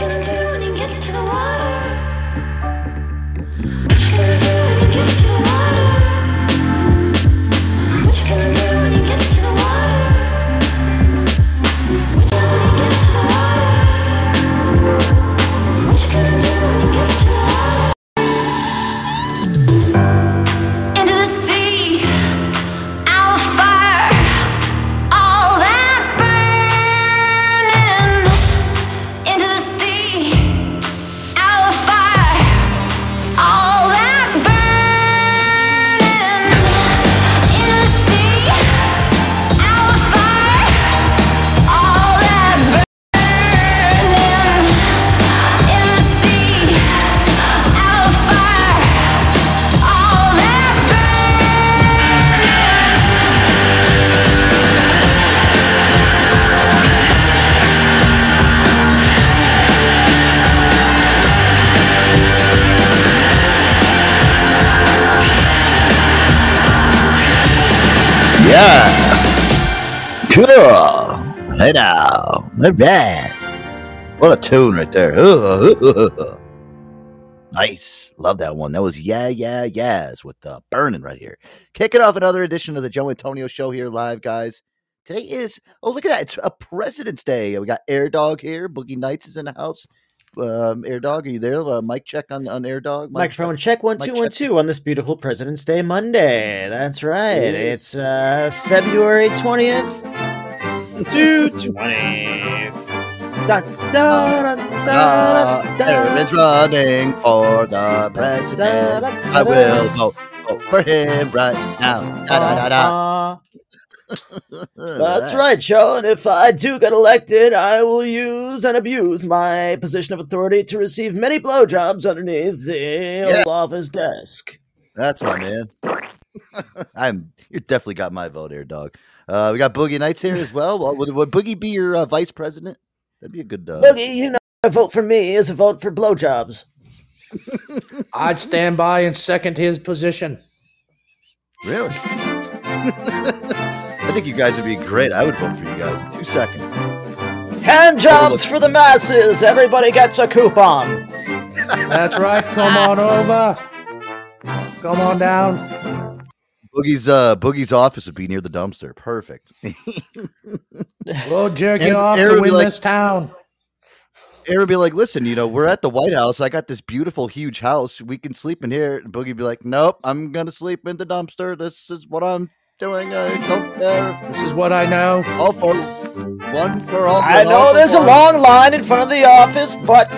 Gonna do when you get to the water? What you gonna do right now. All right. What a tune right there. Nice. Love that one. That was Yeah, Yeah, Yeahs with uh, Burning right here. Kicking off another edition of the Joe Antonio Show here live, guys. Today is, oh, look at that. It's a President's Day. We got Air Dog here. Boogie Nights is in the house. Um, Air Dog, are you there? Uh, mic check on, on Air Dog. Mic Microphone check, check one, two, check. one, two on this beautiful President's Day Monday. That's right. It it's uh, February 20th. Two twenty. There is running for the president. I will vote, vote for him right now. That's right, Sean. If I do get elected, I will use and abuse my position of authority to receive many blowjobs underneath the yeah. office desk. That's my man. I'm. You definitely got my vote here, dog. Uh, we got Boogie Nights here as well. well would, would Boogie be your uh, vice president? That'd be a good. Uh, Boogie, you know, a vote for me is a vote for blowjobs. I'd stand by and second his position. Really? I think you guys would be great. I would vote for you guys in two seconds. Hand jobs for the masses. Everybody gets a coupon. That's right. Come on over. Come on down. Boogie's uh, Boogie's office would be near the dumpster. Perfect. We'll jerk And you off Aaron to win like- this town. Aaron would be like, "Listen, you know, we're at the White House. I got this beautiful, huge house. We can sleep in here." And Boogie be like, "Nope, I'm gonna sleep in the dumpster. This is what I'm doing. I don't care. This is what I know. All for one for all. I for all know for there's a long line in front of the office, but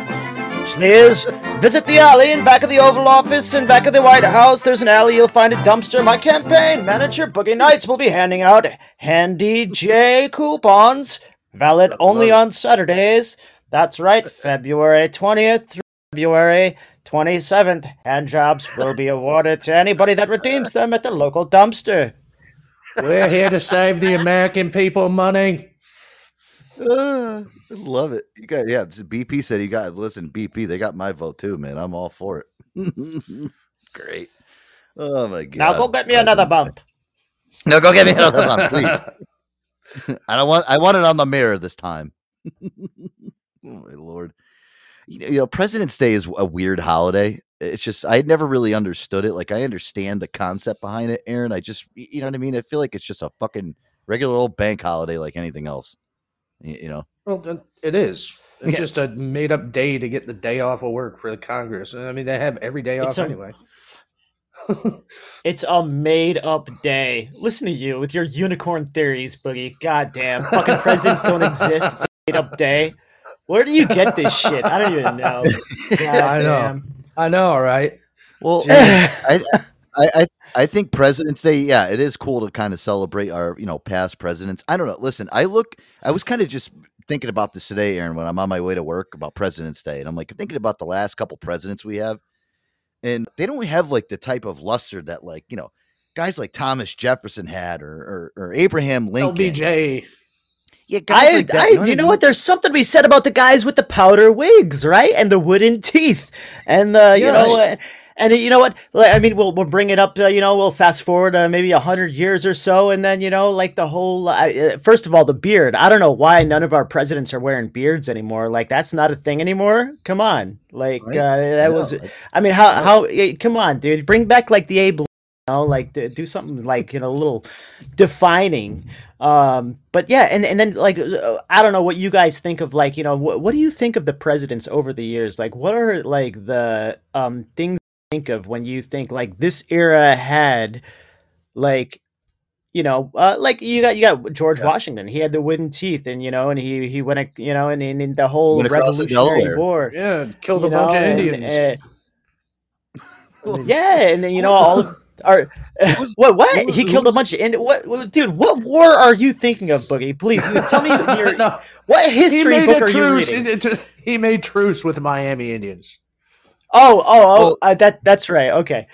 please visit the alley in back of the Oval Office and back of the White House. There's an alley. You'll find a dumpster. My campaign manager, Boogie Nights, will be handing out handy J coupons, valid only on Saturdays. That's right, February 20th through February 27th. Hand jobs will be awarded to anybody that redeems them at the local dumpster. We're here to save the American people money. I love it. You got yeah. BP said you got listen. BP, they got my vote too, man. I'm all for it. Great. Oh my god. Now go get me another bump. No, go get me another bump, please. I don't want. I want it on the mirror this time. oh my lord. You know, you know, President's Day is a weird holiday. It's just I had never really understood it. Like I understand the concept behind it, Aaron. I just you know what I mean. I feel like it's just a fucking regular old bank holiday, like anything else. Y- You know. Well, it- it is. It's Yeah. just a made up day to get the day off of work for the Congress. I mean, they have every day off It's a- anyway. It's a made up day. Listen to you with your unicorn theories, Boogie. Goddamn. Fucking presidents don't exist. It's a made up day. Where do you get this shit? I don't even know. I know. I know, all right. Well, I, I, I, I think President's Day, yeah, it is cool to kind of celebrate our, you know, past presidents. I don't know. Listen, I look, I was kind of just thinking about this today, Aaron, when I'm on my way to work about President's Day, and I'm like I'm thinking about the last couple presidents we have, and they don't have like the type of luster that like you know guys like Thomas Jefferson had or or, or Abraham Lincoln. LBJ. Yeah, guys I, like that. I, you know, you what know what? There's something to be said about the guys with the powder wigs, right? And the wooden teeth, and the you know, uh, and you know what? Like, I mean, we'll we'll bring it up. Uh, you know, we'll fast forward uh, maybe a hundred years or so, and then you know, like the whole. Uh, uh, first of all, the beard. I don't know why none of our presidents are wearing beards anymore. Like that's not a thing anymore. Come on, like Right? uh, that No, was. like- I mean, how how? Come on, dude, bring back like the Abe. You know, like do, something like you know a little defining. Um, but yeah, and and then like uh, I don't know what you guys think of like you know what what do you think of the presidents over the years? Like what are like the um things think of when you think like this era had like you know, uh, like you got you got George Washington. He had the wooden teeth, and you know, and he he went, ac- you know, and in, in the whole Went across the Revolutionary War, Yeah, killed you a bunch of and, Indians. uh, yeah, and then you know all of our was- what what who was- he killed was- a bunch of Indi- what, what dude what war are you thinking of Boogie please tell me your, No, what he history made book a are you truce. reading it- it- He made truce with the Miami Indians. Oh oh oh Well- uh, that that's right okay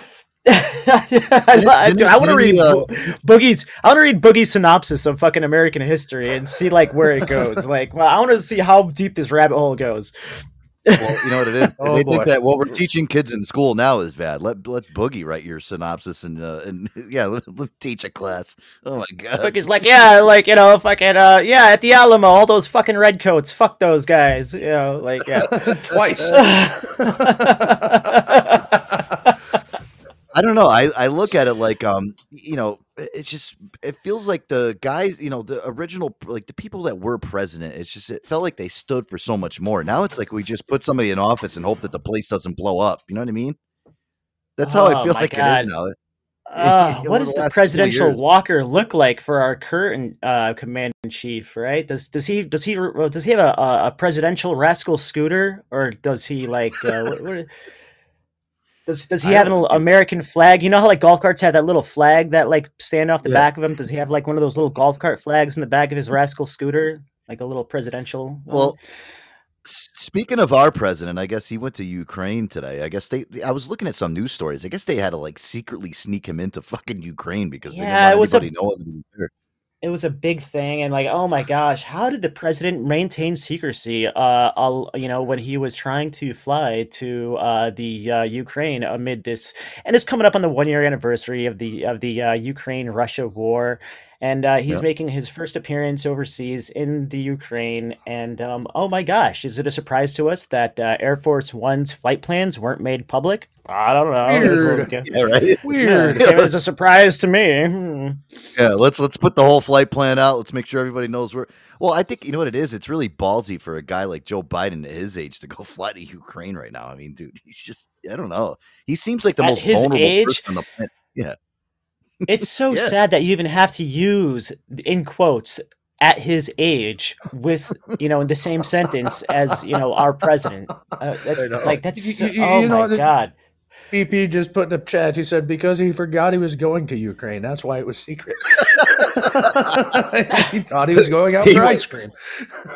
I, I, didn't dude, he- I want to read uh, Bo- Boogie's. I want to read Boogie's synopsis of fucking American history and see like where it goes. like, well, I want to see how deep this rabbit hole goes. Well, you know what it is. Oh, they boy. think that what we're teaching kids in school now is bad. Let let Boogie write your synopsis and uh, and yeah, let, let teach a class. Oh my god. Boogie's like, yeah, like you know, fucking, uh, yeah, at the Alamo, all those fucking redcoats, fuck those guys, you know, like yeah. Twice. I don't know. I, I look at it like um you know it's just it feels like the guys you know the original like the people that were president it's just it felt like they stood for so much more. Now it's like we just put somebody in office and hope that the place doesn't blow up. You know what I mean? That's how I Oh, feel like it God. is now. Uh, what does last the presidential walker look like for our current uh, commander in chief? Right? Does does he does he does he have a, a, a presidential rascal scooter, or does he like uh, what, what, does does he have an. American flag? You know how like golf carts have that little flag that like stand off the Yeah. back of him? Does he have like one of those little golf cart flags in the back of his rascal scooter, like a little presidential? Well, speaking of our president, I guess he went to Ukraine today. I guess they. I was looking at some news stories. I guess they had to like secretly sneak him into fucking Ukraine because they Yeah, it was a- it was a big thing and like oh my gosh how did the president maintain secrecy uh you know when he was trying to fly to uh the uh, ukraine amid this and it's coming up on the one year anniversary of the of the uh, ukraine russia war and uh, he's Yep. making his first appearance overseas in the Ukraine. And um, oh my gosh, is it a surprise to us that uh, Air Force One's flight plans weren't made public? I don't know. It's a Weird. Yeah, right. Weird. Yeah, it was a surprise to me. Hmm. Yeah, let's let's put the whole flight plan out. Let's make sure everybody knows where. Well, I think you know what it is. It's really ballsy for a guy like Joe Biden at his age to go fly to Ukraine right now. I mean, dude, he's just I don't know. He seems like the At most his vulnerable age? person on the planet. Yeah, It's so Yeah. sad that you even have to use in quotes at his age with you know in the same sentence as you know our president. Uh, that's like that's You- you- you oh know my the- god. BP just put in the chat. He said because he forgot he was going to Ukraine. That's why it was secret. he thought he was going out He for wa- ice cream.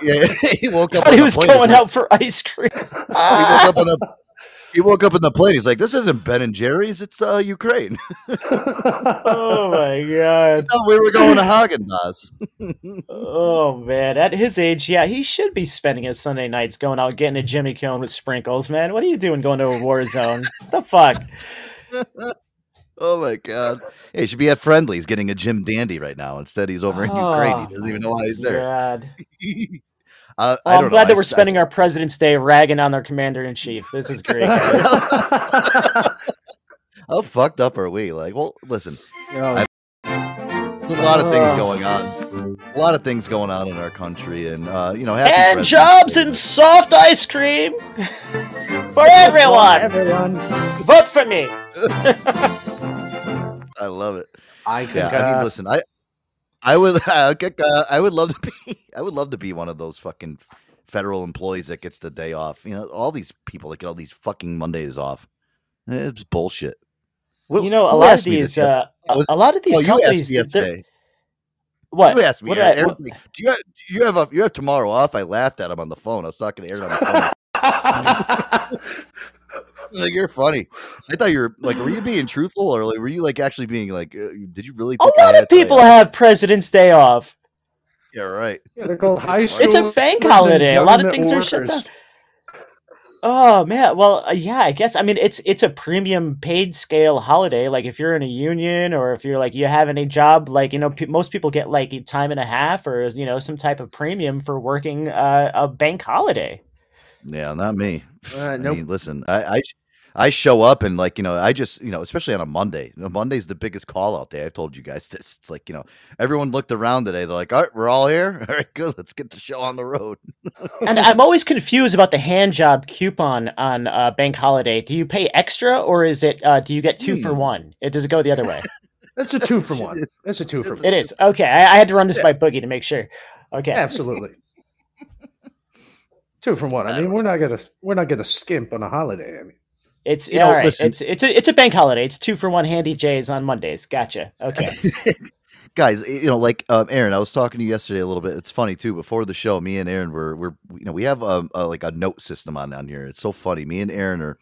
yeah. he woke up. Thought he was going out for ice cream. He woke up on a. He woke up in the plane. He's like, "This isn't Ben and Jerry's. It's uh, Ukraine." oh my god. we were going to Haagen Dazs. Oh man, at his age, yeah, he should be spending his Sunday nights going out getting a Jimmy Kill with sprinkles, man. What are you doing going to a war zone? the fuck? Oh my god! Hey, he should be at Friendly's getting a Jim Dandy right now. Instead, he's over in Ukraine. Oh, He doesn't even know why he's there. God. Uh, Well, I I'm glad know. that I we're s- I- spending our President's Day ragging on their commander in chief. This is great. How fucked up are we? Like, well, listen, Oh, there's a lot of things Uh. going on. A lot of things going on in our country, and uh, you know, happy and jobs Day. and soft ice cream for everyone. Everyone. Vote for me. I love it. I Yeah, I mean, listen, I, I would, uh, uh, I would love to be, I would love to be one of those fucking federal employees that gets the day off. You know, all these people that get all these fucking Mondays off. It's bullshit. What- You know, a lot of these, uh, a, Was- a lot of these oh, companies, what? You asked me. What Aaron. I- Aaron what- was do you have, do you have a, you have tomorrow off? I laughed at him on the phone. I was talking to Aaron on the phone. like you're funny. I thought you were like, were you being truthful or like, were you like actually being like, uh, did you really? a lot of people have President's Day off. Yeah, right. Yeah, they're called high school. It's a bank holiday. A lot of things are shut down. Oh man, well, uh, yeah, I guess. I mean, it's it's a premium paid scale holiday. Like if you're in a union or if you're like you have any job, like you know, pe- most people get like a time and a half or you know some type of premium for working uh, a bank holiday. Yeah, not me. Uh, I mean, listen, I, I I show up and like you know, I just you know, especially on a Monday. You know, Monday's the biggest call out day. I've told you guys this. It's like you know, everyone looked around today. They're like, all right, we're all here. All right, good. Let's get the show on the road. and I'm always confused about the hand job coupon on uh, bank holiday. Do you pay extra or is it uh, do you get two for Hmm. one? It does it go the other way? That's a two for one. It's a two for one. it is okay. I, I had to run this by Boogie to make sure. Okay. Absolutely. Two for one. I mean, we're not gonna we're not gonna skimp on a holiday. I mean, It's You know, all right. listen- It's it's a it's a bank holiday. It's two for one handy J's on Mondays. Gotcha. Okay. guys you know like um, aaron i was talking to you yesterday a little bit it's funny too before the show me and aaron were we're you know we have um a, like a note system on down here it's so funny me and aaron are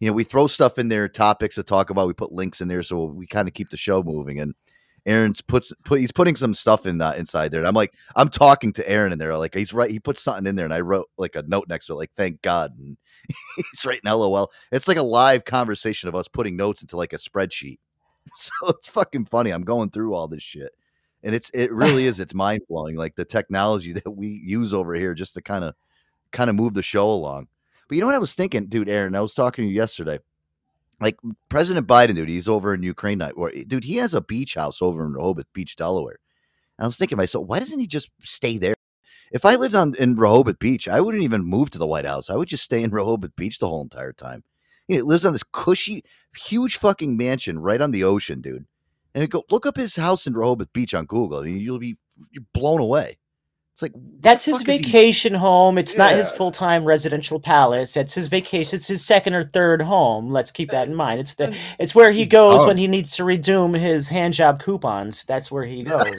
you know we throw stuff in there topics to talk about we put links in there so we kind of keep the show moving and Aaron's puts put he's putting some stuff in that inside there. And I'm like, I'm talking to Aaron in there. Like he's right, he put something in there, and I wrote like a note next to it, like thank God. And he's writing LOL. It's like a live conversation of us putting notes into like a spreadsheet. So it's fucking funny. I'm going through all this shit. And it's it really is, it's mind blowing, like the technology that we use over here just to kind of kind of move the show along. But you know what I was thinking, dude, Aaron? I was talking to you yesterday like President Biden, dude, he's over in Ukraine night. Or, dude, he has a beach house over in Rehoboth Beach, Delaware. And I was thinking to myself, why doesn't he just stay there? If I lived on in Rehoboth Beach, I wouldn't even move to the White House. I would just stay in Rehoboth Beach the whole entire time. You know, he lives on this cushy, huge fucking mansion right on the ocean, dude. And go look up his house in Rehoboth Beach on Google. Mean, you'll be you're blown away. It's like That's his is he- vacation home. It's not his full time residential palace. It's his vacation. It's his second or third home. Let's keep that in mind. It's the it's where he He's goes dumb. when he needs to redeem his hand job coupons. That's where he goes.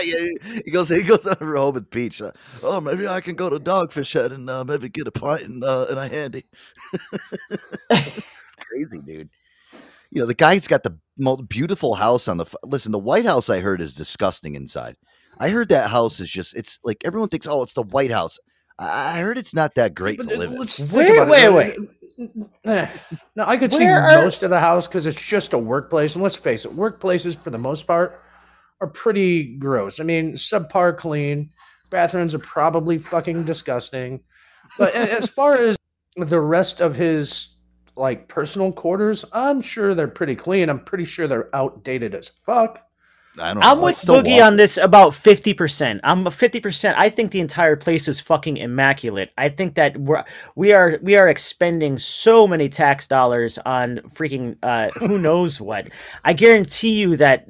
yeah, he goes. He goes on a Rehoboth Beach. Uh, oh, maybe I can go to Dogfish Head and uh, maybe get a pint and, uh, and a handy. it's crazy, dude. You know, the guy's got the most beautiful house on the. f- Listen, the White House I heard is disgusting inside. I heard that house is just. It's like everyone thinks, oh, it's the White House. I, I heard it's not that great But, to uh, live in. let's think Wait, it. wait, Eh, No, I could see Where are- most of the house because it's just a workplace. And let's face it, workplaces for the most part are pretty gross. I mean, subpar clean. Bathrooms are probably fucking disgusting. But as far as the rest of his like personal quarters, I'm sure they're pretty clean. I'm pretty sure they're outdated as fuck. I don't. I'm know. With Boogie walk- on this about 50%. I'm a 50%. I think the entire place is fucking immaculate. I think that we're we are we are expending so many tax dollars on freaking uh who knows what. I guarantee you that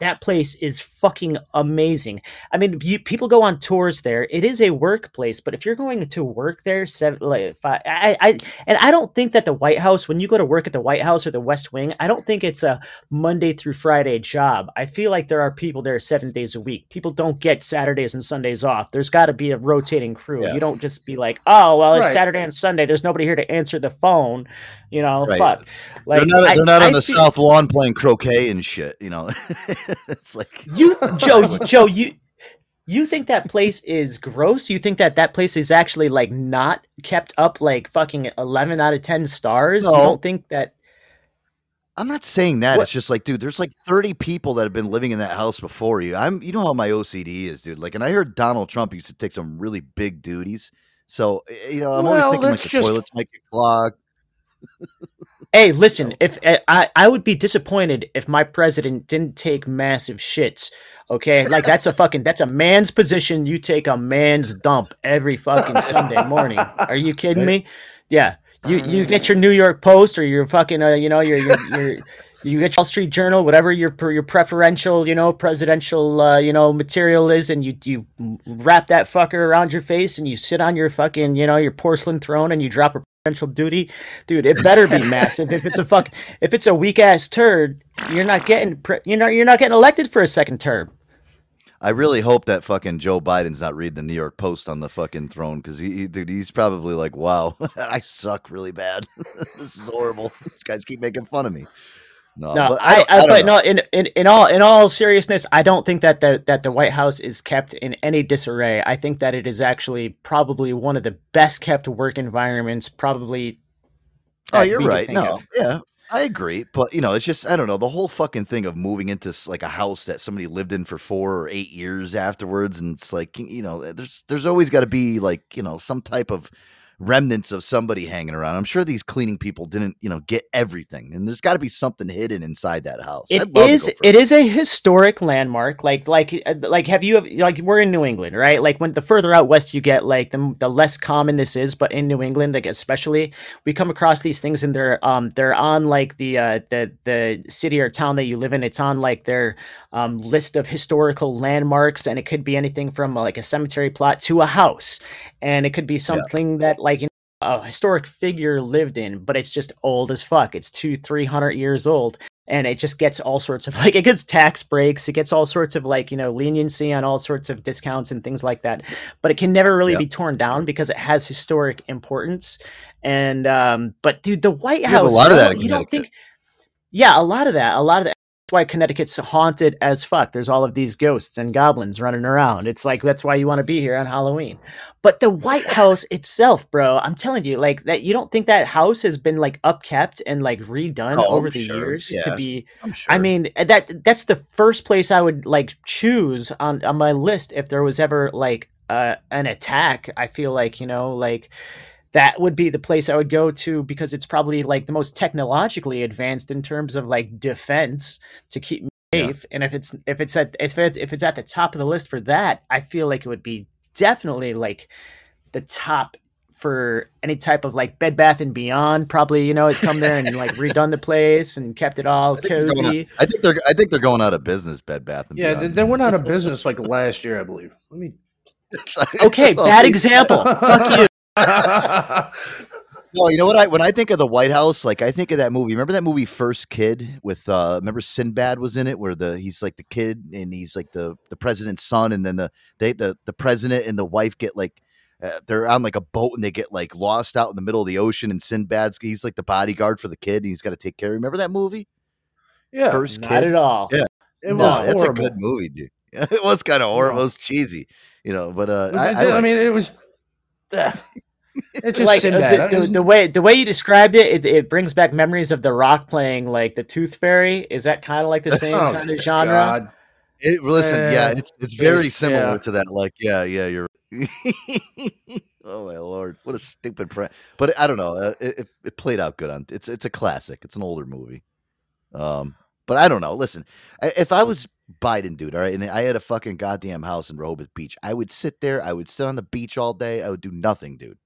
that place is fucking amazing. I mean, you, people go on tours there. It is a workplace, but if you're going to work there, seven, like, five, I, I, and I don't think that the White House, when you go to work at the White House or the West Wing, I don't think it's a Monday through Friday job. I feel like there are people there seven days a week. People don't get Saturdays and Sundays off. There's got to be a rotating crew. Yeah. You don't just be like, oh, well, it's Right. Saturday and Sunday. There's nobody here to answer the phone. You know, Right. fuck. Like, they're not, they're not I on the feel- south lawn playing croquet and shit. You know, it's like You, Joe, Joe, you. You think that place is gross? You think that that place is actually like not kept up like fucking 11 out of 10 stars? You don't think that I'm not saying that. What- It's just like, dude, there's like 30 people that have been living in that house before you. I'm, you know how my OCD is, dude. Like, and I heard Donald Trump used to take some really big duties. So, eh, you know, I'm always thinking like the just- toilets might get clogged. Hey, listen, if uh, I I would be disappointed if my president didn't take massive shits. Okay, like that's a fucking that's a man's position. You take a man's dump every fucking Sunday morning. Are you kidding me? Yeah, you you get your New York Post or your fucking uh, you know your your, your you get your Wall Street Journal, whatever your your preferential you know presidential uh, you know material is, and you you wrap that fucker around your face and you sit on your fucking you know your porcelain throne and you drop a duty, dude. It better be massive. If it's a fuck, if it's a weak ass turd, you're not getting you're not you're not getting elected for a second term. I really hope that fucking Joe Biden's not reading the New York Post on the fucking throne because he, he- dude, he's probably like, wow, I suck really bad. this is horrible. These guys keep making fun of me. No, I, don't- I, but know. no, in, in in all in all seriousness, I don't think that the that the White House is kept in any disarray. I think that it is actually probably one of the best kept work environments. Probably. Oh, you're right. No, of. yeah, I agree. But you know, it's just I don't know the whole fucking thing of moving into like a house that somebody lived in for four or eight years afterwards, and it's like you know, there's there's always got to be like you know some type of remnants of somebody hanging around. I'm sure these cleaning people didn't you know get everything, and there's got to be something hidden inside that house. It I'd love to is it is a historic landmark. Like like uh, like have you like we're in New England, right? Like when the further out west you get, like the the less common this is. But in New England, like especially, we come across these things and they're um they're on like the uh the the city or town that you live in. It's on like their um list of historical landmarks, and it could be anything from like a cemetery plot to a house, and it could be something that like you know, a historic figure lived in, but it's just old as fuck. It's two, three hundred years old. And it just gets all sorts of like it gets tax breaks, it gets all sorts of like, you know, leniency on all sorts of discounts and things like that. But it can never really Yeah. be torn down because it has historic importance. And um, but dude, the White have a lot of that you don't think yeah, a lot of that, a lot of that why Connecticut's haunted as fuck. There's all of these ghosts and goblins running around. It's like that's why you want to be here on Halloween. But the White House itself, bro, I'm telling you, like that you don't think that house has been like upkept and like redone Oh, over I'm the sure, years yeah. to be sure. I mean that that's the first place I would like choose on on my list if there was ever like uh, an attack. I feel like you know like that would be the place I would go to because it's probably like the most technologically advanced in terms of like defense to keep me Yeah. safe. And if it's if it's at if it's if it's at the top of the list for that, I feel like it would be definitely like the top for any type of like Bed Bath and Beyond. Probably you know has come there and like redone the place and kept it all I think, they're going cozy. out, I think they're I think they're going out of business. Bed Bath and beyond. Yeah, they, Beyond. they went out of business like last year, I believe. Let me. Okay, oh, bad example. Fuck you. No, you know what? I when I think of the White House, like I think of that movie. Remember that movie First Kid with uh remember Sinbad was in it where the he's like the kid and he's like the the president's son and then the they the the president and the wife get like uh, they're on like a boat and they get like lost out in the middle of the ocean and Sinbad's he's like the bodyguard for the kid and he's got to take care. Remember that movie? Yeah, First Not Kid. at all. Yeah. it No, was that's a good movie, dude. it was kind of horrible. No. It was cheesy, you know. But uh, I, I, I, mean, it was. Uh, it's just like uh, Sinbad. the, the, the way the way you described it, it, it brings back memories of The Rock playing like the Tooth Fairy. Is that kind of like the same Oh, kind of genre? God. It, listen, yeah, Uh, it's it's very it's- similar yeah. to that. Like, yeah, yeah, you're. oh my lord, what a stupid pre But I don't know. Uh, it, it it played out good on. It's it's a classic. It's an older movie. Um, but I don't know. Listen, if I was Biden, dude, all right, and I had a fucking goddamn house in Rehoboth Beach, I would sit there. I would sit on the beach all day. I would do nothing, dude.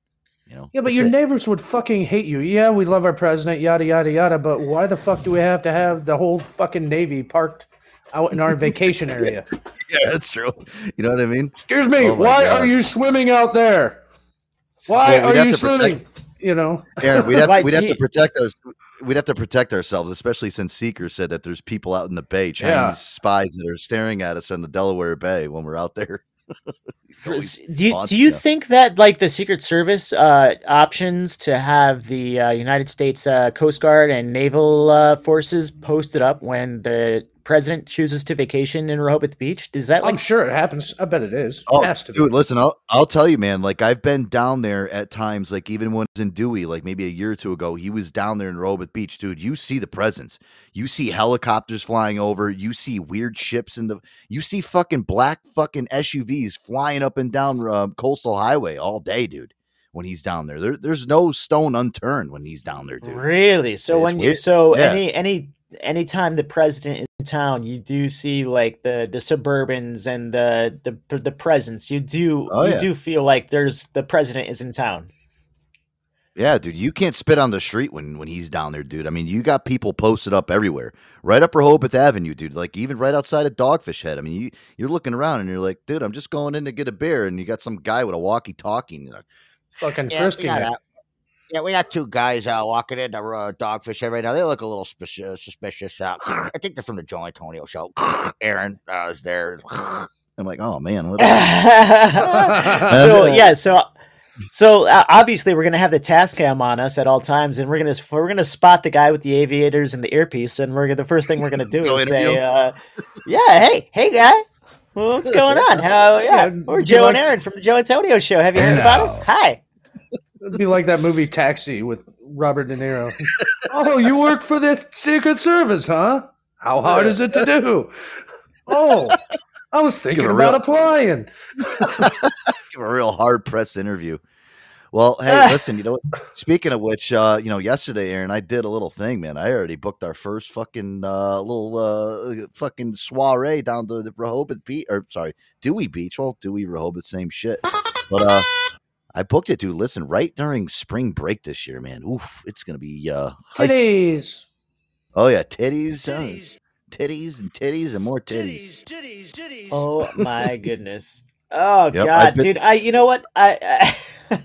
You know. Yeah, but your it. neighbors would fucking hate you. Yeah, we love our president, yada yada yada. But why the fuck do we have to have the whole fucking navy parked out in our vacation area? Yeah, that's true. You know what I mean? Excuse me, Oh why God. are you swimming out there? Why we'd are you to protect- swimming? You know, Aaron, we'd have Right, we'd have to protect us. We'd have to protect ourselves, especially since Seeker said that there's people out in the bay, Chinese Yeah. spies that are staring at us in the Delaware Bay when we're out there. Do you, do you think that like the Secret Service uh, options to have the uh, United States uh, Coast Guard and naval uh, forces posted up when the president chooses to vacation in Rehoboth Beach? Does that I'm sure it happens. I bet it is. Oh, it has to be. dude, listen, I'll I'll tell you, man. Like I've been down there at times, like even when I was in Dewey, like maybe a year or two ago, he was down there in Rehoboth Beach, dude. You see the presence. You see helicopters flying over. You see weird ships in the. You see fucking black fucking SUVs flying up and down uh, coastal highway all day, dude. When he's down there, there there's no stone unturned when he's down there, dude. Really? So It's when you so Yeah. any any anytime the president is in town, you do see like the the Suburbans and the the the presence. You do Oh, you yeah. do feel like there's the president is in town. Yeah, dude, you can't spit on the street when when he's down there, dude. I mean, you got people posted up everywhere, right up Rehoboth Avenue, dude. Like even right outside of Dogfish Head. I mean, you you're looking around and you're like, dude, I'm just going in to get a beer, and you got some guy with a walkie-talkie. And you're like, fucking Yeah, frisking we got, it. uh, yeah, we got two guys uh, walking into uh, Dogfish Head right now. They look a little suspicious. suspicious. Uh, I think they're from the Joe Antonio show. Aaron uh, is there. I'm like, oh man, what? so yeah, so so uh, obviously we're gonna have the task cam on us at all times, and we're gonna we're gonna spot the guy with the aviators and the earpiece, and we're gonna, the first thing we're gonna do Go is say, uh, "Yeah, hey, hey, guy." Well, what's going on? How? Yeah, Yeah, we're would Joe and Aaron from the Joe Antonio Show. Have you heard about us? Hi. It'd be like that movie Taxi with Robert De Niro. oh, you work for the Secret Service, huh? How hard is it to do? Oh, I was thinking about real- applying. Give a real hard pressed interview. Well, hey, listen, you know what? Speaking of which, uh, you know, yesterday, Aaron, I did a little thing, man. I already booked our first fucking uh, little uh, fucking soiree down to the Rehoboth Beach, or sorry, Dewey Beach. Well, Dewey, Rehoboth, same shit. But uh, I booked it, dude. Listen, right during spring break this year, man. Oof, it's gonna be uh, hype. Titties. oh yeah, titties, uh, titties, and titties, and more titties. titties, titties, titties. Oh my goodness. Oh Yep, God, been- dude! I you know what I, I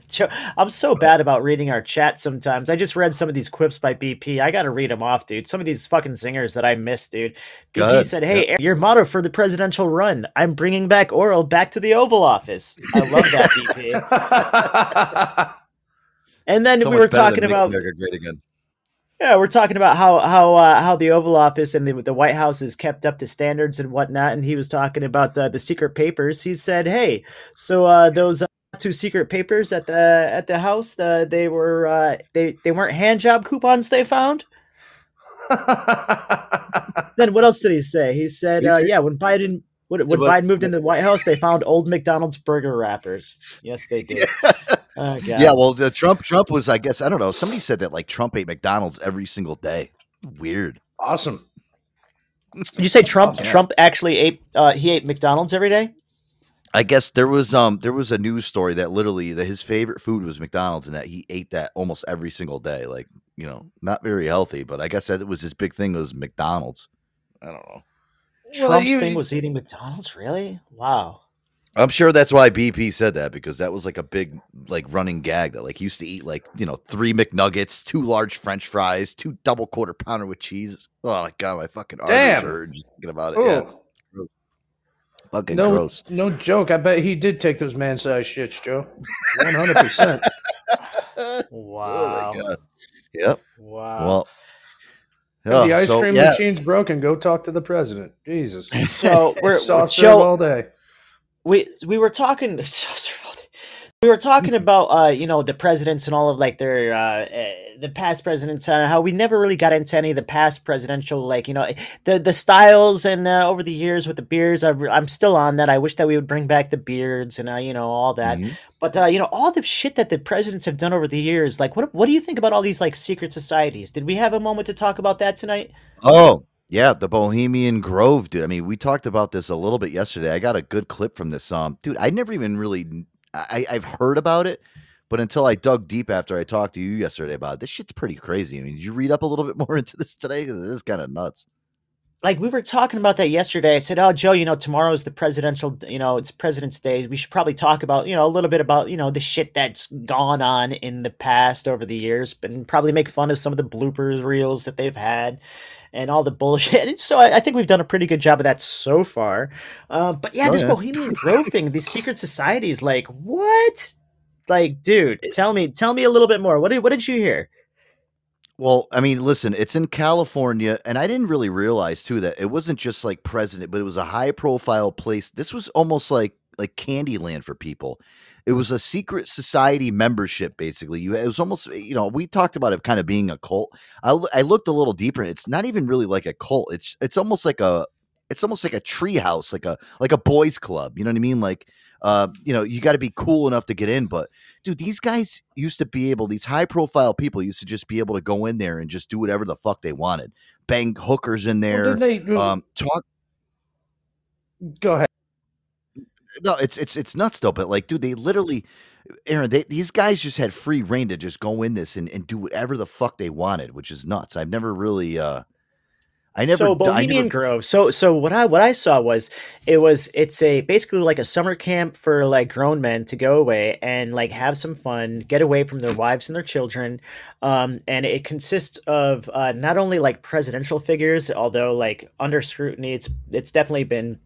Joe, I'm so bad about reading our chat sometimes. I just read some of these quips by BP. I got to read them off, dude. Some of these fucking singers that I missed, dude. BP said, "Hey, Aaron, your motto for the presidential run: I'm bringing back oral back to the Oval Office." I love that, BP. And then So we were talking about great again. Yeah, we're talking about how how uh, how the Oval Office and the the White House is kept up to standards and whatnot, and he was talking about the the secret papers. He said, "Hey, so uh, those uh, two secret papers at the at the house, the, they were uh, they they weren't hand job coupons they found." Then what else did he say? He said, uh, "Yeah, when Biden." When, when Biden moved into the White House, they found old McDonald's burger wrappers. Yes, they did. Oh, God. Yeah, well, the Trump Trump was, I guess, I don't know. Somebody said that like Trump ate McDonald's every single day. Weird. awesome. Did you say Trump? Yeah. Trump actually ate. Uh, he ate McDonald's every day. I guess there was um there was a news story that literally that his favorite food was McDonald's and that he ate that almost every single day. Like you know, not very healthy, but I guess that was his big thing was McDonald's. I don't know. Well, Trump's you- thing was eating McDonald's. Really? Wow. I'm sure that's why BP said that because that was like a big like running gag that like he used to eat like you know three McNuggets, two large French fries, two double quarter pounder with cheese. Oh my god, my fucking arteries Damn. hurt just thinking about it. Yeah, Oh, fucking no, gross. no joke. I bet he did take those man-sized shits, Joe. One hundred percent. Wow. Oh my god. Yep. Wow. Well. If the oh, ice so, cream yeah. machine's broken, go talk to the president. Jesus. so we're Soft serve all day. We we were talking we were talking about uh you know the presidents and all of like their uh eh, the past presidents and how we never really got into any of the past presidential like you know the the styles and uh, over the years with the beards I, i'm still on that. I wish that we would bring back the beards and uh, you know all that. Mhm. but uh, you know all the shit that the presidents have done over the years like what what do you think about all these like secret societies? Did we have a moment to talk about that tonight? Oh, yeah, the Bohemian Grove, dude. I mean, we talked about this a little bit yesterday. I got a good clip from this. Um, dude, I never even really, I, I've heard about it, but until I dug deep after I talked to you yesterday about it, this shit's pretty crazy. I mean, did you read up a little bit more into this today? Because it is kind of nuts. like we were talking about that yesterday. I said, "Oh, Joe, you know, tomorrow's the presidential, you know, it's President's Day. We should probably talk about, you know, a little bit about, you know, the shit that's gone on in the past over the years, and probably make fun of some of the bloopers reels that they've had, and all the bullshit." And so I, I think we've done a pretty good job of that so far. Uh, but yeah, Oh, this yeah. Bohemian Grove thing, these secret societies, like what? Like, dude, tell me, tell me a little bit more. What did what did you hear? Well, I mean, listen, it's in California, and I didn't really realize too that it wasn't just like president, but it was a high profile place. This was almost like like Candyland for people. It was a secret society membership, basically. You, it was almost, you know, we talked about it kind of being a cult. I looked a little deeper. It's not even really like a cult. It's it's almost like a, it's almost like a treehouse, like a like a boys club. You know what I mean? Like, uh, you know, you got to be cool enough to get in, but dude, these guys used to be able, these high profile people used to just be able to go in there and just do whatever the fuck they wanted. Bang hookers in there. didn't they, um, talk. go ahead. No, it's it's it's nuts though. But like, dude, they literally, Aaron, they, these guys just had free reign to just go in this and, and do whatever the fuck they wanted, which is nuts. I've never really, uh, I never, so Bohemian never, Grove. So so what I what I saw was it was it's a basically like a summer camp for like grown men to go away and like have some fun, get away from their wives and their children. Um, and it consists of uh, not only like presidential figures, although like under scrutiny, it's it's definitely been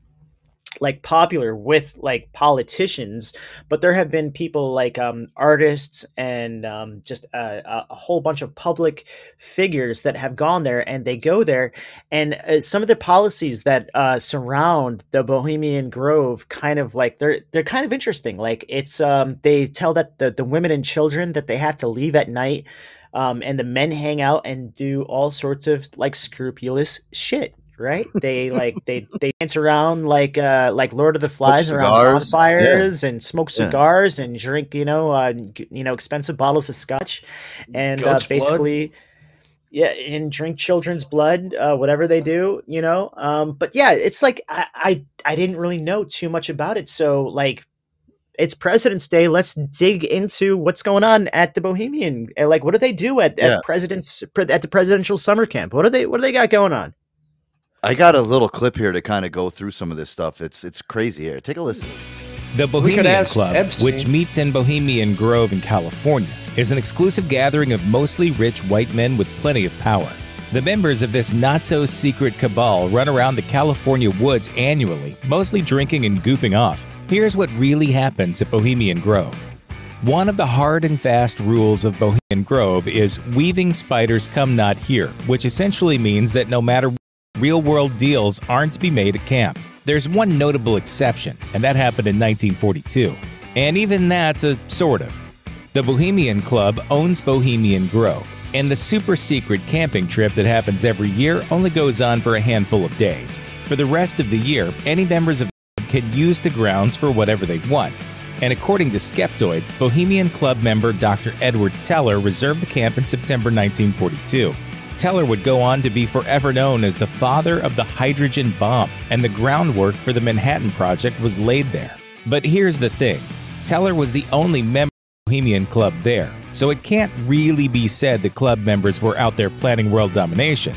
like popular with like politicians but there have been people like um artists and um just a, a- whole bunch of public figures that have gone there and they go there and uh, some of the policies that uh surround the bohemian grove kind of like they're they're kind of interesting. Like it's um they tell that the the women and children that they have to leave at night um, and the men hang out and do all sorts of like scrupulous shit right they like they they dance around like uh like lord of the flies around cigars, bonfires and smoke Yeah. cigars and drink you know uh you know expensive bottles of scotch and uh, Goat's blood. basically yeah and drink children's blood uh whatever they do you know um but yeah it's like i i, I didn't really know too much about it so like it's President's Day. Let's dig into what's going on at the Bohemian. Like, what do they do at, Yeah. at president's at the presidential summer camp? What do they What do they got going on? I got a little clip here to kind of go through some of this stuff. It's it's crazy here. Take a listen. The Bohemian Club, Epstein. which meets in Bohemian Grove in California, is an exclusive gathering of mostly rich white men with plenty of power. The members of this not so secret cabal run around the California woods annually, mostly drinking and goofing off. Here's what really happens at Bohemian Grove. One of the hard and fast rules of Bohemian Grove is weaving spiders come not here, which essentially means that no matter what, real world deals aren't to be made at camp. There's one notable exception, and that happened in 1942. And even that's a sort of. The Bohemian Club owns Bohemian Grove, and the super secret camping trip that happens every year only goes on for a handful of days. For the rest of the year, any members of the club can use the grounds for whatever they want. And according to Skeptoid, Bohemian Club member Dr. Edward Teller reserved the camp in September 1942. Teller would go on to be forever known as the father of the hydrogen bomb, and the groundwork for the Manhattan Project was laid there. But here's the thing Teller was the only member of the Bohemian Club there, so it can't really be said the club members were out there planning world domination.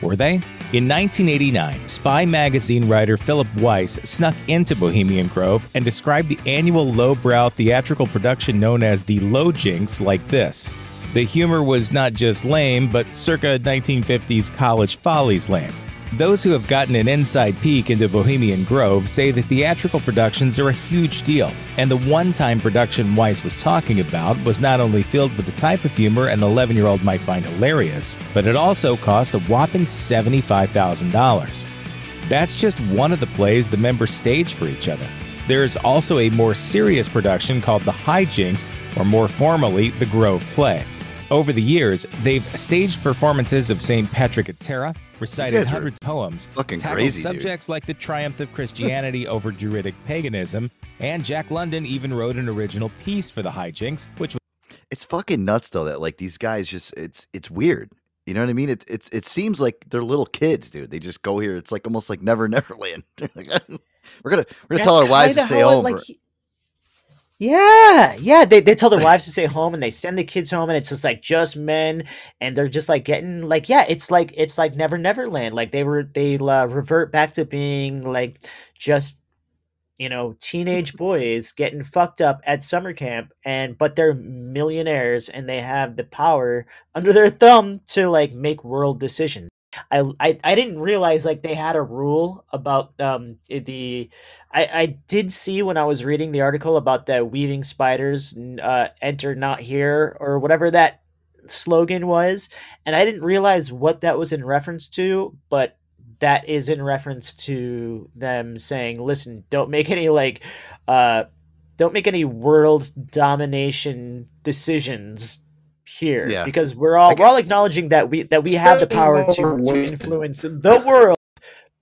Were they? In 1989, Spy magazine writer Philip Weiss snuck into Bohemian Grove and described the annual lowbrow theatrical production known as the Low Jinks like this. The humor was not just lame, but circa 1950s college follies lame. Those who have gotten an inside peek into Bohemian Grove say the theatrical productions are a huge deal, and the one time production Weiss was talking about was not only filled with the type of humor an 11 year old might find hilarious, but it also cost a whopping $75,000. That's just one of the plays the members stage for each other. There is also a more serious production called The Hijinks, or more formally, The Grove Play. Over the years, they've staged performances of St. Patrick at Tara, recited hundreds of poems, fucking tackled crazy, dude. subjects like the triumph of Christianity over Druidic paganism, and Jack London even wrote an original piece for the Hijinks, which was It's fucking nuts though that like these guys just it's it's weird. You know what I mean? It it's it seems like they're little kids, dude. They just go here. It's like almost like Never Neverland. Like, we're gonna we're gonna tell our wives to stay how home. like, for- Yeah, yeah. They they tell their wives to stay home and they send the kids home and it's just like just men and they're just like getting like yeah, it's like it's like Never Neverland. Like they were they uh, revert back to being like just you know teenage boys getting fucked up at summer camp and but they're millionaires and they have the power under their thumb to like make world decisions. I, I I didn't realize like they had a rule about um the I I did see when I was reading the article about the weaving spiders uh enter not here or whatever that slogan was and I didn't realize what that was in reference to but that is in reference to them saying listen don't make any like uh don't make any world domination decisions here Yeah. because we're all we're all acknowledging that we that we have the power to, to influence the world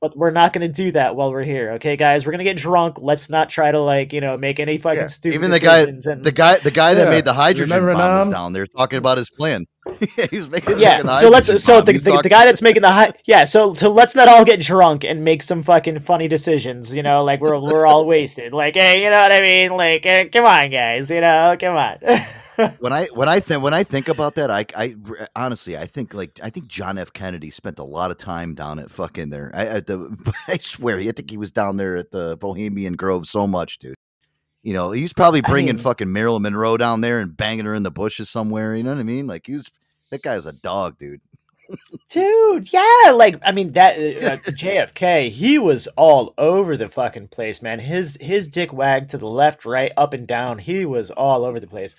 but we're not going to do that while we're here okay guys? We're going to get drunk. Let's not try to like you know make any fucking Yeah, stupid Even the guy and the guy the guy that made the hydrogen Remember bomb was down there talking about his plan. He's making yeah making so let's so bomb. the, He's the, the guy that's making the high yeah so so let's not all get drunk and make some fucking funny decisions you know like we're we're all wasted. Like hey you know what i mean? Like eh, come on guys you know come on when I when I think when I think about that, I I honestly I think like I think John F. Kennedy spent a lot of time down at fucking there. I at the I swear I think he was down there at the Bohemian Grove so much, dude. You know, he's probably I bringing mean- fucking Marilyn Monroe down there and banging her in the bushes somewhere. You know what I mean? Like he was that guy's a dog, dude. Dude, yeah, like I mean that uh, JFK, he was all over the fucking place, man. His his dick wagged to the left, right, up and down. He was all over the place.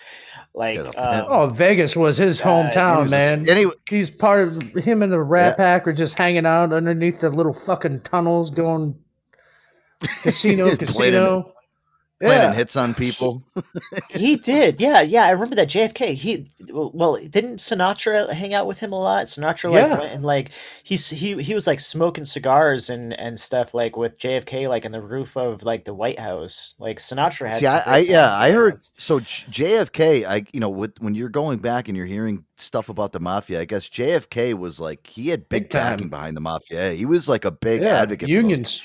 Like, Yeah, the uh. Oh, Vegas was his Uh, hometown, was man. and he- He's part of him and the Rat Yeah. Pack were just hanging out underneath the little fucking tunnels going casino, casino. Planning Yeah. hits on people. he did, yeah, yeah. I remember that JFK. He well, didn't Sinatra hang out with him a lot? Sinatra like Yeah. went and like he's he he was like smoking cigars and and stuff like with JFK like in the roof of like the White House. Like Sinatra had. See, I, I yeah, I heard so JFK. I you know with, when you're going back and you're hearing stuff about the mafia, I guess JFK was like he had big, Big time. backing behind the mafia. He was like a big Yeah, advocate. for those unions.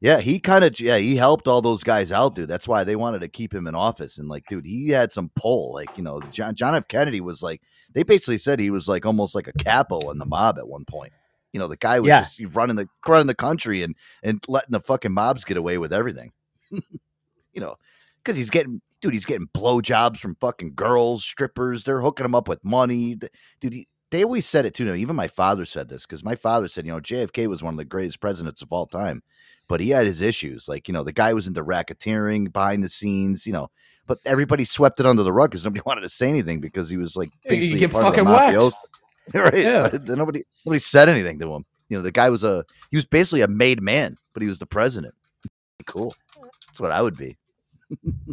Yeah, he kind of yeah he helped all those guys out, dude. That's why they wanted to keep him in office. And like, dude, he had some pull. Like, you know, John John F. Kennedy was like they basically said he was like almost like a capo in the mob at one point. You know, the guy was Yeah. just running the running the country and and letting the fucking mobs get away with everything. you know, because he's getting dude, he's getting blowjobs from fucking girls, strippers. They're hooking him up with money, dude. He, they always said it too. Now, even my father said this because my father said, you know, JFK was one of the greatest presidents of all time but he had his issues. Like, you know, the guy was into racketeering behind the scenes, you know. but everybody swept it under the rug because nobody wanted to say anything because he was like Yeah, you basically get part of the fucking mafioso. right? Yeah. So nobody nobody said anything to him. You know, the guy was a he was basically a made man, but he was the president. Cool. That's what I would be.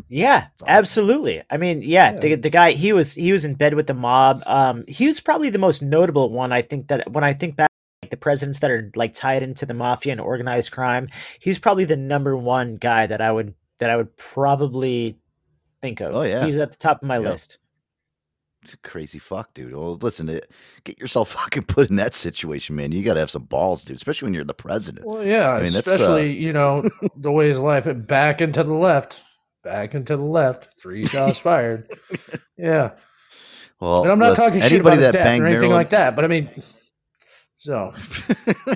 Yeah, awesome. absolutely. I mean, yeah, Yeah. the the guy he was he was in bed with the mob. Um, he was probably the most notable one. I think that when I think back, like the presidents that are like tied into the mafia and organized crime, he's probably the number one guy that I would that I would probably think of. Oh, yeah. he's at the top of my Yeah. list. It's a crazy fuck, dude. Well, listen, it, get yourself fucking put in that situation, man. You got to have some balls, dude. Especially when you're the president. Well, yeah, I mean, that's, uh, especially you know the way his life back into the left, back into the left, three shots fired. Yeah, Well, and I'm not listen, talking shit anybody about his that death or anything Marilyn, like that, but I mean, so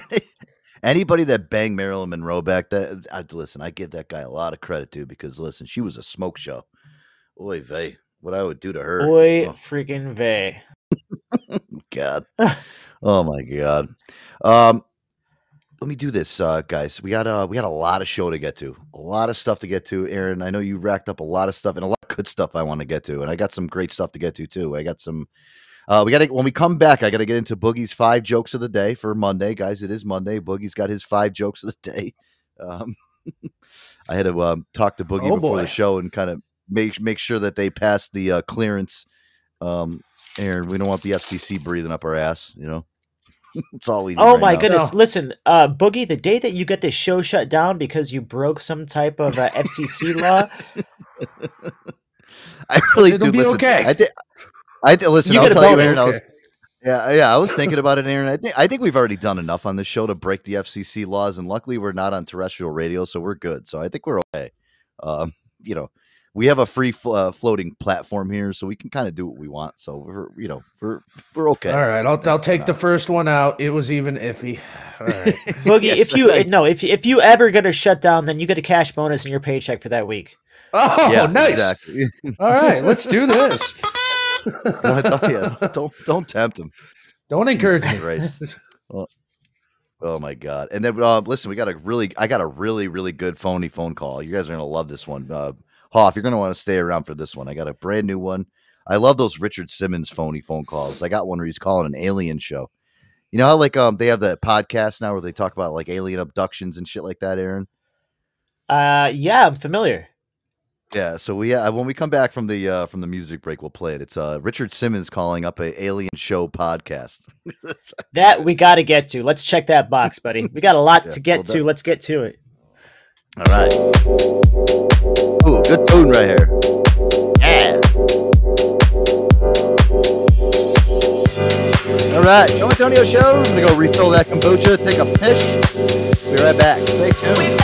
anybody that banged Marilyn Monroe back that I, listen, I give that guy a lot of credit too because listen, she was a smoke show. Oy vey, what I would do to her. Boy, Oh, freaking vey. God. oh my God. Um, let me do this, uh, guys. We got uh, we got a lot of show to get to, a lot of stuff to get to. Aaron, I know you racked up a lot of stuff and a lot of good stuff I want to get to, and I got some great stuff to get to too. I got some. Uh, we got to when we come back. I got to get into Boogie's five jokes of the day for Monday, guys. It is Monday. Boogie's got his five jokes of the day. Um, I had to um, talk to Boogie Oh, before boy. the show and kind of make make sure that they passed the uh, clearance. Um, Aaron, we don't want the FCC breathing up our ass. You know, it's all we. Need Oh right my now. goodness! No. Listen, uh, Boogie, the day that you get this show shut down because you broke some type of uh, FCC law, I really It'll do. be listen, okay. I think. I th- listen. You I'll tell you, Aaron. I was, yeah, yeah. I was thinking about it, Aaron. I think I think we've already done enough on this show to break the FCC laws, and luckily we're not on terrestrial radio, so we're good. So I think we're okay. Um, you know, we have a free fl- uh, floating platform here, so we can kind of do what we want. So we're, you know, we're we're okay. all right, I'll I'll take the first one out. It was even iffy. All right, Boogie, Yes, if you I- no, if if you ever get a shutdown, then you get a cash bonus in your paycheck for that week. oh yeah, nice. Exactly. All right, let's do this. No, I thought- yeah, don't don't tempt him. Don't encourage me. Christ. Well, oh my god! And then uh, listen, we got a really, I got a really, really good phony phone call. You guys are gonna love this one. Uh, Hoff, you're gonna want to stay around for this one. I got a brand new one. I love those Richard Simmons phony phone calls. I got one where he's calling an alien show. You know how like um they have that podcast now where they talk about like alien abductions and shit like that, Aaron. Uh, yeah, I'm familiar. Yeah, so we uh, when we come back from the uh, from the music break, we'll play it. It's uh, Richard Simmons calling up a alien show podcast. That we got to get to. Let's check that box, buddy. We got a lot Yeah, to get well to. Let's get to it. All right. Ooh, good tune right here. Yeah. All right, Joe Antonio Show. I'm gonna go refill that kombucha, take a piss. Be right back. Stay tuned.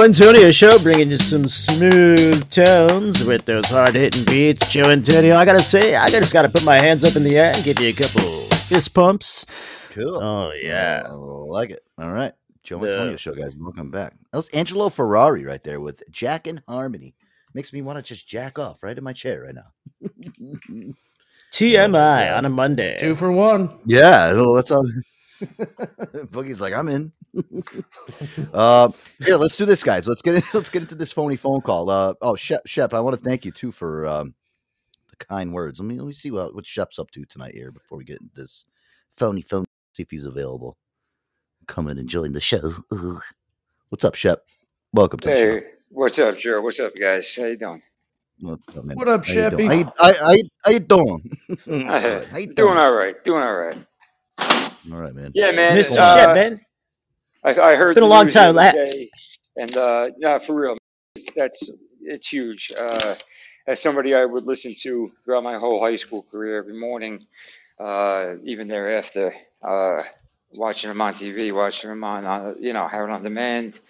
Joe Antonio Show bringing you some smooth tones with those hard hitting beats. Joe Antonio, I gotta say, I just gotta put my hands up in the air and give you a couple fist pumps. cool. Oh yeah. I like it. All right. Joe Yeah. Antonio show, guys. Welcome back. That was Angelo Ferrari right there with Jack and Harmony. Makes me want to just jack off right in my chair right now. TMI on a Monday. Two for one. Yeah, well, that's all. Boogie's like, I'm in. Uh, here, let's do this, guys. Let's get in, let's get into this phony phone call. Uh, oh, Shep, Shep, I want to thank you too for um, the kind words. Let me let me see what what Shep's up to tonight here before we get into this phony phone. See if he's available. Come in and join the show. Ugh. What's up, Shep? Welcome to the show. Hey, what's up, Joe? What's up, guys? How you doing? What's up, man? What up, How you doing? Sheppy? How you, I, I, how you doing? How you doing all right. Doing all right. All right, man. Yeah, man. Mr. uh, Shep, man. I, I heard it's been a long time. other day, and uh, yeah, for real, it's, that's it's huge. Uh, as somebody I would listen to throughout my whole high school career every morning, uh, even thereafter, uh, watching them on TV, watching them on, uh, you know, having on Demand.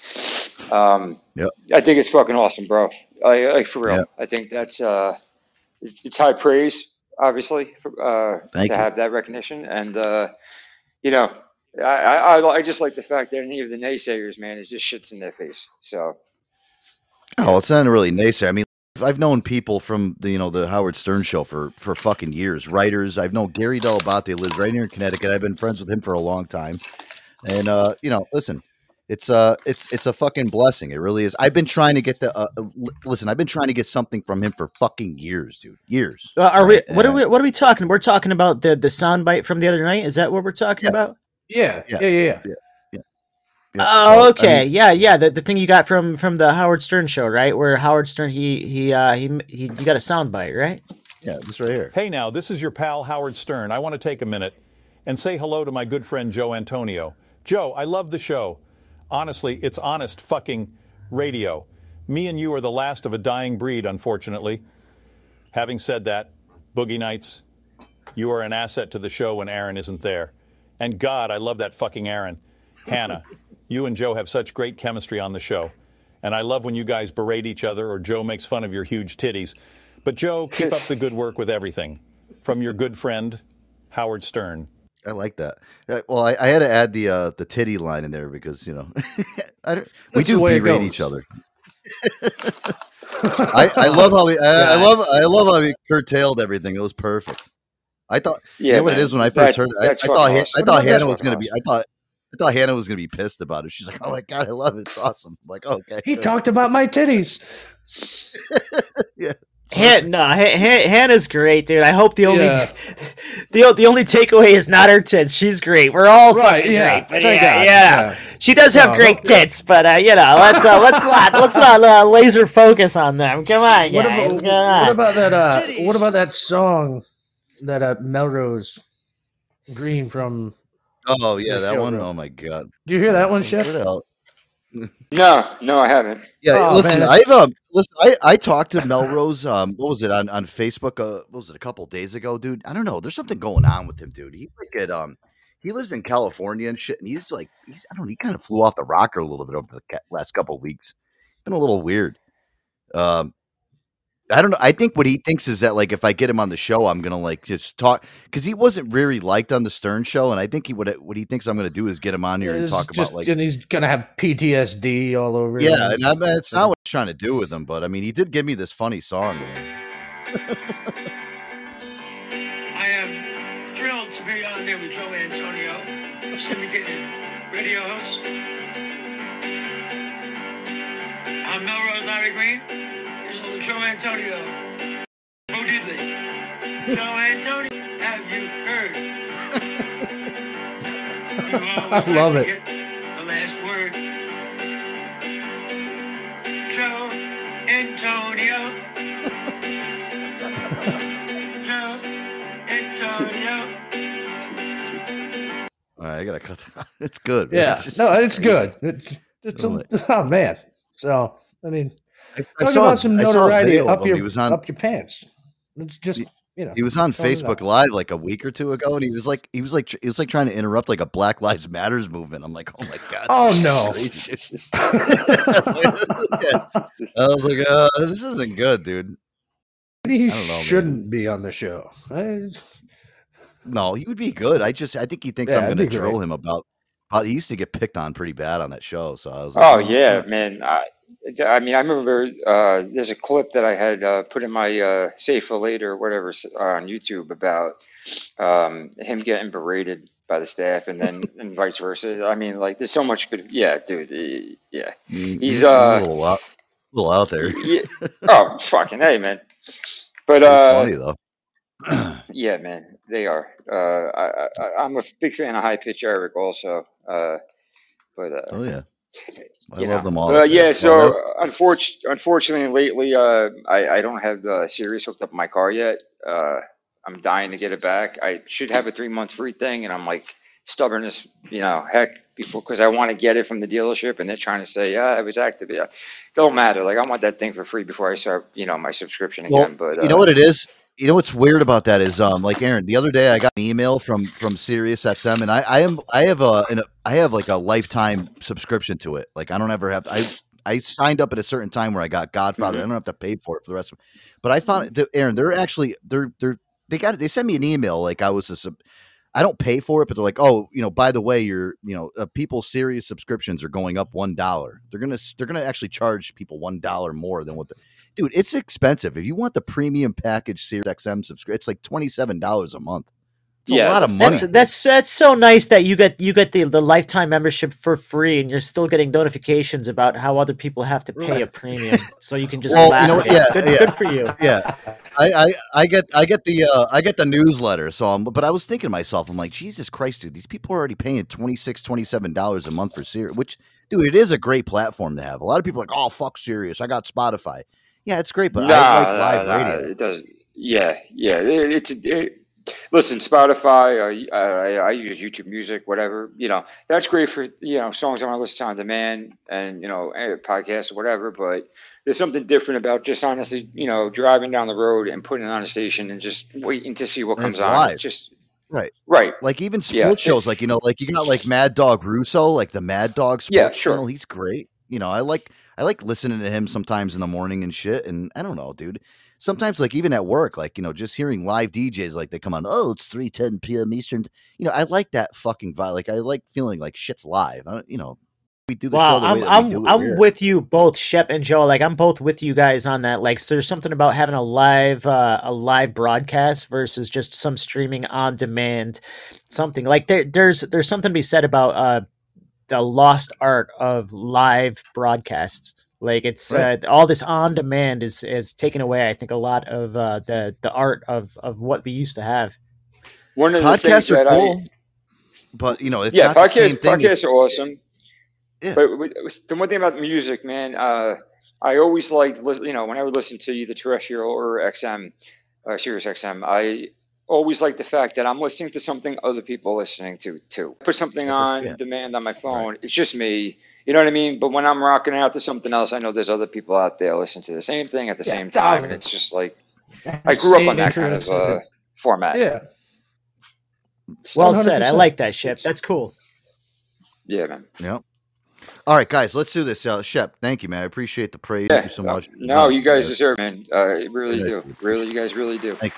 Um, Yep. I think it's fucking awesome, bro. I, I for real. Yep. I think that's uh, it's, it's high praise, obviously, for, uh, Thank to you. have that recognition, and uh, you know, I, I, I I just like the fact that any of the naysayers, man, is just shits in their face. So Oh, it's not really nice. I mean, I've known people from the you know the Howard Stern show for for fucking years. Writers. I've known Gary Dell'Abate lives right here in Connecticut. I've been friends with him for a long time. And uh, you know, listen, it's uh it's it's a fucking blessing. It really is. I've been trying to get the uh, uh, listen. I've been trying to get something from him for fucking years, dude. Years. Uh, are we? Right, What are we? What are we talking? We're talking about the the soundbite from the other night. Is that what we're talking Yeah. about? Yeah, Yeah. yeah, yeah, yeah. Yeah, Oh, so, I okay. mean, yeah, yeah. The, the thing you got from from the Howard Stern show, right? Where Howard Stern he he uh he he you got a soundbite, right? yeah, this right here. Hey now, this is your pal Howard Stern. I want to take a minute and say hello to my good friend Joe Antonio. Joe, I love the show. Honestly, it's honest fucking radio. Me and you are the last of a dying breed, unfortunately. Having said that, Boogie Nights, you are an asset to the show when Aaron isn't there. And God, I love that fucking Aaron. Hannah, you and Joe have such great chemistry on the show. And I love when you guys berate each other or Joe makes fun of your huge titties. But Joe, keep up the good work with everything. From your good friend, Howard Stern. I like that. Uh, Well, I, I had to add the uh, the titty line in there because you know I don't, we do berate each other. I, I love how he I, I love I love how he curtailed everything. It was perfect. I thought yeah, you know what man, it is when I that- first heard it. I, I thought awesome. I thought Hannah was gonna be. I thought I thought Hannah was gonna be pissed about it. She's like, "Oh my god, I love it. It's awesome." I'm like, okay, He good. talked about my titties. Han, no, Han, Han, Hannah's great, dude. I hope the only Yeah. the the only takeaway is not her tits. She's great. We're all Right, fucking yeah. great. But yeah, yeah, yeah. she does have No, great no. tits, but uh, you know, let's uh, let's not let's not uh, laser focus on them. Come on, What guys. about, what about that? Uh, what about that song that uh, Melrose Green from? Oh yeah, that show one. wrote. Oh my god. Do you hear that one, Where Chef? the? No, no, I haven't. Yeah, Oh, listen, man, I've um, listen, I, I talked to Melrose. Um, what was it on on Facebook? Uh, what was it a couple days ago, dude? I don't know. There's something going on with him, dude. He's like at um, he lives in California and shit, and he's like, he's I don't know. He kind of flew off the rocker a little bit over the last couple of weeks. Been a little weird. Um, I don't know. I think what he thinks is that like if I get him on the show, I'm gonna like just talk because he wasn't really liked on the Stern show, and I think he would uh, what he thinks I'm gonna do is get him on here and It's talk just- about like and he's gonna have PTSD all over. yeah, him. and I mean, it's not what I'm trying to do with him, but I mean, he did give me this funny song. Man. I am thrilled to be on there with Joe Antonio, syndicated radio host. I'm Melrose Larry Green. This Joe Antonio. Who did they? Joe Antonio, have you heard? You I love it. The last word. Joe Antonio. Joe Antonio. All right, I gotta cut that. It's good. man. yeah. It's just- no, it's good. It, it's a, oh man. So I mean, I, I talk saw, about some I saw a notoriety of up him. your He was on. up your pants. It's just you know, He was on Facebook. Live like a week or two ago, and he was like, he was like, tr- he was like trying to interrupt like a Black Lives Matters movement. I'm like, oh my god. Oh, no. crazy, dude. I was like, uh, this isn't good, dude. He I don't man. shouldn't be on the show. I, No, he would be good. I just, I think he thinks Yeah, I'm going to drill great. him about. How he used to get picked on pretty bad on that show, so I was like, Oh it's yeah, man. I, I mean, I remember uh, there's a clip that I had uh, put in my uh, save for later, or whatever, on YouTube about um, him getting berated by the staff, and then and vice versa. I mean, like, there's so much good. Yeah, dude. Yeah, he's a uh, little out, little out there. yeah, oh fucking hey, man. But uh, funny though. yeah, man, they are. Uh, I, I, I'm a big fan of High Pitch Eric, also. Uh, but uh, Oh yeah, I you love them all. Uh, yeah, so unfortunately, unfortunately, lately, uh, I, I don't have the Sirius hooked up in my car yet. Uh, I'm dying to get it back. I should have a three month free thing, and I'm like stubborn as you know, heck, before because I want to get it from the dealership, and they're trying to say, yeah, it was activated. Don't matter. Like I want that thing for free before I start, you know, my subscription Well, again. But uh, you know what it is? You know what's weird about that is um like Aaron, the other day I got an email from from Sirius XM and I I am I have a an, I have like a lifetime subscription to it. Like I don't ever have I I signed up at a certain time where I got Godfather. Mhm. I don't have to pay for it for the rest of it. But I found Aaron, they're actually they're they're they got they sent me an email like I was a sub I don't pay for it, but they're like, oh, you know, by the way, your, you know, uh, people's Sirius subscriptions are going up one dollar. They're gonna, they're gonna actually charge people one dollar more than what the, dude. It's expensive. If you want the premium package Sirius XM subscription, it's like twenty seven dollars a month. It's Yeah, a lot of money. That's that's that's so nice that you get you get the the lifetime membership for free, and you're still getting notifications about how other people have to pay a premium, so you can just Well, you know at what? it. Yeah, good, yeah. good for you. yeah I, I i get i get the uh i get the newsletter so i'm but i was thinking to myself i'm like jesus christ dude these people are already paying 26 27 dollars a month for sirius which dude it is a great platform to have a lot of people are like oh fuck sirius i got spotify yeah it's great but i like live nah, radio It doesn't. Yeah, yeah. It, it's it, listen, Spotify. I, I I use YouTube Music, whatever. You know, that's great for you know songs I want to listen to on demand and you know eh, podcasts or whatever. But there's something different about just honestly, you know, driving down the road and putting it on a station and just waiting to see what And comes on. It's just right right. like even sports Yeah. shows like you know like you got like mad dog russo like the mad dog sports Yeah, sure. channel he's great you know i like i like listening to him sometimes in the morning and shit and i don't know dude sometimes like even at work like you know just hearing live djs like they come on oh it's 3 10 p.m eastern you know i like that fucking vibe like i like feeling like shit's live I, you know we do the Wow, show the I'm way that I'm we do I'm here. with you both, Shep and Joe. Like I'm both with you guys on that. Like, so there's something about having a live uh, a live broadcast versus just some streaming on demand something. Like there there's there's something to be said about uh the lost art of live broadcasts. Like it's Right. uh, all this on demand is is taken away. I think a lot of uh, the the art of of what we used to have. One of the things podcasts are cool I but you know it's yeah, not the same podcasts as- podcasts are awesome. Yeah. But with- with- the one thing about music, man, uh, I always liked, you know, when I would listen to either terrestrial or XM, uh, Sirius XM, I always like the fact that I'm listening to something other people are listening to too. Put something on yeah. demand on my phone. It's just me. You know what I mean? But when I'm rocking out to something else, I know there's other people out there listening to the same thing at the Yeah, same time, and it's just like I grew up on that kind of uh, format. Yeah. Well said. I like that, Shep. That's cool. Yeah, man. Yep. All right, guys, let's do this. Uh, Shep, thank you, man. I appreciate the praise. Yeah. Thank you so much. No, you guys deserve, it, man. Uh, you really Yeah, do. Really, you guys really do. Thank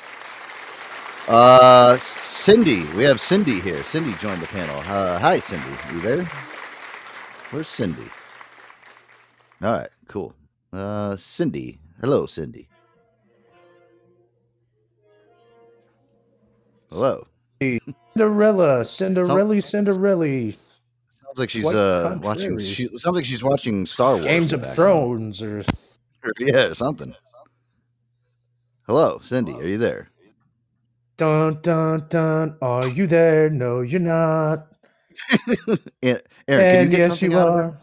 Uh, Cindy, we have Cindy here. Cindy joined the panel. Uh, hi, Cindy. You there? Where's Cindy? All right, cool. Uh, Cindy. Hello, Cindy. Hello. Cinderella, Cinderella, Cinderella. Sounds like she's uh watching. contrary. She sounds like she's watching Star Wars. Games in of background. Thrones, or Yeah, something. Hello, Cindy. Are you there? dun dun dun. Are you there? No, you're not. Yeah, Aaron, can you get yes, something you of her? are.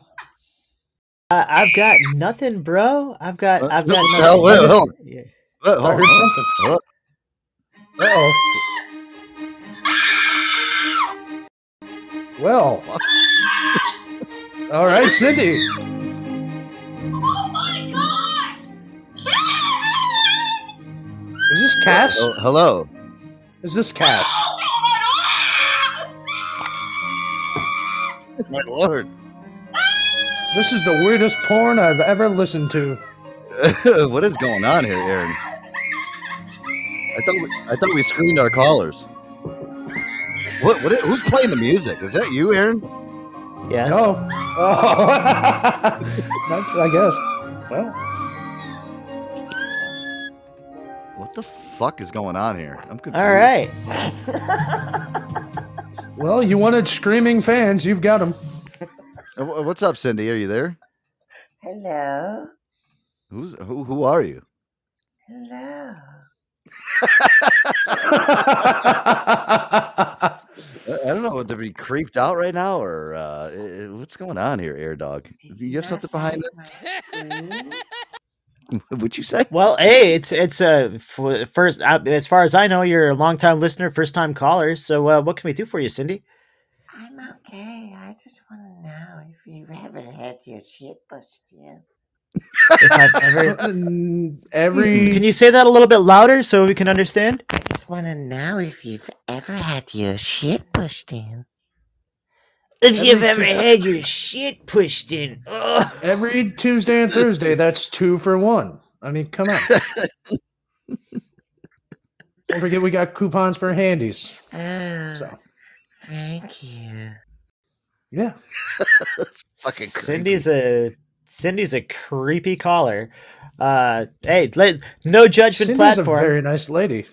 Uh, I've got nothing, bro. I've got I've got what nothing. hell? Wait, I just- hold on. yeah. Wait, I heard something. Uh-oh. Well. All right, Cindy. Oh my gosh! Is this Cass? Oh, hello. Is this Cass? My lord. This is the weirdest porn I've ever listened to. what is going on here, Aaron? I thought we, I thought we screened our callers. What? What? Is, who's playing the music? Is that you, Aaron? Yes. Oh. oh. That's, I guess. Well, What the fuck is going on here? I'm confused. All right. well, you wanted screaming fans. You've got them. Uh, What's up, Cindy? Are you there? Hello. Who's who? Who are you? Hello. I, I don't know. To be creeped out right now, or uh, what's going on here, Air Dog? Do you have something behind it? What'd you say? Well, hey, it's it's uh, f- first uh, as far as I know, you're a long time listener, first time caller. So, uh, what can we do for you, Cindy? I'm okay. I just want to know if you've ever had your shit pushed in. If I've ever, Every can you say that a little bit louder so we can understand? I just want to know if you've ever had your shit pushed in. If you've ever had your shit pushed in, every Tuesday and Thursday, that's two for one. I mean, come on. Don't forget we got coupons for handies. Oh, So thank you. yeah. Fucking Cindy's a Cindy's a creepy caller. Uh, hey, let, no judgment Cindy's platform. a very nice lady.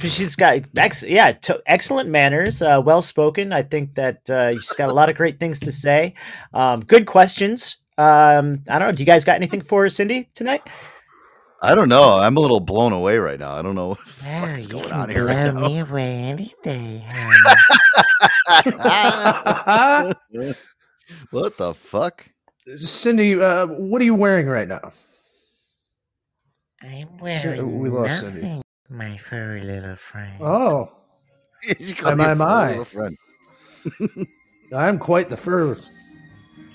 She's got ex- yeah, to- excellent manners, uh, well spoken. I think that uh, she's got a lot of great things to say. Um, good questions. Um, I don't know. Do you guys got anything for Cindy tonight? I don't know. I'm a little blown away right now. I don't know. Well, you going can on here blow right now? me away any day, what the fuck? Cindy, uh, what are you wearing right now? I'm Sure, wearing we lost Cindy. Nothing, my furry little friend. Oh, She called Am you a I furry my? I'm quite the fur.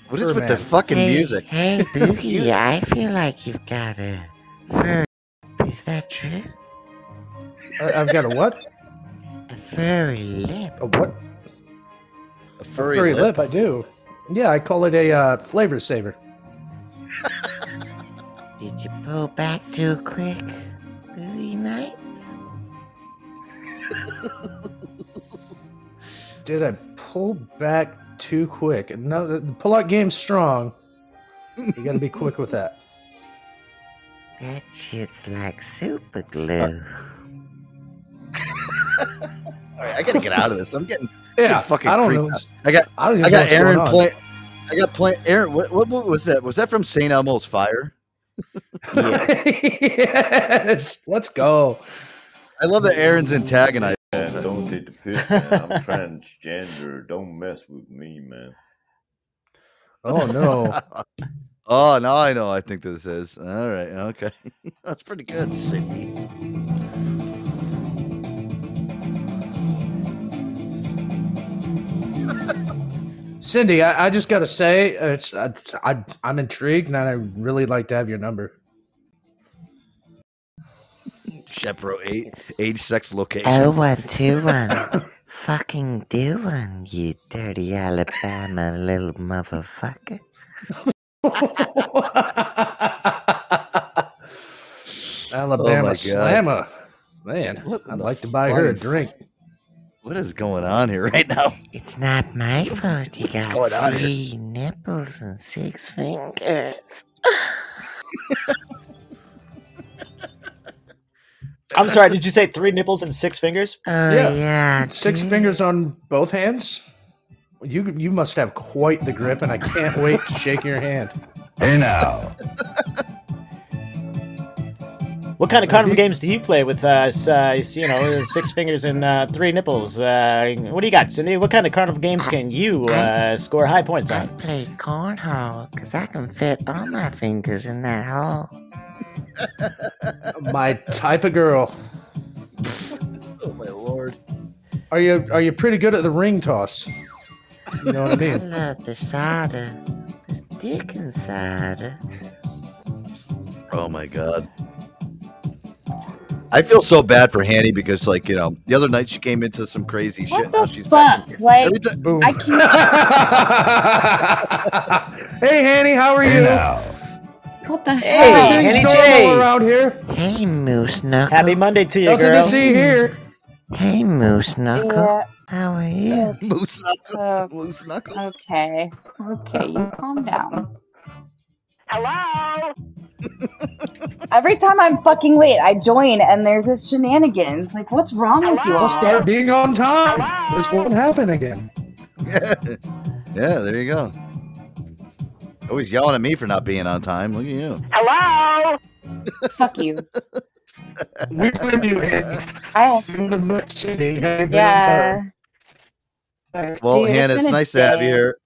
What is fur with the fucking hey, music? Hey, Boogie, I feel like you've got a fur. Is that true? I- I've got a what? A furry lip. A what? A furry, Furry lip? lip. I do. Yeah, I call it a uh, flavor saver. Did you pull back too quick, Boogie Nights? Did I pull back too quick? No, the the pull-out game's strong. You got to be quick with that. That shit's like super glue. All right, I gotta get out of this. I'm getting, Yeah, getting fucking I don't know. out. I got I don't I got Aaron on. play. I got play Aaron. What, what movie was that? Was that from Saint Elmo's Fire? yes, let's go. I love that Aaron's antagonized. Man, don't take the piss, man. I'm transgender. Don't mess with me, man. Oh no. oh, now I know. I think this is all right. Okay, that's pretty good, Cindy. Cindy, I, I just got to say, it's I, I, I'm intrigued, and I really like to have your number. Shepro eight age, sex, location. Oh, one, two, one. Fucking do one, you dirty Alabama little motherfucker. Alabama oh, God. Slammer. Man, What I'd like to buy her a drink. What is going on here right now? It's not my fault you got going here? three nipples and six fingers. I'm sorry. Did you say three nipples and six fingers? Oh, Yeah. yeah. Six dude. fingers on both hands. You you must have quite the grip, and I can't wait to shake your hand. Hey now. What kind of carnival games do you play with? us? uh, you know, six fingers and uh, three nipples. Uh, what do you got, Cindy? What kind of carnival games can you uh, score high points on? I play cornhole because I can fit all my fingers in that hole. My type of girl. Oh my lord! Are you are you pretty good at the ring toss? You know what I mean? I mean? love the cider. There's dick in cider. Oh my god! I feel so bad for Hanny because, like, you know, the other night she came into some crazy shit. Now she's back. Fuck, like Every ti- I can't. Hey, Hanny, how are Hey you? now. What the Hey, hell? Everything's Hanny normal J. around here. Hey, Moose Knuckle. Happy Monday to you, Nothing girl. to see here. Hey, Moose Knuckle. Yeah. How are you? Moose knuckle. Uh, Moose knuckle. okay. Okay, you calm down. Hello? Every time I'm fucking late, I join and there's this shenanigans. Like, what's wrong with you We'll all? start being on time. This won't happen again. Yeah. yeah, there you go. Always yelling at me for not being on time. Look at you. Hello? Fuck you. We live you in I in the Mud City. Hey, yeah. Well, Dude, it's Hannah, it's been a nice to have you here.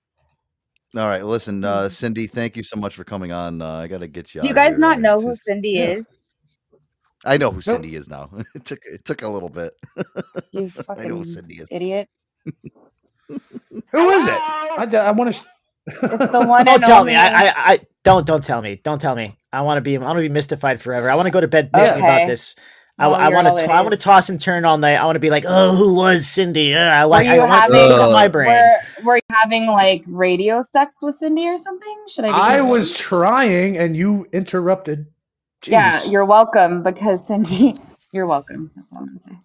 All right, listen, uh, Cindy, thank you so much for coming on. Uh, I got to get you. Do you guys not know who Cindy Yeah. is? I know who Cindy is now. It took it took a little bit. You I know who fucking Cindy is. idiots. Who is it? I, I want to. It's the one Don't tell only. me. I, I, I don't. Don't tell me. Don't tell me. I want to be. I want to be mystified forever. I want to go to bed thinking about this. I, Well, I want to. I want to toss and turn all night. I want to be like, oh, who was Cindy? Uh, I Were like. I you want having take up my brain. were, were you having like radio sex with Cindy or something? Should I? Be I concerned? was trying and you interrupted. Yeah, you're welcome because Cindy. You're welcome. That's all I'm gonna say.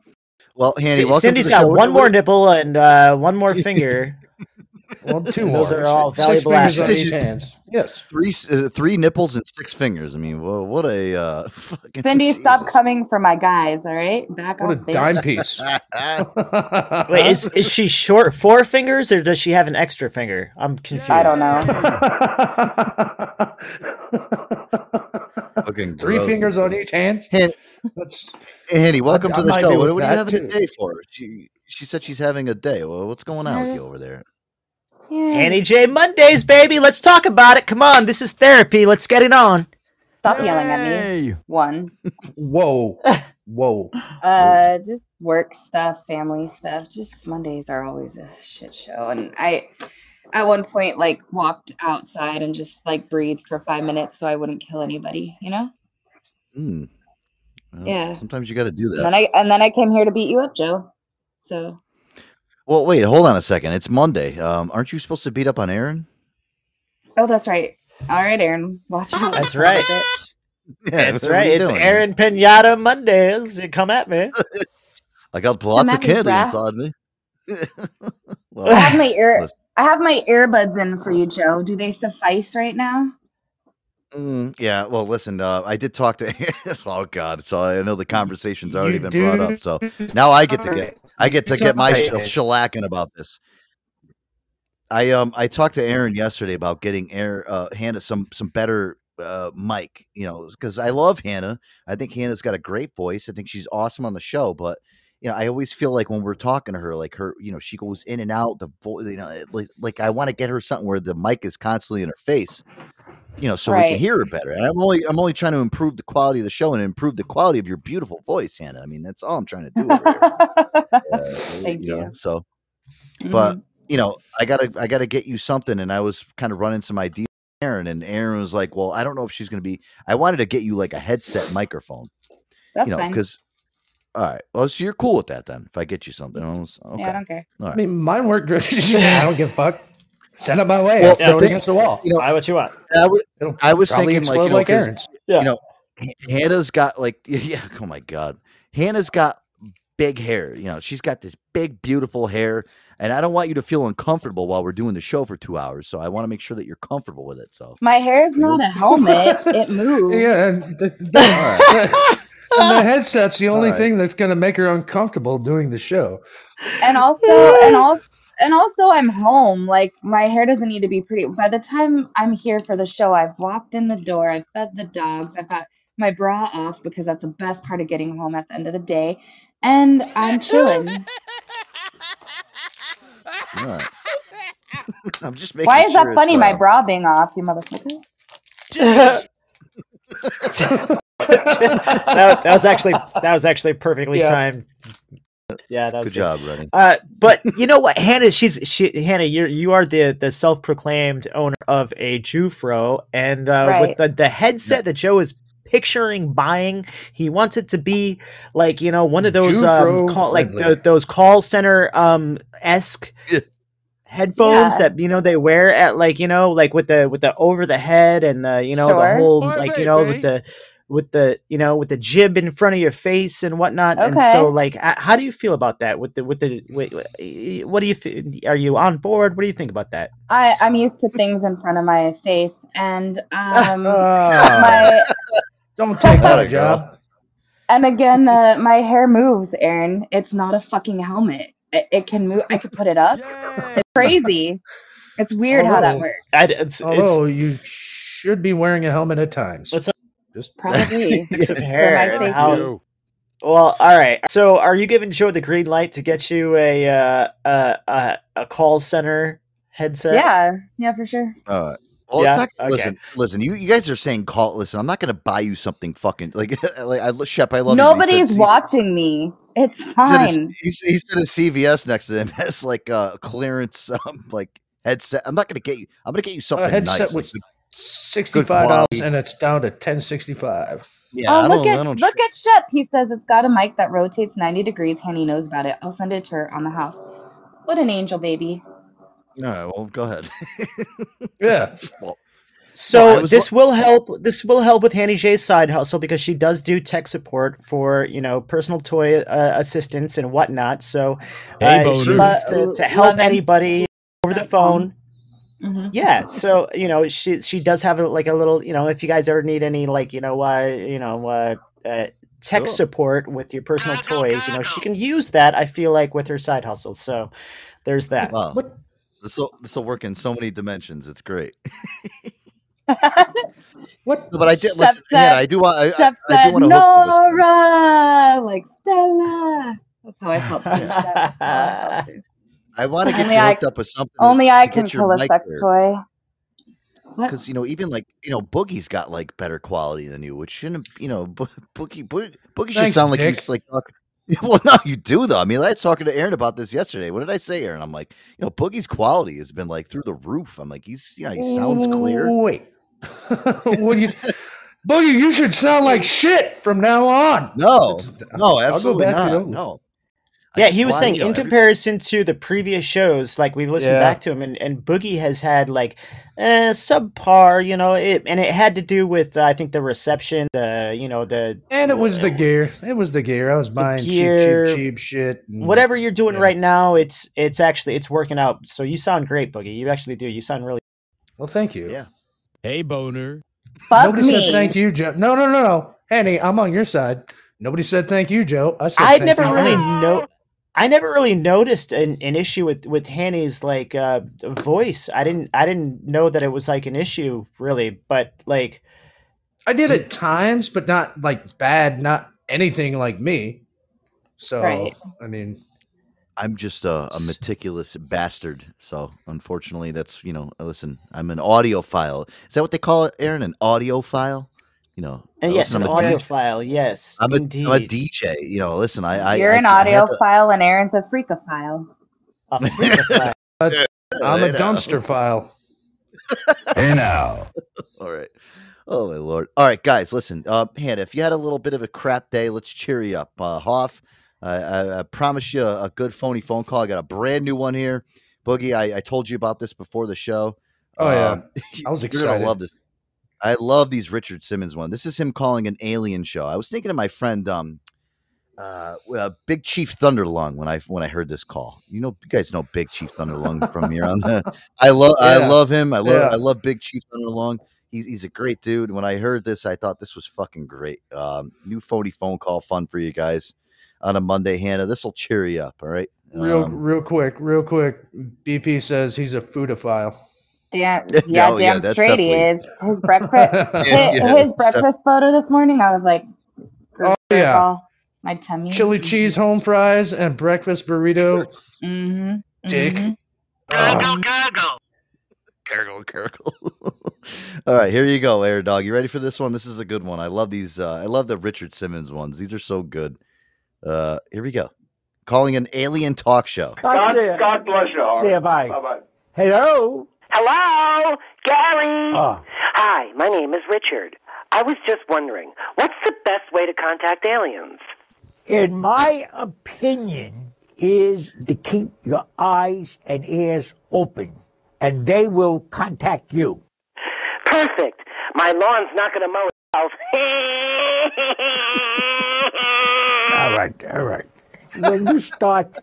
Well, Hanny, C- welcome Cindy's to the got show. one more nipple and uh, one more finger. Well, two more. those are all Six fingers on each hands. Yes. Three uh, three nipples and six fingers. I mean, wha- what a uh, fucking Cindy, stop coming for my guys. All right, back What a off. bitch. dime piece. Wait, is is she short four fingers or does she have an extra finger? I'm confused. I don't know. fucking Three gross. fingers on each hand. Han- That's Hey, Hanny, welcome I to the show. What, with what are you that, having a too. day for? She she said she's having a day. Well, what's going on with you over there? Annie J Mondays, baby. Let's talk about it. Come on, this is therapy. Let's get it on. Stop yelling at me. One. whoa, whoa. Uh, just work stuff, family stuff. Just Mondays are always a shit show. And I, at one point, like walked outside and just like breathed for five minutes so I wouldn't kill anybody. You know. Hmm. Well, Yeah. Sometimes you got to do And that. then I and then I came here to beat you up, Joe. So Well, wait, hold on a second. It's Monday. Um, aren't you supposed to beat up on Aaron? oh, that's right. All right, Aaron, watch out. That's right. Yeah, That's right. It's doing? Aaron Pinata Mondays. Come at me. I got lots of candy bruh. inside me. well, I have my ear. listen, I have my earbuds in for you, Joe. Do they suffice right now? mm, yeah. Well, listen. Uh, I did talk to. oh God. So I know the conversation's already You been brought up. So now I get to get. I get to It's get my sh- shellacking about this. I um I talked to Aaron yesterday about getting Aaron uh, Hannah some some better uh mic, you know, because I love Hannah. I think Hannah's got a great voice. I think she's awesome on the show, but you know, I always feel like when we're talking to her, like her, you know, she goes in and out. The voice, you know, like like I want to get her something where the mic is constantly in her face, you know, so we can hear it better. And I'm only I'm only trying to improve the quality of the show and improve the quality of your beautiful voice, Hannah. I mean, that's all I'm trying to do. Over. Uh, Thank know, you. so, but Mhm. you know, I gotta I gotta get you something, and I was kind of running some ideas. with Aaron and Aaron was like, "Well, I don't know if she's gonna be." I wanted to get you like a headset microphone, That's you know, fine. because. All right. Well, so you're cool with that then. If I get you something, I was- okay. Yeah, I don't care. All I mean, mine worked great. I don't give a fuck. Send it my way. Well, I'll throw it the- against the wall. You know, Buy what you want. I was, I was probably thinking like, explode you know, like 'cause, Aaron's. Yeah. you know, Hannah's got like, yeah. Oh my god, Hannah's got big hair. You know, she's got this big, beautiful hair, and I don't want you to feel uncomfortable while we're doing the show for two hours. So I want to make sure that you're comfortable with it. So My hair is not a helmet. it moves. Yeah, and the, the- and the headset's the only All right. thing that's going to make her uncomfortable doing the show. And also, and also, and also, I'm home. Like my hair doesn't need to be pretty. By the time I'm here for the show, I've walked in the door. I've fed the dogs. I've got my bra off because that's the best part of getting home at the end of the day. And I'm chilling. all right. I'm just making. Why is sure that funny? it's, My uh, bra being off, you motherfucker. that, that was actually that was actually perfectly Yeah. timed. Yeah, that was Good job, running. Uh, but you know what, Hannah? She's she Hannah. You you are the the self proclaimed owner of a Jufro, and uh, Right. with the the headset that Joe is picturing buying. He wants it to be like you know one of those um, call, like the, those call center um esque headphones Yeah. that you know they wear at like you know like with the with the over the head and the you know the whole like you know with the with the you know with the jib in front of your face and whatnot and so like how do you feel about that with the with the wait, what do you feel are you on board what do you think about that I, I'm used to things in front of my face, and um, Ah. my Don't take Atta that job. and again, uh, my hair moves, Aaron. It's not a fucking helmet. It, it can move. I could put it up. It's crazy. It's weird how that works. I, it's, Although you should be wearing a helmet at times. What's Just Probably. Mix of hair and how- well all right so are you giving joe the green light to get you a uh a a, a call center headset Yeah, yeah, for sure. Uh, well, Yeah? it's not. Okay. Listen, listen. You, you guys are saying call. Listen, I'm not going to buy you something fucking like. like I, Shep, I love you, said Nobody's watching me. It's He said, fine. a, he, he said a CVS next to him has like a clearance um, like headset. I'm not going to get you. I'm going to get you something a headset nice. was like, sixty five dollars, and it's down to ten sixty five. yeah, oh, I look don't. I at don't. look at Shep. He says it's got a mic that rotates 90 degrees. Hanny knows about it. I'll send it to her on the house. What an angel, baby. All right, well, go ahead. Yeah. well, So No, I was this will help. This will help with Hanny J's side hustle because she does do tech support for you know personal toy uh, assistance and whatnot. So Hey, uh, boner. she Lo- to, to help love anybody over the phone. Mhm. Yeah, so you know she she does have a, like a little you know if you guys ever need any like you know uh you know uh, uh tech Cool. support with your personal toys, you know she can use that. I feel like with her side hustle. So there's that. wow. This will this will work in so many dimensions. It's great. What? No, but I did Shep listen. said- Yeah, I do want. I, I, I do want to hook to this. Nora, like Stella. That's how I felt. too. That's how I felt too. I want to get Only you I- up with something. Only I to can get your kill a sex there. toy. Because you know even like you know Boogie's got like better quality than you, which shouldn't you know Bo- Boogie Boogie, Boogie should Thanks, sound like Dick. he's like talking. Well, no, you do though. I mean, I was talking to Aaron about this yesterday. What did I say, Aaron? I'm like, you know, Boogie's quality has been like through the roof. I'm like, he's you know, he sounds clear. Wait. what do you, Boogie? You should sound like shit from now on. No, no, I'll go absolutely back not. those. No. I Yeah, he was saying in comparison to the previous shows, like we've listened Yeah. back to him, and, and Boogie has had like eh, subpar, you know, it, and it had to do with uh, I think the reception, the you know the And it was the gear. It was the gear. I was buying gear, cheap, cheap, cheap shit. and- whatever you're doing yeah. right now. It's it's actually it's working out. So you sound great, Boogie. You actually do. You sound really. Well, thank you. Yeah. Hey, boner. Fuck Nobody me. said thank you, Joe. No, no, no, no. Henny, I'm on your side. Nobody said thank you, Joe. I said I thank never you. really know. I never really noticed an, an issue with with Hanny's like uh, voice. I didn't I didn't know that it was like an issue really, but like I did at times, but not like bad, not anything like me. So, Right. I mean, I'm just a, a meticulous bastard. So unfortunately, that's you know. Listen, I'm an audiophile. Is that what they call it, Aaron? An audiophile? You know. and uh, yes, an I'm a audio file. Yes, I'm a, indeed. I'm a DJ. You know, listen, I, I You're I, an I had to- audiophile and Aaron's a freakophile. A freakophile. I'm a dumpster file. Hey now. All right. Oh my lord. All right, guys, listen. Uh, Hannah, if you had a little bit of a crap day, let's cheer you up. Uh, Hoff, I, I, I promise you a, a good phony phone call. I got a brand new one here. Boogie, I, I told you about this before the show. Oh, yeah. Um, I was You're excited. gonna love this. I love these Richard Simmons one. This is him calling an alien show. I was thinking of my friend, um, uh, uh, Big Chief Thunderlung when I when I heard this call. You know, you guys know Big Chief Thunderlung from here on. I love I love him. I love Yeah. I love Big Chief Thunderlung. He's he's a great dude. When I heard this, I thought this was fucking great. Um, new phony phone call, fun for you guys on a Monday, Hannah. This will cheer you up. All right. Real, Um, real quick, real quick. BP says he's a foodophile. Damn, Yeah, yeah, oh, yeah, damn that's straight he is. His breakfast, Yeah, his, yeah, his breakfast photo this morning. I was like, Oh, yeah. girl, my tummy. Chili cheese home fries and breakfast burrito. Mm-hmm. Dick. mhm. Uh, Gurgle, gurgle. All right, here you go, Air Dog. You ready for this one? This is a good one. I love these. Uh, I love the Richard Simmons ones. These are so good. Uh, here we go. Calling an alien talk show. God, God bless you. See you, bye. Bye-bye. Hello? Hello, Gary. Oh. Hi, my name is Richard. I was just wondering, what's the best way to contact aliens? In my opinion, is to keep your eyes and ears open, and they will contact you. Perfect. My lawn's not going to mow itself. All right, all right. When you start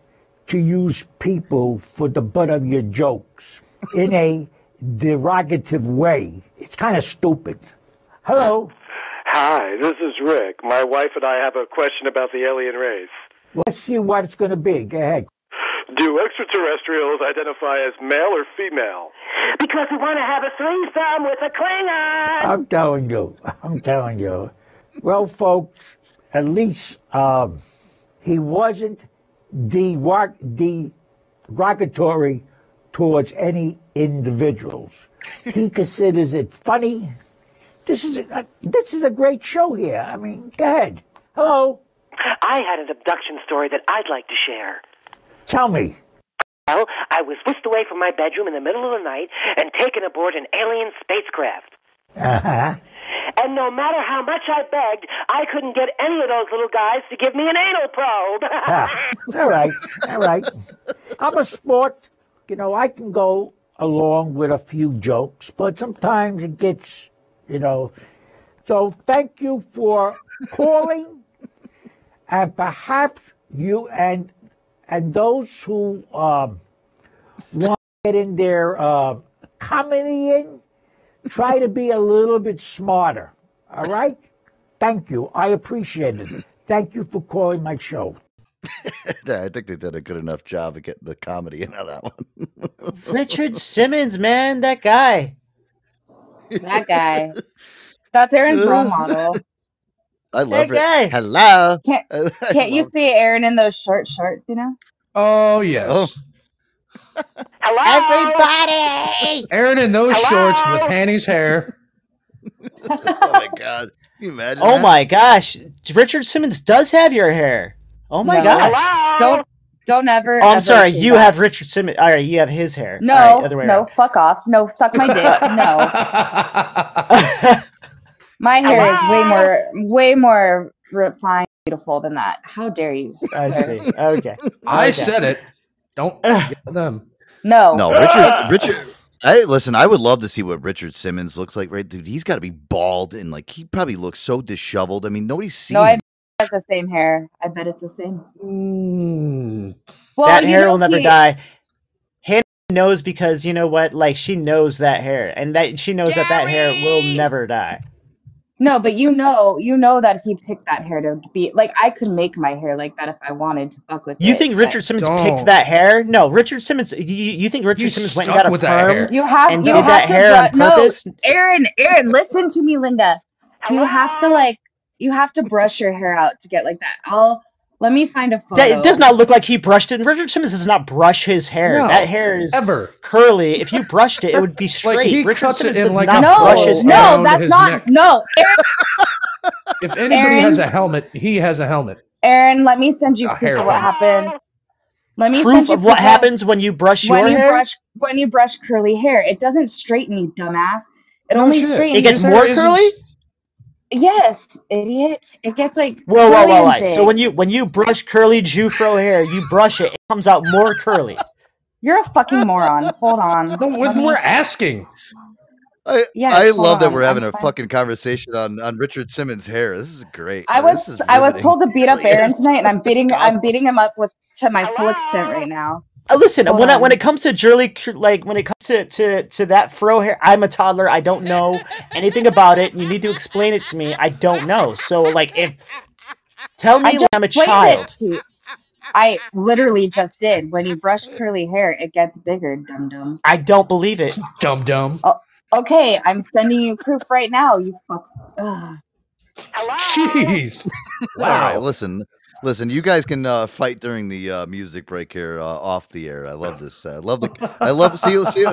to use people for the butt of your jokes in a derogative way, it's kind of stupid. Hello. Hi, this is Rick. My wife and I have a question about the alien race. Let's see what it's going to be. Go ahead. Do extraterrestrials identify as male or female? because we want to have a threesome with a Klingon. I'm telling you. I'm telling you. Well, folks, at least um, he wasn't derog- derogatory towards any individuals. He considers it funny. This is a, this is a great show here. I mean, go ahead. Hello. I had an abduction story that I'd like to share. Tell me. Well, I was whisked away from my bedroom in the middle of the night and taken aboard an alien spacecraft. Uh huh. And no matter how much I begged, I couldn't get any of those little guys to give me an anal probe. Ah, all right, all right. I'm a sport. You know, I can go along with a few jokes, but sometimes it gets, you know. So thank you for calling, and perhaps you and and those who um, want to get in their uh, comedy in, try to be a little bit smarter. All right. Thank you. I appreciate it. Thank you for calling my show. Yeah, I think they did a good enough job of getting the comedy in on that one. Richard Simmons, man, that guy. That guy. That's Aaron's role model. I love That it. guy. Hello. Can't, can't you see Aaron in those short shorts, you know? Oh yes. Oh. Hello, Everybody! Aaron in those shorts with Hanny's hair. oh my god. Can you imagine? Oh that? my gosh. Richard Simmons does have your hair. Oh my No. gosh. Don't don't ever. Oh, I'm ever sorry. You that. have Richard Simmons. All right, you have his hair. No, All right, other way no, around. fuck off. No, suck my dick. No. my hair is way more, way more refined, beautiful than that. How dare you? I see. Okay. I Okay. said it. Don't get them. No. No, Richard. Richard. I listen. I would love to see what Richard Simmons looks like. Right, dude. He's got to be bald and like he probably looks so disheveled. I mean, nobody's seen. No, I him. bet it's the same hair. I bet it's the same. Mm. Well, that hair will never he- die. Hannah knows because you know what? Like she knows that hair, and that she knows that that hair will never die. No, but you know, you know that he picked that hair to be like I could make my hair like that if I wanted to fuck with You it, think Richard Simmons picked that hair? No, Richard Simmons. You, you think Richard You Simmons went and stuck got a with that perm You have and you did have that to hair on bru- no, purpose? Aaron, Aaron, listen to me, Linda. You have to like you have to brush your hair out to get like that. I'll let me find a photo. That, it does not look like he brushed it. Richard Simmons does not brush his hair. No, that hair is ever. curly. If you brushed it, it would be straight. he Richard Simmons does like not a no, brush his hair. no, that's his not neck. no. Aaron, If anybody Aaron- has a helmet, he has a helmet. Aaron, let me send you A proof hair of what happens. Let me Proof send you of what happens when you brush when your you hair. brush when you brush curly hair. It doesn't straighten you, dumbass. It No only shit. straightens. it gets your- more Is- curly. Yes, idiot. It gets like Whoa, whoa, whoa, whoa! So when you when you brush curly Jufro hair, you brush it, it comes out more curly. You're a fucking moron. Hold on. No, Let me- we're asking. I, Yeah, I hold love that we're having I'm a fine. fucking conversation on on Richard Simmons' hair. This is great. I was I was told to beat up Aaron tonight, and I'm beating I'm beating him up with to my full extent right now. Uh, listen, Hold when I, when it comes to Jurley, like when it comes to, to to that fro hair, I'm a toddler. I don't know anything about it. You need to explain it to me. I don't know. So like, if tell me just like I'm a child. to. I literally just did. When you brush curly hair, it gets bigger, dum dum. I don't believe it. Dum dum. Okay, I'm sending you proof right now. You fuck. Ugh. Jeez. All right, listen, listen. You guys can uh, fight during the uh, music break here uh, off the air. I love this. I love the. I love see see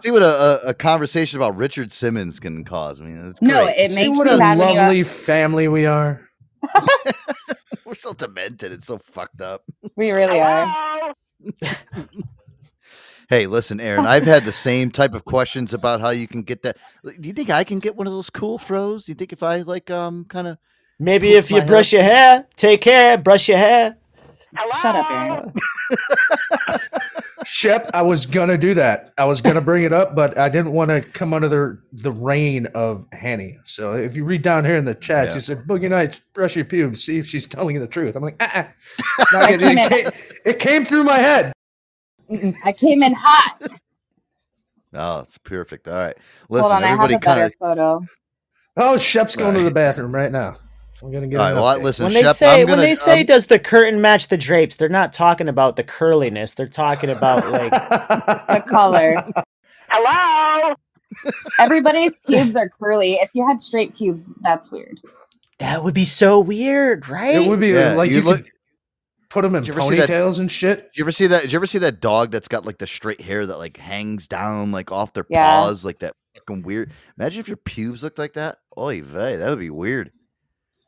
see what a, a, a conversation about Richard Simmons can cause. I mean, it's No, great. it See makes what me a mad when you. lovely family we are. We're so demented. It's so fucked up. We really are. Hey, listen, Aaron. I've had the same type of questions about how you can get that. Do you think I can get one of those cool froze? Do you think if I like um kind of Maybe if you brush your hair, take care, brush your hair. Shut up, Aaron. Shep, I was gonna do that. I was gonna bring it up, but I didn't want to come under the the reign of Hanny. So if you read down here in the chat, Yeah. she said, "Boogie Nights, brush your pubes, see if she's telling you the truth." I'm like, uh-uh. Not I yet. came it, came, it came through my head. I came in hot. Oh, it's perfect. All right. Listen, Hold on, I have everybody a better kind of photo. Oh, Shep's going to the bathroom right now. I'm gonna get. All right, an well, I- update. listen, When they Shep, say I'm when gonna- they say I'm- does the curtain match the drapes, they're not talking about the curliness. They're talking about like The color. Hello? Everybody's pubes are curly. If you had straight pubes, that's weird. that would be so weird, right? It would be Yeah, like you you, look- could put them in Did you ever see that- ponytails and shit. Did you ever see that? Did you ever see that dog that's got like the straight hair that like hangs down like off their Yeah. paws, like that fucking weird? Imagine if your pubes looked like that. Oy vey, that would be weird.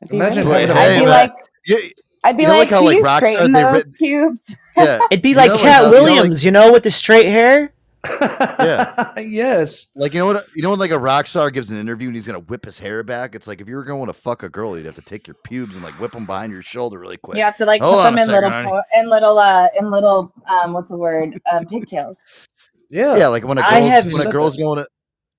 It'd be Imagine really having weird. a- I'd be man, like, you- I'd be you know, like, like how, like, you rock straighten they those ri- pubes? yeah, It'd be You like know, like Katt you know, like- Williams, you know, with the straight hair. yeah. yes. Like you know what? You know when like a rock star gives an interview and he's gonna whip his hair back. It's like if you were going to fuck a girl, you'd have to take your pubes and like whip them behind your shoulder really quick. You have to like Hold put them in second, little honey. po- in little uh in little um what's the word um pigtails. Yeah. Yeah, like when a I girl's have when a girl's going to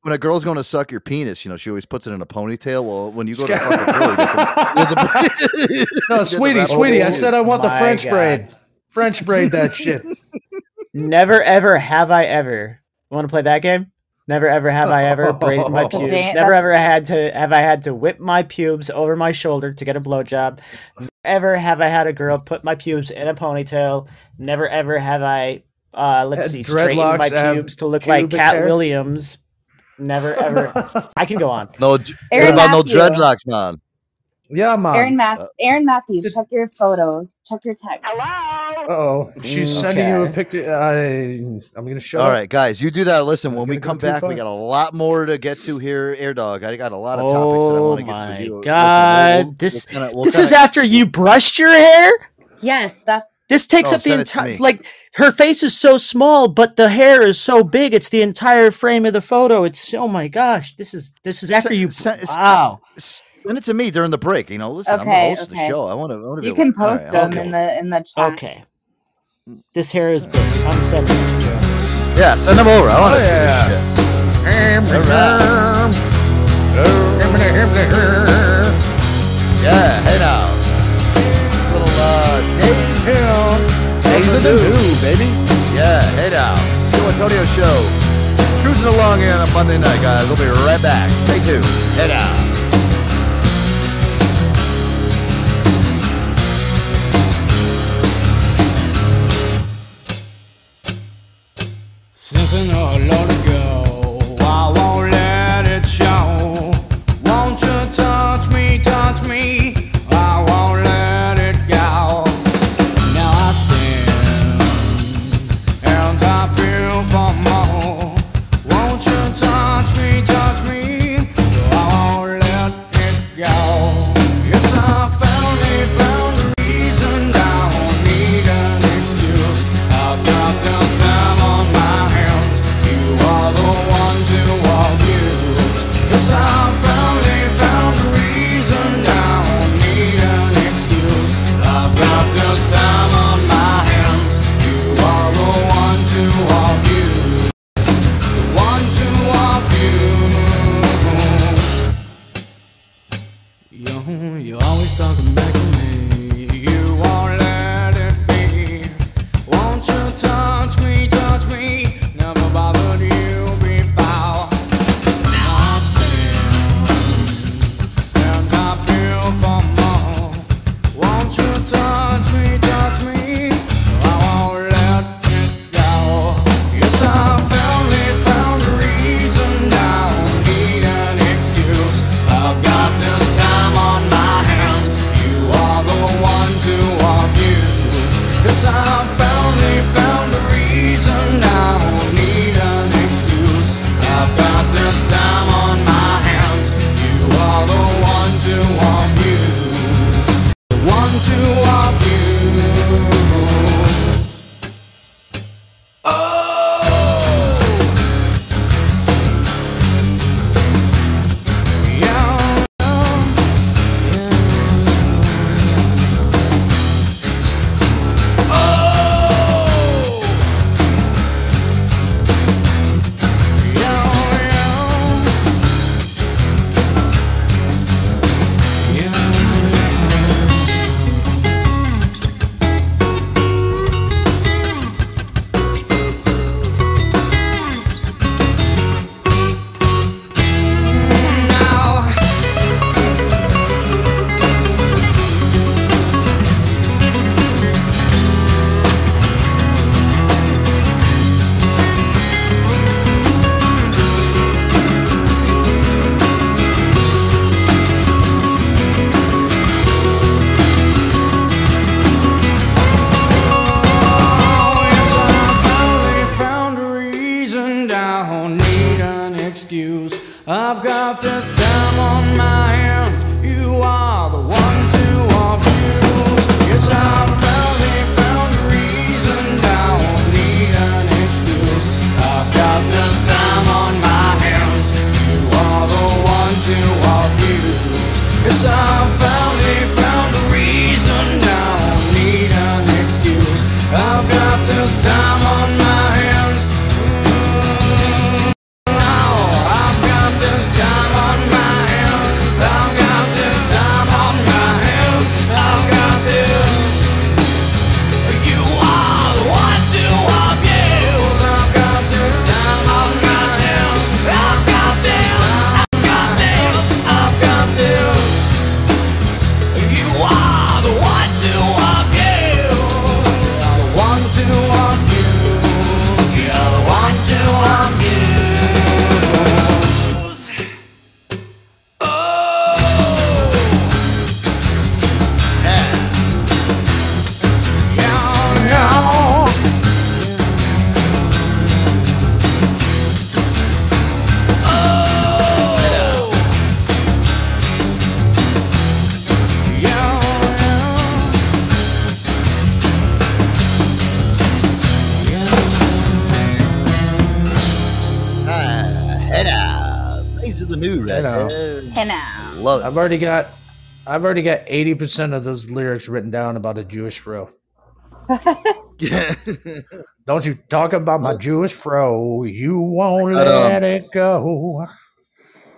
when a girl's going to suck your penis, you know, she always puts it in a ponytail. Well, when you go to fuck a girl, you get the, you get the- No, you the sweetie, sweetie, I said I want the French God. braid. French braid that shit. Never ever have I ever. Want to play that game? Never ever have I ever braided my pubes. Never that's- ever had to have I had to whip my pubes over my shoulder to get a blowjob. Never ever have I had a girl put my pubes in a ponytail. Never ever have I uh let's Had see straightened my dreadlocks, pubes to look like pubic Katt hair? Williams. Never ever. I can go on. No, j- what Aaron about Matthew. no dreadlocks, man? Yeah, mom. Aaron Math uh, Aaron Matthew, check your photos. Check your text. Hello? Oh, she's mm, sending you a picture. I, I'm gonna show. All right, guys, you do that. Listen, when we gonna go come back, we got a lot more to get to here, Air Dog. I got a lot of topics that I Oh want to get to. you. Listen, god. we'll- we'll- this we'll kinda- we'll this is kinda- after you brushed your hair? Yes, that's This takes Oh, up the send it to entire like her face is so small, but the hair is so big. It's the entire frame of the photo. It's oh my gosh. This is this is after you. Send- send- Wow. Send it to me during the break. You know, listen, I'm Okay, the host of okay. the show. I want to. I want to you can post them okay. in the in the chat. Okay. This hair is big. I'm sending it to you. Yeah, send them over. I want to Oh, see yeah. this shit. Yeah, hey now. Little uh, Dave Hill. Days of the New, baby. Yeah, hey now. Joe Antonio Show. Cruising along here on a Monday night, guys. We'll be right back. Stay tuned. Hey now. Since I know a lot Love it. I've already got I've already got eighty percent of those lyrics written down about a Jewish fro. Don't you talk about my Jewish fro? You won't got, um, let it go.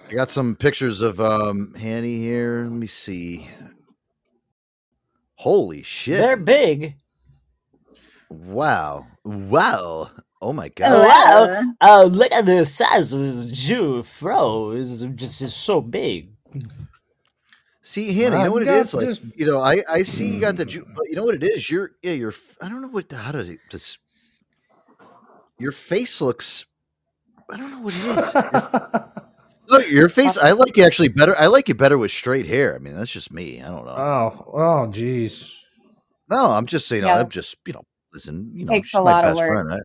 I got some pictures of um Hanny here. Let me see. Holy shit. They're big. Wow. Wow. Oh my god. Wow. Oh, look at the size of this Jew fro. It's just it's so big. See, Hannah, you know what it is? Like, this- you know, I, I see you got the, mm. Jew- but you know what it is? You're, yeah, you're, I don't know what, how does it, this, your face looks, I don't know what it is. Look, your face, I like you actually better. I like you better with straight hair. I mean, that's just me. I don't know. Oh, oh, jeez. No, I'm just saying, Yeah. I'm just, you know, listen, you know, Takes she's a my lot of best work. friend.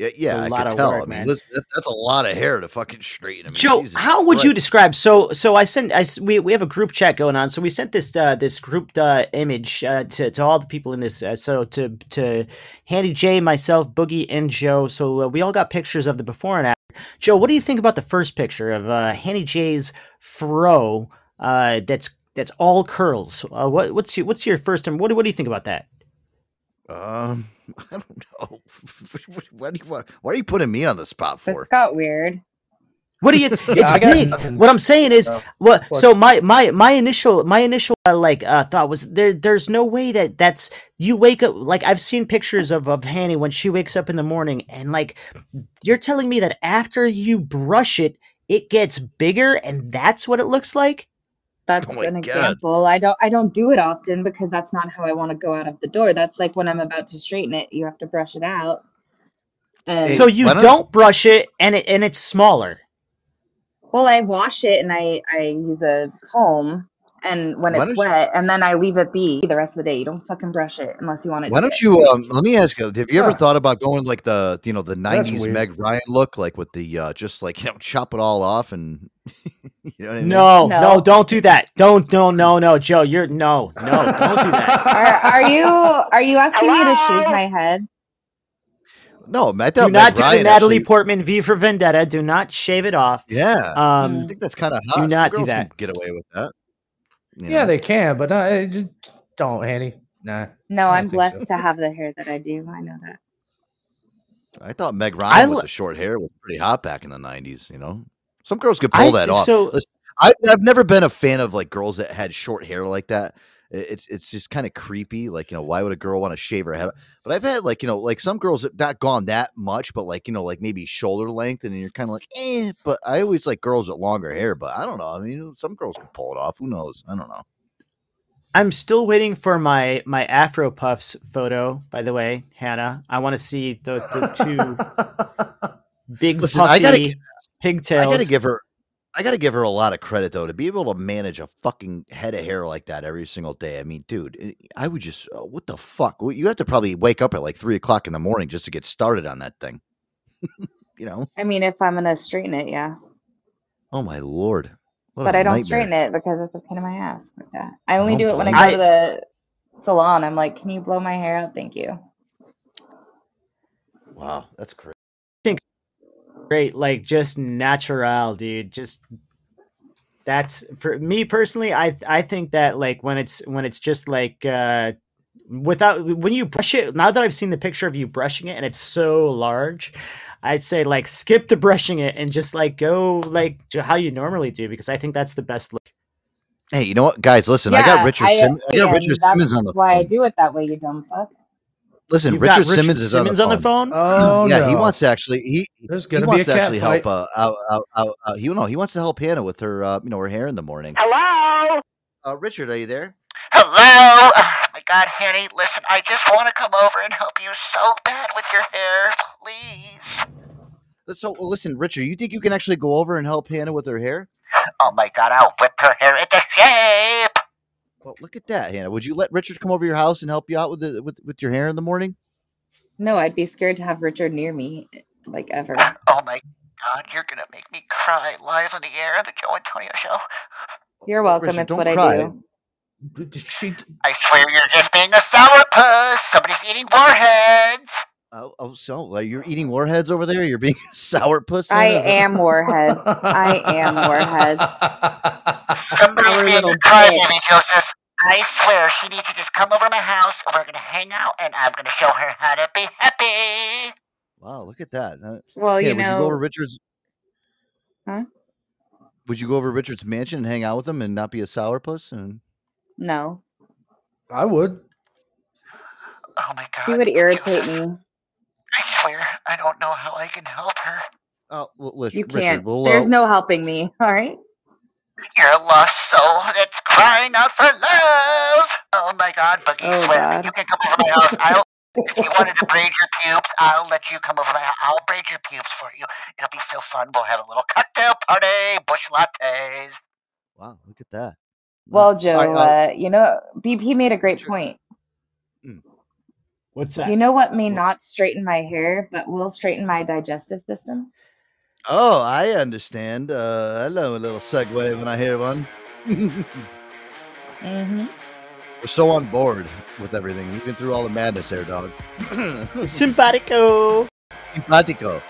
Yeah, yeah, a I lot of tell. work, I mean, man. listen, that, that's a lot of hair to fucking straighten. I mean, Joe, Jesus how would you describe? So, so I sent, I we we have a group chat going on. So we sent this uh, this grouped uh, image uh, to to all the people in this. Uh, so to to Handy J, myself, Boogie, and Joe. So uh, we all got pictures of the before and after. Joe, what do you think about the first picture of uh, Handy J's fro? Uh, that's that's all curls. Uh, what what's your what's your first? What what do you think about that? Um, I don't know. Why do you want? Why are you putting me on the spot This for? got weird. What do you? It's I got big. nothing. What I'm saying is, Uh, what? what? So my my my initial my initial uh, like uh, thought was there. There's no way that that's you wake up like I've seen pictures of of Hanny when she wakes up in the morning and like you're telling me that after you brush it, it gets bigger and that's what it looks like. That's Oh my an God. example. I don't I don't do it often because that's not how I want to go out of the door. That's like when I'm about to straighten it, you have to brush it out. And so you don't- don't brush it and it and it's smaller. well, I wash it and I I use a comb and when Why it's don't you- wet and then I leave it be the rest of the day. You don't fucking brush it unless you want it Why to don't get you? Um, let me ask you. Have you ever Huh. thought about going like the you know the '90s. Meg Ryan look, like with the uh, just like you know chop it all off and you know what I mean? No, no, No. don't do that. Don't, no, no, no, Joe. You're no, no, don't do that. Are, are you are you asking me to shave my head? no. I Do not Meg do the Ryan Natalie actually- Portman V for Vendetta. Do not shave it off. Yeah, um, I think that's kind of do hot. Some not do girls can that. Get away with that. You Yeah, know? they can, but uh, just don't, Hanny. Nah. No, I I'm blessed so. to have the hair that I do. I know that. I thought Meg I Ryan with the short hair was pretty hot back in the '90s. You know, some girls could pull I that off. so Listen, I, I've never been a fan of like girls that had short hair like that. It- It's it's just kind of creepy. Like you know, why would a girl want to shave her head? But I've had like you know, like some girls that not gone that much, but like you know, like maybe shoulder length, and you're kind of like, eh. But I always like girls with longer hair. But I don't know. I mean, some girls can pull it off. Who knows? I don't know. I'm still waiting for my my Afro Puffs photo. By the way, Hannah, I want to see the the two big Listen, puffy I gotta pigtails. I gotta give her. I gotta give her a lot of credit though to be able to manage a fucking head of hair like that every single day. I mean, dude, I would just uh, what the fuck? You have to probably wake up at like three o'clock in the morning just to get started on that thing. you know? I mean, if I'm gonna straighten it, yeah. Oh my lord! What but I don't nightmare. straighten it because it's a pain in my ass like that. I only don't do it when I go to the salon. I'm like, can you blow my hair out? Thank you. Wow, that's crazy. Great, like just natural, dude. Just that's for me personally. I I think that like when it's when it's just like uh without when you brush it. Now that I've seen the picture of you brushing it and it's so large, I'd say like skip the brushing it and just like go like to how you normally do because I think that's the best look. Hey, you know what, guys? Listen, I got Richard. Sim- I agree, got and Richard that's Simmons on the why I do it that way, you dumb fuck. Listen, You've Richard, Richard Simmons is Simmons on on the the phone. phone? Oh, yeah, he wants to actually he There's he gonna be wants a to actually cat help uh, out, out, out, out he no he wants to help Hannah with her uh, you know her hair in the morning. Hello? Uh, Richard, are you there? Hello? Oh my God, Henny, listen, I just want to come over and help you so bad with your hair, please. So listen, Richard, you think you can actually go over and help Hannah with her hair? Oh my God, I'll whip her hair into shape. Well, look at that, Hannah. Would you let Richard come over your house and help you out with the with, with your hair in the morning? No, I'd be scared to have Richard near me, like ever. Oh, oh my God, you're gonna make me cry live on the air of the Joe Antonio show. You're welcome. Richard, it's don't what I do. She, I swear you're just being a sourpuss. Somebody's eating warheads. Oh, oh, so uh, you're eating warheads over there? You're being sour puss. I am Warhead. I am Warhead. Somebody's Our being little a crybaby, bitch. Joseph. I swear she needs to just come over to my house we're gonna hang out and I'm gonna show her how to be happy. Wow, look at that. Uh, Well, Hannah, you would you go know- over Richard's? Huh? Would you go over Richard's mansion and hang out with him and not be a sourpuss? And No, I would. Oh my god. he would irritate me. I swear I don't know how I can help her. oh, well, Rich- You Richard, can't. we'll, There's uh, no helping me. All right. You're a lost soul that's crying out for love. Oh my god, Boogie, Oh, swear God. you can come over my house. I'll if you wanted to braid your pubes, I'll let you come over my house. I'll braid your pubes for you. It'll be so fun. We'll have a little cocktail party, bush lattes. Wow, look at that. Well, Joe, All right, uh, uh, you know, BP made a great point. What's that? You know what may not straighten my hair, but will straighten my digestive system? Oh, I understand. Uh, I know a little segue when I hear one. Mm-hmm. We're so on board with everything, even through all the madness here, dog. Simpatico. Simpatico.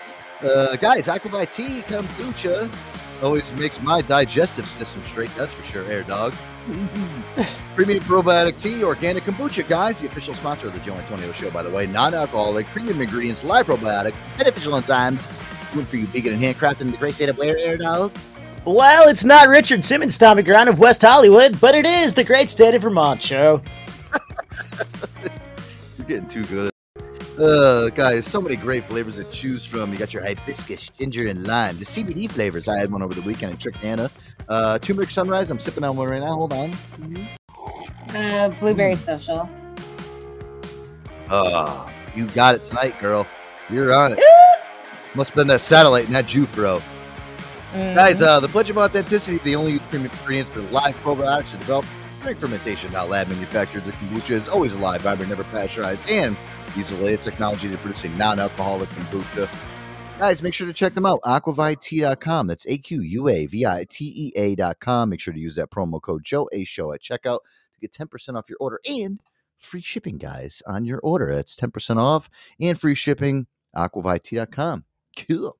Uh, guys, Aqua Vitea, kombucha always makes my digestive system straight. That's for sure, air dog. premium probiotic tea, organic kombucha, guys. The official sponsor of the Joe Antonio Show, by the way. Non-alcoholic, premium ingredients, live probiotics, beneficial enzymes. Good for you, vegan and handcrafted in the great state of Blair, air dog. Well, it's not Richard Simmons' stomping ground of West Hollywood, but it is the great state of Vermont show. You're getting too good. Uh, guys, so many great flavors to choose from. You got your hibiscus, ginger, and lime. The CBD flavors. I had one over the weekend at Trickana. Uh, turmeric sunrise. I'm sipping on one right now. Hold on. Uh, blueberry social. Oh, you got it tonight, girl. You're on it. Must have been that satellite and that Jufro. Guys, uh, the pledge of authenticity, the only use premium ingredients for live probiotics to develop drink fermentation, not lab manufactured. The kombucha is always alive, vibrant, never pasteurized, and uses the latest technology to produce a non-alcoholic kombucha. Guys, make sure to check them out. Aquavitea.com. That's A Q U A V I T E A.com. Make sure to use that promo code Joe A Show at checkout to get 10% off your order and free shipping, guys, on your order. That's 10% off and free shipping. Aquavitea.com. Cool.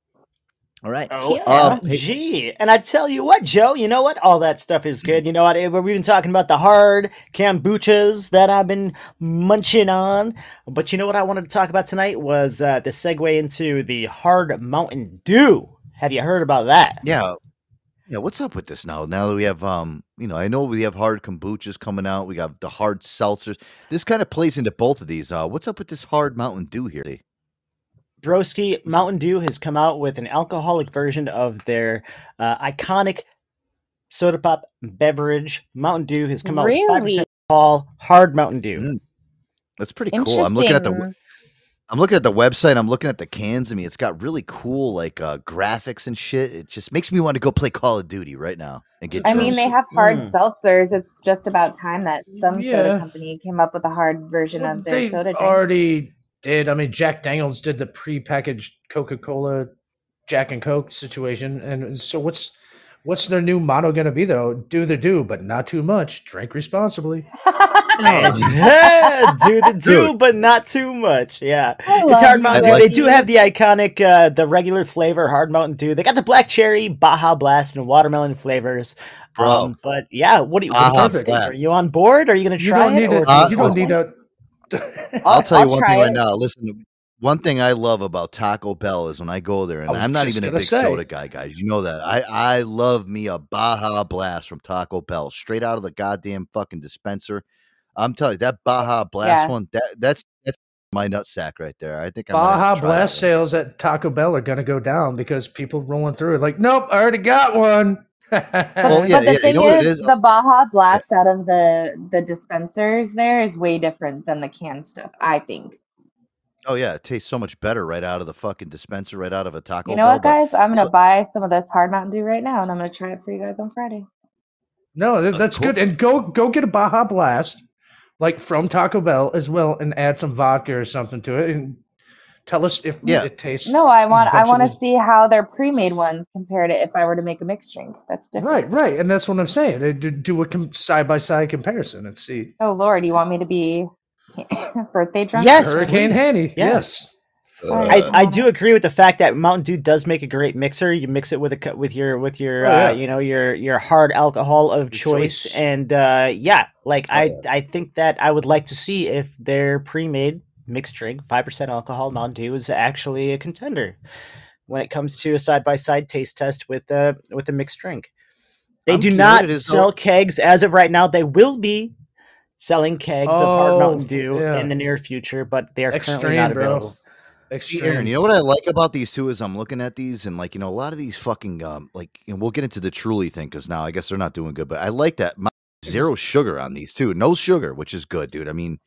All right. Oh, Um, gee. And I tell you what, Joe, you know what? All that stuff is good. You know what? We've been talking about the hard kombuchas that I've been munching on. But you know what I wanted to talk about tonight was uh, the segue into the hard Mountain Dew. Have you heard about that? Yeah. Yeah, what's up with this now? Now that we have um, you know, I know we have hard kombuchas coming out, we got the hard seltzers. This kind of plays into both of these. Uh, what's up with this hard Mountain Dew here? Broski Mountain Dew has come out with an alcoholic version of their uh, iconic soda pop beverage. Mountain Dew has come out with Really? 5% alcohol hard Mountain Dew. Mm. That's pretty cool. I'm looking at the I'm looking at the website. I'm looking at the cans. I mean, it's got really cool like uh, graphics and shit. It just makes me want to go play Call of Duty right now and get. I mean, they have hard Mm. seltzers. It's just about time that some Yeah. soda company came up with a hard version of their soda drink. already did. I mean, Jack Daniels did the prepackaged Coca Cola, Jack and Coke situation, and so what's what's their new motto going to be though? Do the do, but not too much. Drink responsibly. do the do, Dude. but not too much. Yeah, it's hard Mountain Dew. like- They do have the iconic, uh, the regular flavor hard Mountain Dew. They got the black cherry, Baja Blast, and watermelon flavors. Um, but yeah, what do you, what do you think? Are you on board? Are you gonna You try don't it? a, or- Uh, you don't need a. I'll tell you I'll one try thing right now. Listen, one thing I love about Taco Bell is when I go there, and I was I'm not even a gonna big say. soda guy, guys. You know that. I I love me a Baja Blast from Taco Bell, straight out of the goddamn fucking dispenser. I'm telling you, that Baja Blast Yeah. one, that that's that's my nutsack right there. I think I'm gonna have Baja to try that Blast sales at Taco Bell are going to go down because people rolling through it like, nope, I already got one. Well, But, yeah, but the yeah, you thing know what is, is? the Baja Blast out of the the dispensers there is way different than the canned stuff. I think. Oh yeah, it tastes so much better right out of the fucking dispenser, right out of a Taco Bell. You know Bell. what, guys? I'm gonna buy some of this hard Mountain Dew right now, and I'm gonna try it for you guys on Friday. No, that- that's cool. good. And go go get a Baja Blast, like from Taco Bell as well, and add some vodka or something to it, and tell us if Yeah. it tastes. No, I want I want to see how their pre-made ones compare to if I were to make a mixed drink. That's different. Right, right, and that's what I'm saying. Uh, Do, do a side by side comparison and see. Oh Lord, you want me to be birthday drunk? Yes, Hurricane please. Hanny, Yeah. yes. I, I do agree with the fact that Mountain Dew does make a great mixer. You mix it with a with your with your Oh, yeah. uh, you know your your hard alcohol of choice, choice. and uh, yeah, like Oh, I yeah. I think that I would like to see if their pre-made mixed drink five percent alcohol Mountain Dew is actually a contender when it comes to a side by side taste test with uh with a mixed drink. They I'm do not sell all- kegs as of right now. They will be selling kegs of hard Oh, Mountain Dew yeah. in the near future, but they are currently not bro. available. See, Extreme. Aaron, you know what I like about these two is I'm looking at these and like you know a lot of these fucking um like and we'll get into the Truly thing because now I guess they're not doing good, but I like that my, zero sugar on these too, no sugar, which is good, dude. I mean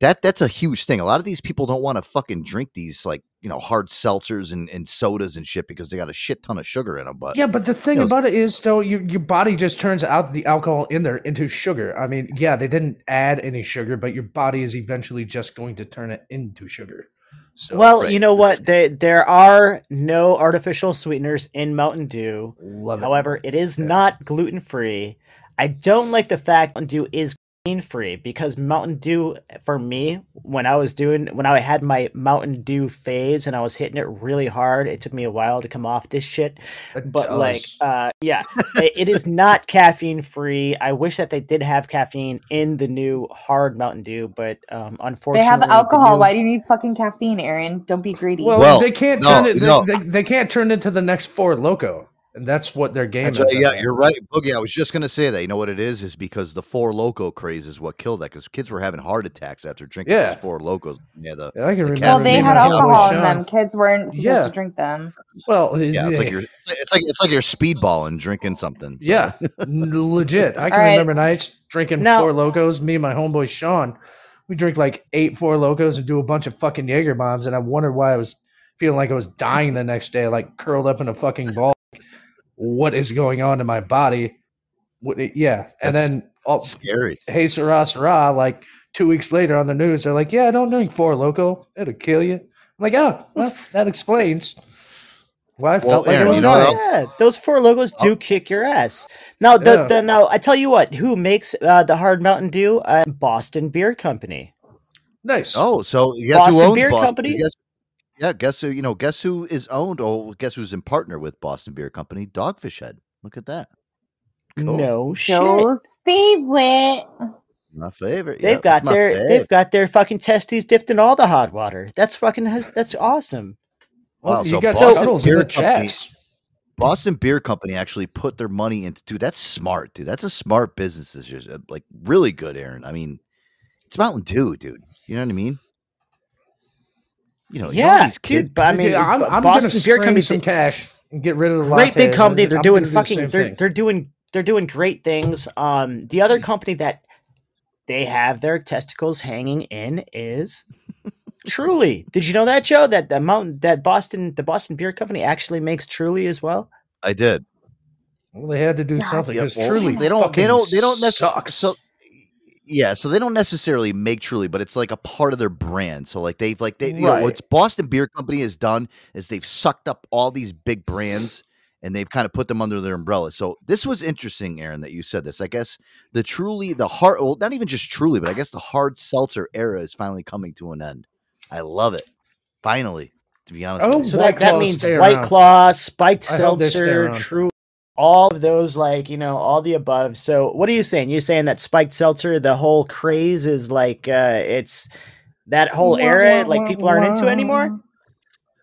that that's a huge thing. A lot of these people don't want to fucking drink these like you know hard seltzers and, and sodas and shit because they got a shit ton of sugar in them. But Yeah, but the thing know, about it is, though, your your body just turns out the alcohol in there into sugar. I mean, yeah, they didn't add any sugar, but your body is eventually just going to turn it into sugar. So, well, right, you know what? They, there are no artificial sweeteners in Mountain Dew. love it. However, it is not gluten free. I don't like the fact Mountain Dew is gluten free because Mountain Dew, for me, when I was doing, when I had my Mountain Dew phase and I was hitting it really hard, it took me a while to come off this shit. It But like, uh, yeah, it, it is not caffeine free. I wish that they did have caffeine in the new hard Mountain Dew, but um, unfortunately They unfortunately, have the alcohol. new- Why do you need fucking caffeine, Aaron? Don't be greedy. well, Well, they can't no, turn it. They, no. they, they can't turn into the next Four Loko, and that's what their game That's is. right. right Yeah, now. you're right, Boogie. I was just gonna say that. You know what it is? Is because the Four Loko craze is what killed that. Because kids were having heart attacks after drinking Yeah. those Four Lokos. Yeah, the Yeah, I can the remember well, they had and my homeboy alcohol in Sean. them. Kids weren't supposed Yeah. to drink them. Well, yeah, it's like you're it's like it's like you're speedballing drinking something. So- Yeah, legit. I can All right. remember nights drinking Now- Four Lokos. Me and my homeboy Sean, we drink like eight Four Lokos and do a bunch of fucking Jaeger bombs. And I wondered why I was feeling like I was dying the next day, like curled up in a fucking ball. What is going on in my body? What, yeah, and That's then all, scary. hey Sarah Sarah, like two weeks later on the news, they're like, yeah, don't drink Four Loko, it'll kill you. I'm like, oh, well, that explains why I Well, felt like Aaron, it was you know what dying. else- Yeah, those Four Lokos do kick your ass. Now, the, Yeah. the now I tell you what, who makes uh, the hard Mountain Dew? Uh, Boston Beer Company. Nice. Oh, so guess Boston who owns Beer Boston? Company? Guess, yeah, guess who? You know, guess who is owned? Oh, guess who's in partner with Boston Beer Company? Dogfish Head. Look at that. Cool. No shit. Joe's favorite. My favorite. They've Yep, got their fave. they've got their fucking testes dipped in all the hot water. That's fucking that's awesome. Well, Wow, you so got Boston Scuttles in Beer the Company- chats. Boston Beer Company actually put their money into dude. That's smart, dude. That's a smart business. This year. Uh, like really good, Aaron. I mean, it's Mountain Dew, dude. You know what I mean? You know, you know all Yeah, these kids. dude. But I mean, Dude, I'm, B- I'm Boston gonna Beer Company, some cash and get rid of the great big company. They're I'm doing do fucking. same They're thing. they're doing they're doing great things. Um, the other company that they have their testicles hanging in is Truly. Did you know that, Joe? That the mountain that Boston the Boston Beer Company actually makes Truly as well. I did. Well, they had to do something Yeah, because well, truly they don't. They don't. They don't necessarily. sucks. So, yeah, so they don't necessarily make Truly, but it's like a part of their brand. So like they've like they you know Right. what Boston Beer Company has done is they've sucked up all these big brands and they've kind of put them under their umbrella. So this was interesting, Aaron, that you said this. I guess the truly the hard, well, not even just truly, but I guess the hard seltzer era is finally coming to an end. I love it. Finally, to be honest. Oh, with you. So that, that means White Claw, Spiked I hope they stay Seltzer, around. True, all of those, like, you know, all the above. So what are you saying? You're saying that Spiked Seltzer, the whole craze is like, uh, it's that whole Wah, era, wah, like wah, people aren't into wah. anymore?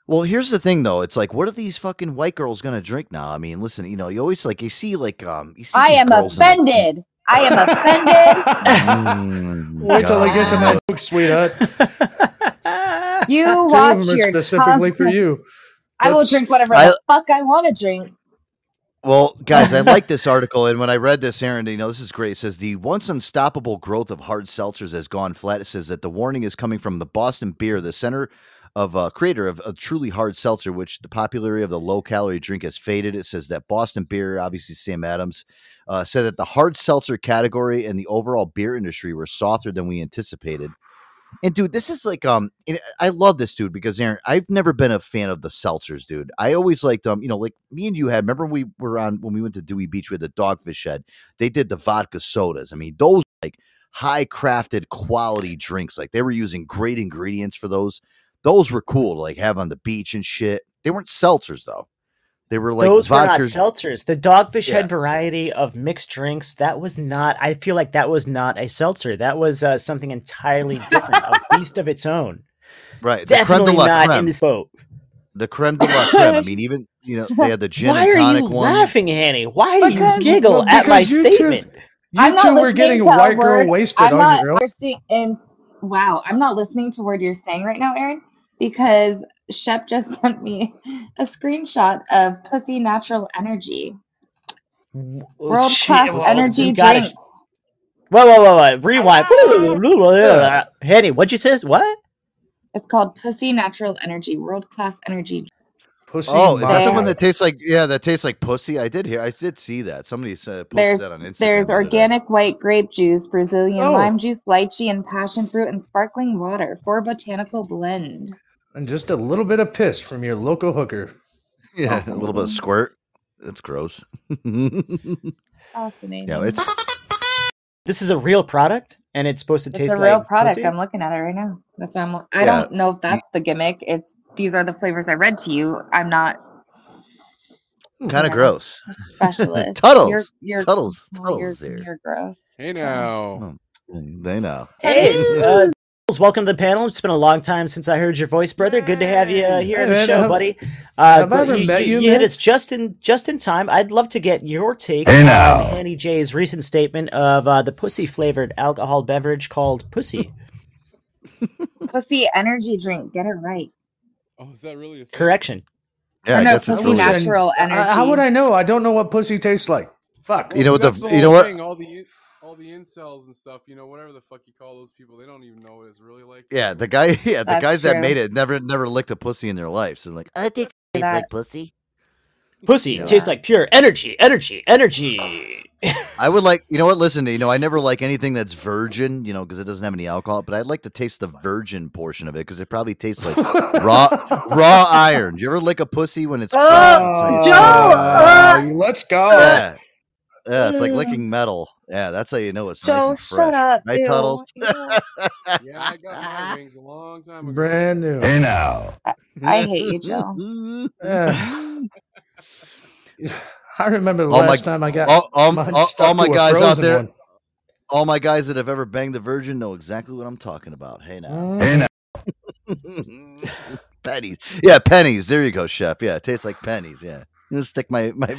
Well, here's the thing, though. It's like, what are these fucking white girls gonna drink now? I mean, listen, you know, you always like you see like um, you see I am girls in, like, offended. I am offended. Mm, Wait till I get to my God. book, sweetheart. You Two watch of them are your specifically for you. I will drink whatever I- the fuck I want to drink. Well, guys, I like this article, and when I read this, Aaron, you know, this is great. It says the once unstoppable growth of hard seltzers has gone flat. It says that the warning is coming from the Boston Beer, the center of uh, creator of a truly hard seltzer, which the popularity of the low calorie drink has faded. It says that Boston Beer, obviously Sam Adams, uh, said that the hard seltzer category and the overall beer industry were softer than we anticipated. And dude, this is like um, I love this dude because Aaron, I've never been a fan of the seltzers, dude. I always liked um, you know, like me and you had. Remember we were on when we went to Dewey Beach with the Dogfish Head. They did the vodka sodas. I mean, those like high crafted quality drinks. Like they were using great ingredients for those. Those were cool to like have on the beach and shit. They weren't seltzers though. They were like Those were not seltzers. The Dogfish Yeah. Head variety of mixed drinks, that was not, I feel like that was not a seltzer. That was uh, something entirely different, a beast of its own. right. The creme de Definitely la not in creme. this boat. The creme de la creme. I mean, even you know, they had the gin Why and are you one. laughing, Hanny? Why do you Because- giggle Well, at my because you two- statement? You I'm two were getting to white girl word. wasted I'm on not your own. listening. And wow, I'm not listening to a word you're saying right now, Aaron, because Shep just sent me a screenshot of Pussy Natural Energy, world class well, energy we gotta- drink. Whoa, whoa, whoa, whoa. Rewind. Ah. Hanny, uh, what'd you say? What? It's called Pussy Natural Energy, world class energy. Pussy Oh, is that the one that tastes like yeah, that tastes like pussy? I did hear, I did see that. Somebody said uh, posted There's that on Instagram. there's the other day. organic white grape juice, Brazilian Oh. lime juice, lychee, and passion fruit, and sparkling water for botanical blend. And just a little bit of piss from your local hooker. Yeah, a little bit of squirt. That's gross. Fascinating. yeah, it's This is a real product, and it's supposed to It's taste a real like product. pussy? I'm looking at it right now. That's why I'm. I Yeah. don't know if that's the gimmick. It's these are the flavors I read to you. I'm not kind Yeah. of gross. specialist. Tuddles. You're, you're, Tuddles. well, you're, Tuddles you're gross. Hey now. They know. Hey, uh, welcome to the panel. It's been a long time since I heard your voice, brother. Good to have you uh, here Hey, on the man, show, have- buddy. Uh, have I ever you, met you, you, you hit man? us just in just in time. I'd love to get your take Hey, on now. Annie J's recent statement of uh, the pussy flavored alcohol beverage called Pussy. Pussy energy drink. Get it right. Oh, is that really a thing? Correction. Yeah, Or I no, guess it's pussy really- natural I- energy. how would I know? I don't know what pussy tastes like. Fuck. You know see, what the- that's you know whole what- Thing. All the in, all the incels and stuff. You know, whatever the fuck you call those people, they don't even know what it's really like. Yeah, the guy. Yeah, the That's guys that made it never never licked a pussy in their life. So like, I think it tastes like pussy. Pussy Yeah. tastes like pure energy, energy, energy. I would like, you know what? Listen, to, you know, I never like anything that's virgin, you know, because it doesn't have any alcohol. But I'd like to taste the virgin portion of it because it probably tastes like raw raw iron. Do you ever lick a pussy when it's Oh, It's like- Oh, let's go. yeah. Yeah, it's like licking metal. Yeah, that's how you know it's Joe, nice shut and fresh. up, Right, ew. Tuddles? Yeah, I got my wings a long time ago. Brand new. Hey now. I hate you, Joe. Yeah. I remember the all my, last time I got all, all, all- stuck all my to a guys out there, one. all my guys that have ever banged a virgin know exactly what I'm talking about. Hey now. Mm. Hey now. pennies. Yeah, pennies. There you go, chef. Yeah, it tastes like pennies. Yeah. You just stick my my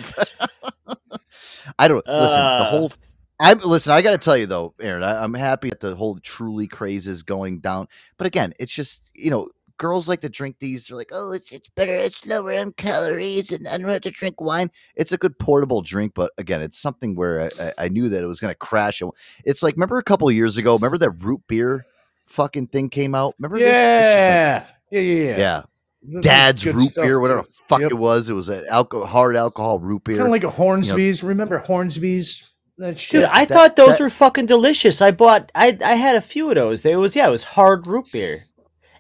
I don't listen, the Uh. whole I'm listen, I gotta tell you though, Aaron, I, I'm happy that the whole truly craze is going down. But again, it's just you know, girls like to drink these, they're like, oh, it's it's better, it's lower in calories, and I don't have to drink wine. It's a good portable drink, but again, it's something where I, I, knew that it was gonna crash. It's like remember a couple of years ago, remember that root beer fucking thing came out? Remember this? This like- Yeah. yeah, yeah, yeah. Yeah. This is Dad's root stuff, beer, whatever the fuck Yep. it was. It was an alcohol, hard alcohol root beer. Kind of like a You know, Hornsby's. Remember Hornsby's? That shit. Dude, I that- thought those that- were fucking delicious. I bought, I, I had a few of those. It was, yeah, it was hard root beer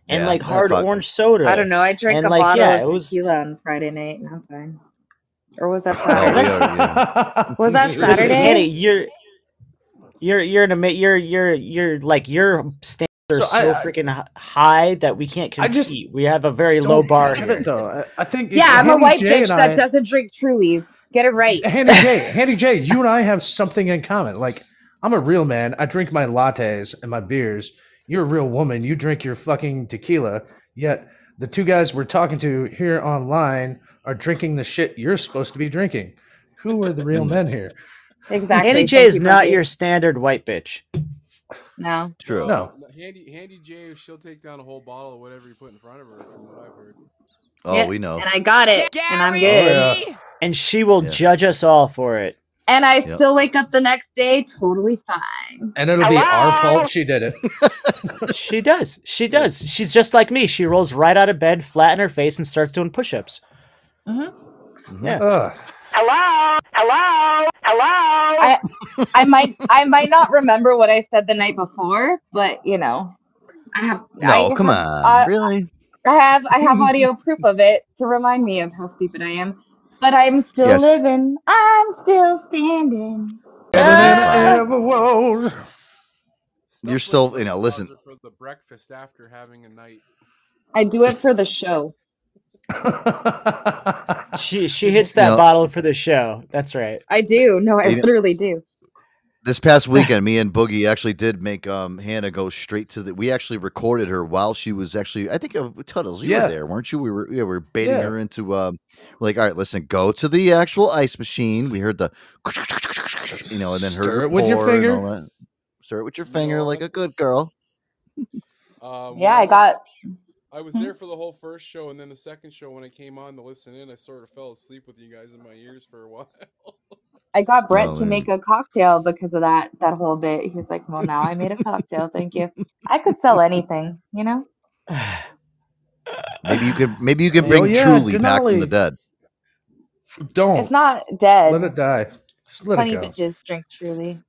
and Yeah, like hard fuck- orange soda. I don't know. I drank And, a like, bottle yeah, of it was- tequila on Friday night, and I'm fine. Or was that Oh, we Saturday? yeah. Was that Listen, Saturday? You're you're you're in a ma- you're you're you're like your standards are So so I- freaking h- high that we can't I compete. just we have a very low Don't bar get here. it, though. I, I think yeah, I'm a white J bitch that I- doesn't drink Trulies. Get it right. Handy J, Handy J, you and I have something in common. Like, I'm a real man. I drink my lattes and my beers. You're a real woman. You drink your fucking tequila. Yet the two guys we're talking to here online are drinking the shit you're supposed to be drinking. Who are the real men here? Exactly. Hanny J is you, not Bucky. your standard white bitch. No. True. No. Handy, Handy J, she'll take down a whole bottle of whatever you put in front of her, from what I've heard. Oh, Yeah, we know. And I got it. And I'm Oh, good. And she will Yeah. judge us all for it. And I Yep. still wake up the next day totally fine. And it'll be our fault she did it. She does. She does. She's just like me. She rolls right out of bed, flat in her face, and starts doing push-ups. Mm-hmm. Yeah. Ugh. Hello? Hello? Hello? I I might I might not remember what I said the night before, but you know, I have No, I come have- on. I- really? I have I have audio proof of it to remind me of how stupid I am. But I'm still Yes. living. I'm still standing. Ah. Ever. You're still, you know, listen. For the breakfast after having a night. I do it for the show. She she hits that know- bottle for the show. That's right. I do. No, I You know- literally do. This past weekend, me and Boogie actually did make um Hannah go straight to the. We actually recorded her while she was actually. I think uh, Tuddles, you Yeah. were there, weren't you? We were. Yeah, we were baiting Yeah. her into. Um, like, all right, listen, go to the actual ice machine. We heard the, you know, and then her it with your finger. all. Stir it with your finger, like a good girl. Um, Yeah, I got I was hmm? there for the whole first show, and then the second show when I came on to listen in, I sort of fell asleep with you guys in my ears for a while. I got Brett Oh, to make a cocktail because of that that whole bit. He was like, "Well, now I made a cocktail. Thank you." I could sell anything, you know. Maybe you can. Maybe you can Well, bring yeah, Truly back from the dead. Don't It's not dead. let it die. Just let Plenty it go. bitches drink truly.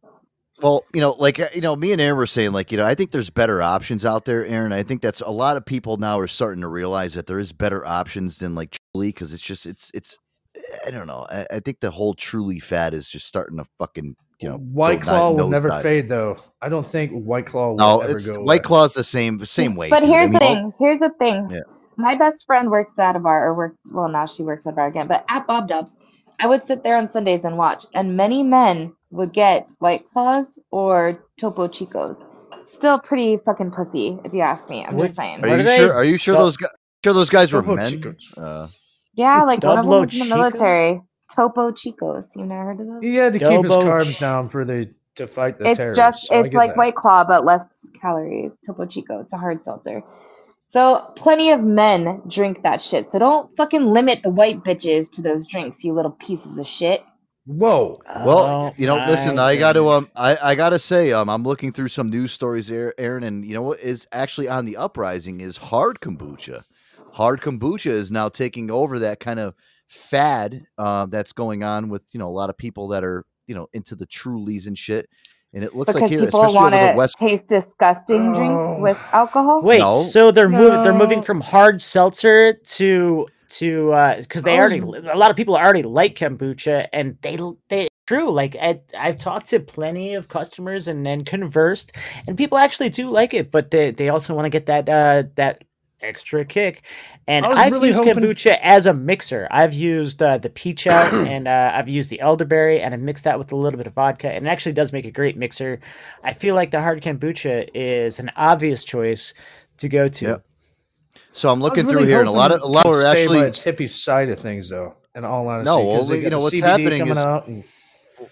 Well, you know, like uh, you know, me and Aaron were saying, like you know, I think there's better options out there, Aaron. I think that's a lot of people now are starting to realize that there is better options than like Truly because it's just it's it's I don't know. I, I think the whole Truly fad is just starting to fucking you know. White Claw ni- will never nosedive. fade, though. I don't think White Claw will No, ever it's go. White away. Claw's the same same way. But here's the mean, thing. Here's the thing. Yeah. My best friend works at a bar, or worked. Well, now she works at a bar again. But at Bob Dubs, I would sit there on Sundays and watch, and many men would get White Claws or Topo Chicos. Still pretty fucking pussy, if you ask me. I'm What- just saying. Are you are sure? Are you sure Dou- those guys? Sure those guys were Topo men. Chicos. Uh, Yeah, like one of them Double was in the Chico? military. Topo Chicos. You never heard of those? He had to keep his carbs Ch- down for the to fight the It's terrorists. just so it's like that. White Claw but less calories. Topo Chico. It's a hard seltzer. So plenty of men drink that shit. So don't fucking limit the white bitches to those drinks, you little pieces of shit. Whoa. Well, Oh, you know, listen, my I got to um, I, I got to say, um, I'm looking through some news stories, Aa- Aaron, and you know what is actually on the uprising is hard kombucha. Hard kombucha is now taking over that kind of fad uh, that's going on with you know a lot of people that are you know into the Trulies and shit. And it looks Because like here, people want to west. taste disgusting Oh. drinks with alcohol. Wait, No. so they're moving they're moving from hard seltzer to to uh because they I already a lot of people already like kombucha and they they true like I, I've talked to plenty of customers and then conversed and people actually do like it but they they also want to get that uh that extra kick and I was I've really used hoping- kombucha as a mixer I've used uh, the peach out and uh, I've used the elderberry and I mixed that with a little bit of vodka and it actually does make a great mixer I feel like the hard kombucha is an obvious choice to go to. Yep. So I'm looking really through here, and a lot of a hoping lot it are actually by its hippie side of things, though. In all honesty, No, 'cause well, they you know, what's CBD happening coming is- out, and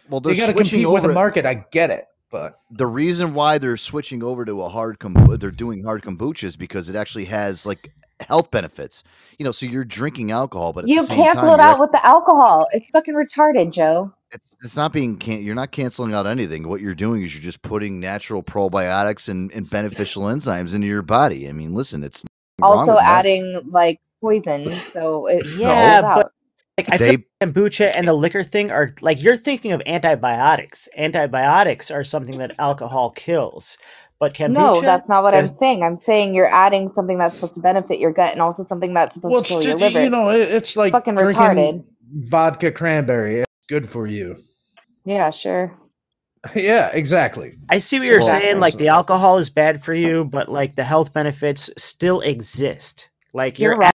well, they're they got to switching compete with the market. I get it, but the reason why they're switching over to a hard kombucha, they're doing hard kombucha is because it actually has like health benefits. You know, so you're drinking alcohol, but at You the same cancel time, it out with the alcohol. It's fucking retarded, Joe. it's, it's not being can- you're not canceling out anything. What you're doing is you're just putting natural probiotics and, and beneficial enzymes into your body. I mean, listen, it's Also with that. adding like poison, so it Yeah, cancels but like I They- feel like kombucha and the liquor thing are like you're thinking of antibiotics. Antibiotics are something that alcohol kills, but kombucha. No, that's not what I'm saying. I'm saying you're adding something that's supposed to benefit your gut and also something that's supposed well, to it's kill your just, liver. you know, it's like fucking drinking, retarded. vodka cranberry. It's good for you. Yeah, sure. yeah, exactly. I see what you're Well- saying. Like the alcohol is bad for you, but like the health benefits still exist. Like You're you're, right.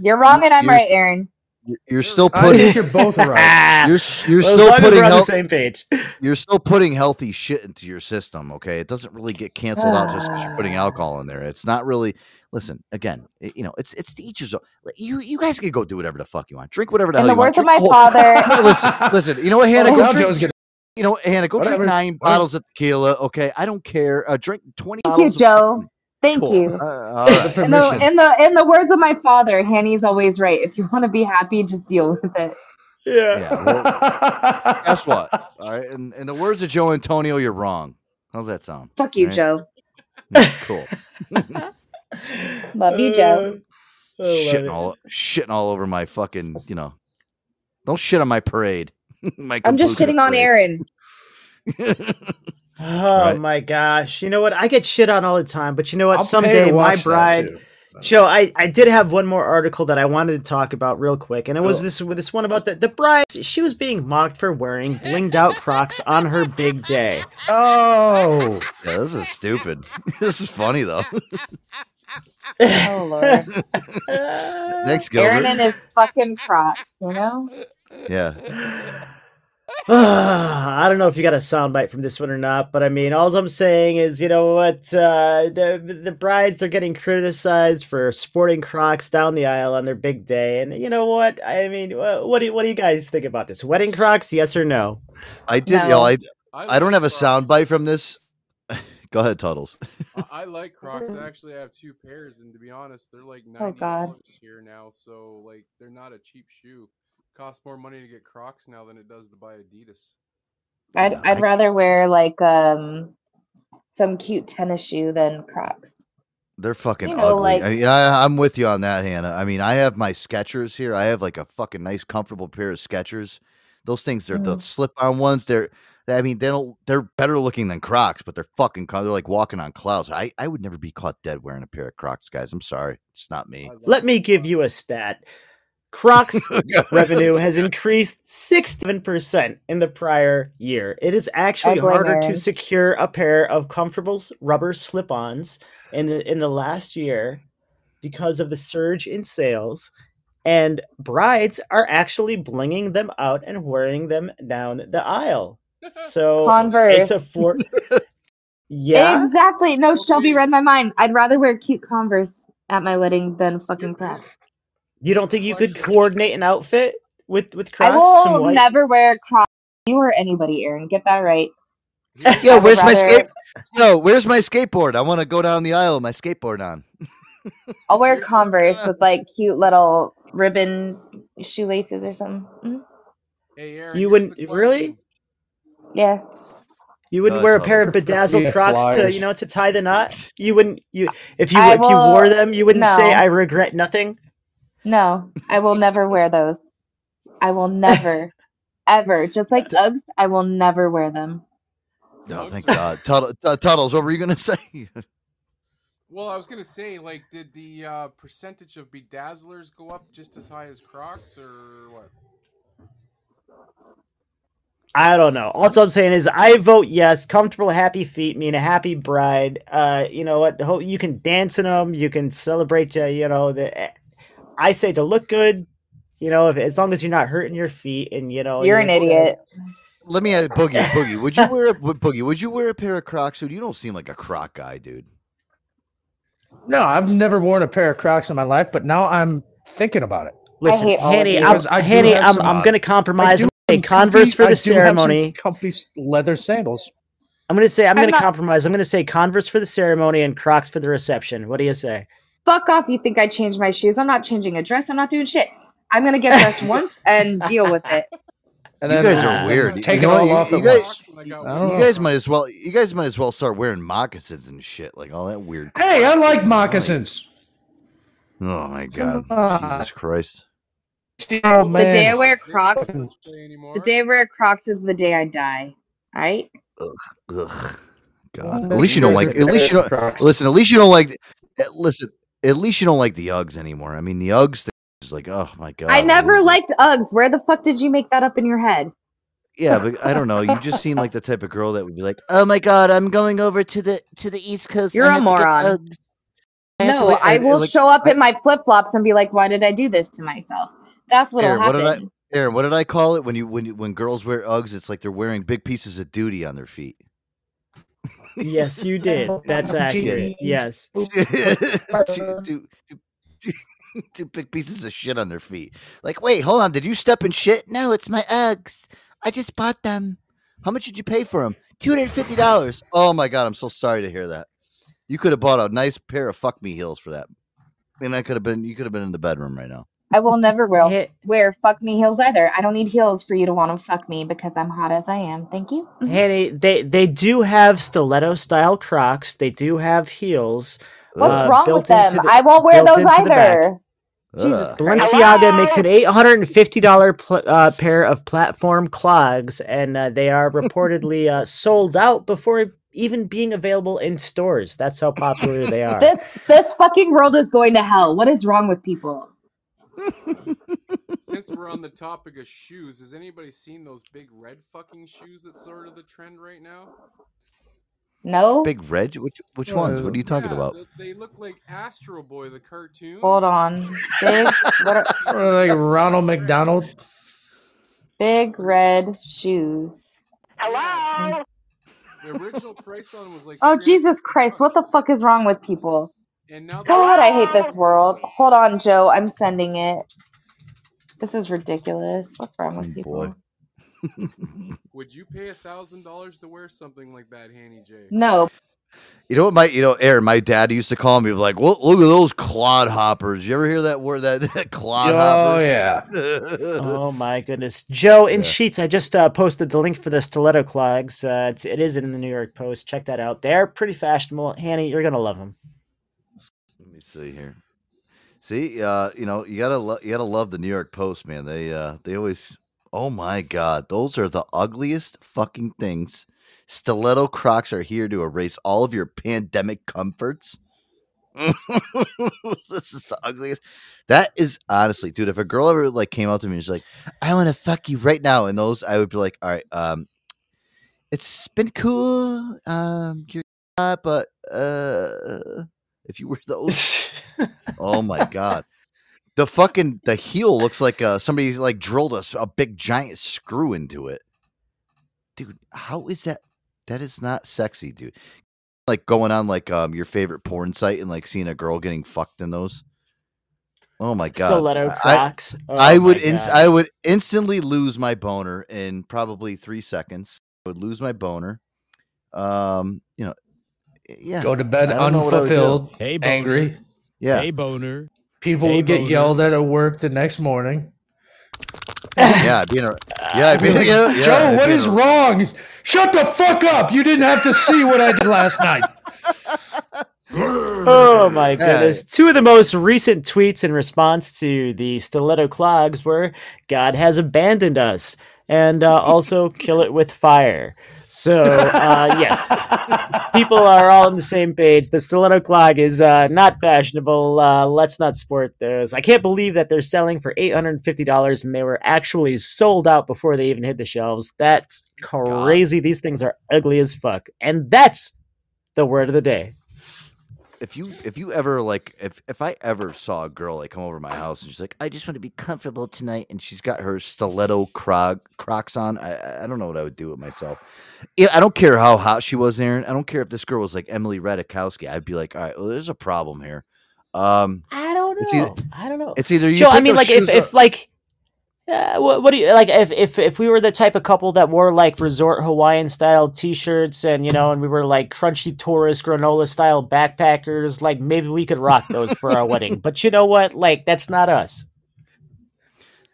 You're, wrong and I'm you're- right, Aaron. You're- You're still I putting. think you're both right. You're you're Well, as still long as putting we're on the same page. You're still putting healthy shit into your system. Okay, it doesn't really get canceled out just because you're putting alcohol in there. It's not really. Listen again. it- you know, it's it's to each his own. You you guys can go do whatever the fuck you want. Drink whatever the In hell the you want. words of my Drink- father. listen, listen. You know what, Hannah? Go now drink. You know, Hannah, go Whatever. drink nine Whatever. bottles of tequila. Okay, I don't care. Uh, drink twenty. Thank you, of- Joe. Thank Cool. you. Uh, all right. In the in the in the words of my father, Hanny's always right. If you want to be happy, just deal with it. Yeah. Yeah, well, guess what? All right. In, in the words of Joe Antonio, you're wrong. How's that sound? Fuck you, Right? Joe. Yeah, cool. Love you, Joe. shitting all shitting all over my fucking. You know, don't shit on my parade. my I'm just Kombucha shitting on. Aaron. Oh Right. my gosh! You know what? I get shit on all the time, but you know what? I'll Someday my bride. Joe, I, I did have one more article that I wanted to talk about real quick, and it was Oh. this this one about the the bride. She was being mocked for wearing blinged out Crocs on her big day. Oh, Yeah, this is stupid. this is funny though. Oh Lord. Next, Aaron Gilbert. and his fucking Crocs, you know? Yeah. I don't know if you got a soundbite from this one or not, but I mean, all I'm saying is, you know what? Uh, the the brides they're getting criticized for sporting Crocs down the aisle on their big day, and you know what? I mean, what do you, what do you guys think about this? Wedding Crocs, yes or no? I did. You know, I I don't have a soundbite from this. Go ahead, Tuddles. I, I like Crocs. Actually, I actually have two pairs, and to be honest, they're like Oh, ninety God. dollars here now. So like, they're not a cheap shoe. Costs more money to get Crocs now than it does to buy Adidas. I'd I'd rather wear like um some cute tennis shoe than Crocs. They're fucking You know, ugly. like- I, yeah, I'm with you on that, Hannah. I mean, I have my Skechers here. I have like a fucking nice, comfortable pair of Skechers. Those things, they're the Mhm. slip-on ones. They're, I mean, they don't. They're better looking than Crocs, but they're fucking. co- They're like walking on clouds. I, I would never be caught dead wearing a pair of Crocs, guys. I'm sorry, it's not me. Let me give you a stat. Crocs revenue has increased 67% in the prior year. It is actually oh, blame harder to secure a pair of comfortable rubber slip-ons in the in the last year because of the surge in sales and brides are actually blinging them out and wearing them down the aisle. So Converse. it's a for Yeah. Exactly. No, Shelby read my mind. I'd rather wear cute Converse at my wedding than fucking Crocs. You don't think you could coordinate an outfit with with I Crocs? some will white? never wear Crocs. You or anybody, Aaron. Get that right. Yo, would where's my rather- skate? Yo, where's my skateboard? I want to go down the aisle with my skateboard on. I'll wear Converse with like cute little ribbon shoelaces or something. Mhm. Hey, Aaron, You wouldn't really? Yeah. You wouldn't Uh, wear a pair of bedazzled Yeah, Crocs to you know to tie the knot. You wouldn't. You if you I if you wore them, you wouldn't say. I regret nothing. No, I will never wear those. I will never, ever. Just like Uggs, I will never wear them. No, thank God. Tuttle, uh, Tuddles, what were you gonna say? Well, I was gonna say, like, did the uh, percentage of bedazzlers go up just as high as Crocs, or what? I don't know. All I'm saying is I vote yes. Comfortable, happy feet mean a happy bride. Uh, you know what? You can dance in them. You can celebrate. Uh, you know the. I say to look good. You know, if, as long as you're not hurting your feet, and you know You're an it's, idiot. Let me ask Boogie. Boogie, would you wear a Boogie? Would you wear a pair of Crocs? Dude, you don't seem like a Croc guy, dude. No, I've never worn a pair of Crocs in my life, but now I'm thinking about it. Listen, hate all of Hanny, you. I'm, Because I do Hanny, have I'm, some, I'm uh, going to compromise. do I'm gonna have say Converse comfy- for I the do have some ceremony. comfy leather sandals. I'm going to say I'm I'm going to not- compromise. I'm going to say Converse for the ceremony and Crocs for the reception. What do you say? Fuck off. You think I changed my shoes? I'm not changing a dress. I'm not doing shit. I'm gonna get dressed once and deal with it. And you then guys uh, are weird. You Take know it all You- off you at guys- You guys might as well. You guys might as well start wearing moccasins and shit, like all that weird. Hey, I like moccasins. Oh my god, on. Jesus Christ! Oh The day I wear Crocs, the day I wear Crocs is the day I die. Right? Ugh, God. Well, At least you don't like. At least you don't. Crocs. Listen. At least you don't like. eh, Listen. At least you don't like the Uggs anymore. I mean, the Uggs. Uggs. Like, oh my god. I never liked Uggs. Where the fuck did you make that up in your head? Yeah, but I don't know. You just seem like the type of girl that would be like, "Oh my god, I'm going over to the to the East Coast. You're I a have to get moron. Uggs." I No, I will like, show up I- in my flip flops and be like, "Why did I do this to myself?" That's what'll Aaron, what did I? happen. Aaron, what did I call it when you when you, when girls wear Uggs? It's like they're wearing big pieces of duty on their feet. Yes, you did. That's accurate. Yes. two, two, two, two, two big pieces of shit on their feet. Like, wait, hold on. Did you step in shit? No, it's my Uggs. I just bought them. How much did you pay for them? Two hundred fifty dollars. Oh my god, I'm so sorry to hear that. You could have bought a nice pair of fuck me heels for that, and I could have been. You could have been in the bedroom right now. I will never wear wear fuck me heels either. I don't need heels for you to want to fuck me because I'm hot as I am. Thank you. Mhm. Hanny, they they do have stiletto style Crocs. They do have heels. What's uh, wrong with them? the- I won't wear those into the back. either. Jesus Christ. Balenciaga makes an eight hundred and fifty dollar pl- uh, pair of platform clogs, and uh, they are reportedly uh, sold out before even being available in stores. That's how popular they are. This this fucking world is going to hell. What is wrong with people? Since we're on the topic of shoes, has anybody seen those big red fucking shoes that's sort of the trend right now? No. Big red? which which ones? What are you talking Yeah, about? th- They look like Astro Boy, the cartoon. Hold on. Big what are, Or like Ronald McDonald. big red shoes. Hello. The original price on was like. Oh Jesus Christ! What the fuck is wrong with people? And now God, I hate this world. Hold on, Joe. I'm sending it. This is ridiculous. What's wrong with people? Would you pay a thousand dollars to wear something like that, Hanny J? No. You know what, my you know, Aaron, my dad used to call me like, "Look, look at those clodhoppers. You ever hear that word? That clod Oh, yeah. oh my goodness, Joe in Sheets. I just uh, posted the link for the stiletto clogs. Uh, it's, it is in the New York Post. Check that out. They're pretty fashionable. Hanny, you're gonna love them. See here. See, uh, you know, you gotta lo- you gotta love the New York Post, man. They uh, they always. Oh my God, those are the ugliest fucking things. Stiletto Crocs are here to erase all of your pandemic comforts. this is the ugliest. That is honestly, dude. If a girl ever like came out to me and was like, "I want to fuck you right now," and those, I would be like, "All right, um, it's been cool, um, you're not, but uh, if you wear those, oh my god." The fucking the heel looks like uh, somebody like drilled a big giant screw into it, dude. How is that? That is not sexy, dude. Like going on like um your favorite porn site and like seeing a girl getting fucked in those. Oh my god! Stiletto I- Oh I would God. I would instantly lose my boner in probably three seconds. I would lose my boner. Um, you know, yeah. Go to bed I don't know what I would do. unfulfilled, angry. Yeah. Hey, boner. People Hey, would get boner. yelled at at work the next morning. yeah, being a yeah, being a, yeah, Joe, what is a- wrong? Shut the fuck up! You didn't have to see what I did last night. Oh my goodness. Two of the most recent tweets in response to the stiletto clogs were God has abandoned us and uh, also kill it with fire. So, uh, yes, people are all on the same page. The stiletto clog is uh, not fashionable. Uh, let's not sport those. I can't believe that they're selling for $850 and they were actually sold out before they even hit the shelves. That's crazy. These things are ugly as fuck. And that's the word of the day. If you if you ever like if if I ever saw a girl like come over to my house and she's like, I just want to be comfortable tonight, and she's got her stiletto crog Crocs on, I I- don't know what I would do with myself. Yeah, I don't care how hot she was, Aaron. I don't care if this girl was like Emily Ratajkowski. I'd be like, all right, well, there's a problem here. Um, I don't know. either- I don't know. It's either you. Joe, I mean, like if, if like, uh, what, what do you like? If, if if we were the type of couple that wore like resort Hawaiian style T-shirts and you know, and we were like crunchy tourist granola style backpackers, like maybe we could rock those for our wedding. But you know what? Like that's not us.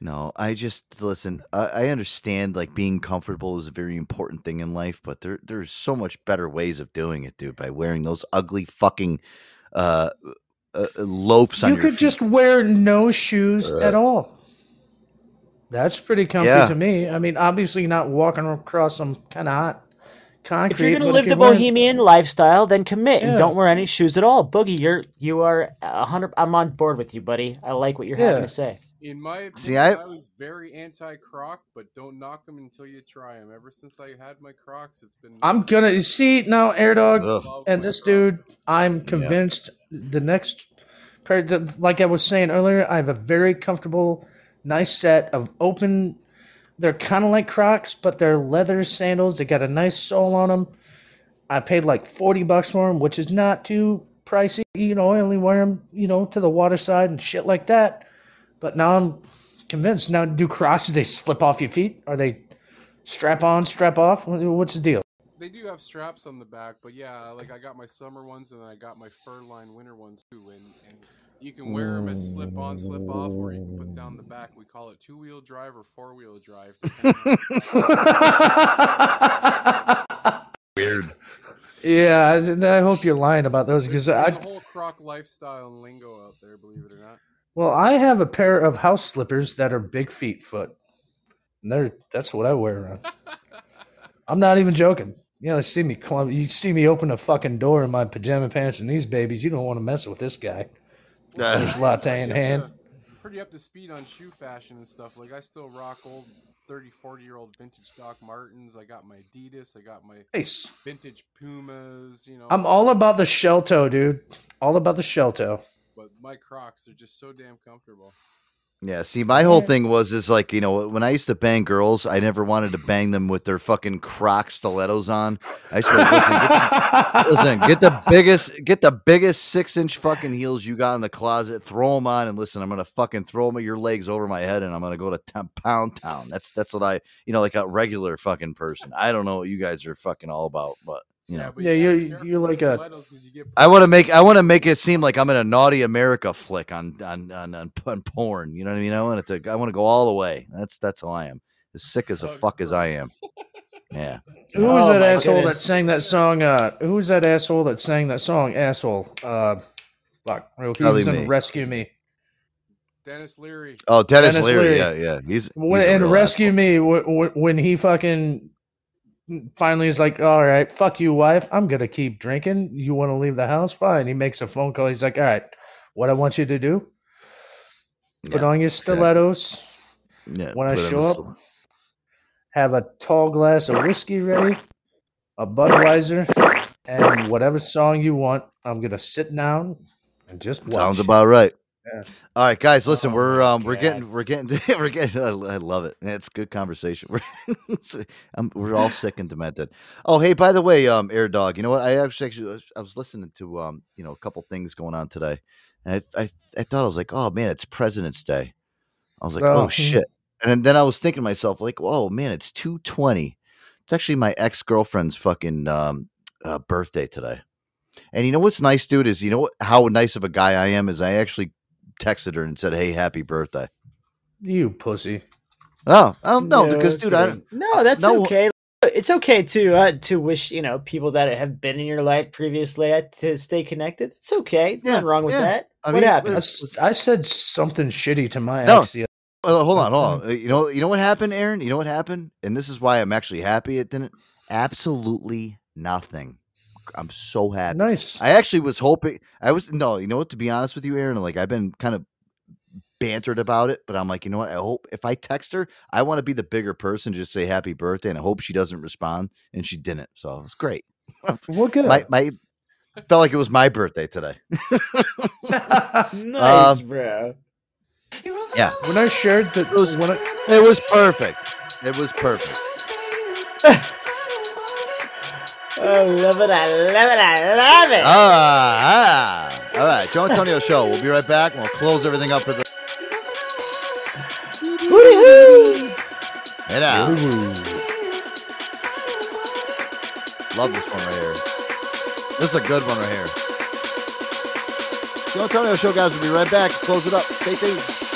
No, I just listen. I, I understand like being comfortable is a very important thing in life, but there there's so much better ways of doing it, dude. By wearing those ugly fucking uh, uh loafs on You your could feet. just wear no shoes Ugh. at all. That's pretty comfy Yeah. to me. I mean, obviously not walking across some kind of hot concrete. If you're gonna live you're the wearing- bohemian lifestyle, then commit and don't wear any shoes at all. Boogie, you're you are a hundred. I'm on board with you, buddy. I like what you're having to say. In my opinion, See, I- I, was very anti-croc, but don't knock them until you try them. Ever since I had my Crocs, it's been. I'm gonna see now, Air Dog, Ugh. and this dude. I'm convinced the next, pair- like I was saying earlier, I have a very comfortable, nice set of open. They're kind of like Crocs, but they're leather sandals. They got a nice sole on them. I paid like forty bucks for them, which is not too pricey. You know, I only wear them, you know, to the water side and shit like that. But now I'm convinced. Now, do Crocs? Do they slip off your feet? Are they strap on, strap off? What's the deal? They do have straps on the back, but yeah, like I got my summer ones and then I got my fur line winter ones too, and, and you can wear them as slip on, slip off, or you can put down the back. We call it two wheel drive or four wheel drive. Weird. Yeah, I, I hope you're lying about those because There's a I. whole croc lifestyle and lingo out there, believe it or not. Well, I have a pair of house slippers that are big feet foot. And they're that's what I wear around. I'm not even joking. You know, see me clum- you see me open a fucking door in my pajama pants and these babies. You don't want to mess with this guy. Fish latte in hand. Pretty up to speed on shoe fashion and stuff. Like I still rock old 30, 40 year old vintage Doc Martens. I got my Adidas. I got my Nice. vintage Pumas. You know, I'm all about the shell toe, dude. All about the shell toe. But my Crocs are just so damn comfortable. Yeah, see, my whole thing was is like you know when I used to bang girls, I never wanted to bang them with their fucking Croc stilettos on. I used to like, listen, get the, listen, get the biggest, get the biggest six inch fucking heels you got in the closet, throw them on, and listen, I'm gonna fucking throw them at your legs over my head, and I'm gonna go to Pound Town. That's that's what I, you know, like a regular fucking person. I don't know what you guys are fucking all about, but you know. Yeah, you're you're like a I want to make I want to make it seem like I'm in a naughty America flick on on on, on, on porn. You know what I mean? I want it to I want to go all the way. That's that's how I am. As sick as a fuck as I am. Yeah. Who was Oh that my asshole that sang that song? Uh, who was that asshole that sang that song? Asshole. Uh, fuck. He Probably was in me. Rescue Me. Denis Leary. Oh, Denis, Denis Leary. Leary. Yeah, yeah. He's, When, he's and real Rescue Me, w- w- when he fucking finally is like, all right, fuck you, wife. I'm going to keep drinking. You want to leave the house? Fine. He makes a phone call. He's like, all right, what I want you to do, put on your stilettos. Yeah, when I show up, have a tall glass of whiskey ready, a Budweiser, and whatever song you want. I'm going to sit down and just watch. Sounds about right. Yeah. All right, guys, Oh listen, we're um we're getting we're getting we're getting I I love it. It's good conversation. We're I'm, we're all sick and demented. Oh, hey, by the way, um Air Dog, you know what? I actually actually was- I was listening to um, you know, a couple things going on today. And I I, I thought I was like, "Oh man, it's President's Day." I was like, Oh. "Oh shit." And then, I was thinking to myself like, oh man, it's 220." It's actually my ex-girlfriend's fucking um uh, birthday today. And you know what's nice, dude, is you know how nice of a guy I am is I actually texted her and said, "Hey, happy birthday." You pussy. Oh, oh no, No because dude, I kidding. no, that's no- okay. It's okay to uh, to wish you know people that have been in your life previously uh, to stay connected. It's okay. Nothing wrong with yeah. that. I what mean, happened? I, s- I said something shitty to my No. ex. the Uh, hold on, hold on. Uh, You know, you know what happened, Aaron? You know what happened? And this is why I'm actually happy it didn't. Absolutely nothing. I'm so happy. Nice. I actually was hoping. I was no. You know what? To be honest with you, Aaron, like I've been kind of bantered about it, but I'm like, you know what? I hope if I text her, I want to be the bigger person, just say happy birthday, and I hope she doesn't respond, and she didn't. So it's great. Well, good. My my felt like it was my birthday today. nice, Um, bro. Yeah, When I shared that, it was, I, it was perfect. It was perfect. I love it. I love it. I love it. Ah, ah. All right, Joe Antonio Show. We'll be right back. and We'll close everything up for the. Hey now. Love this one right here. This is a good one right here. Joe Antonio Show, guys. We'll be right back. Close it up. Stay tuned.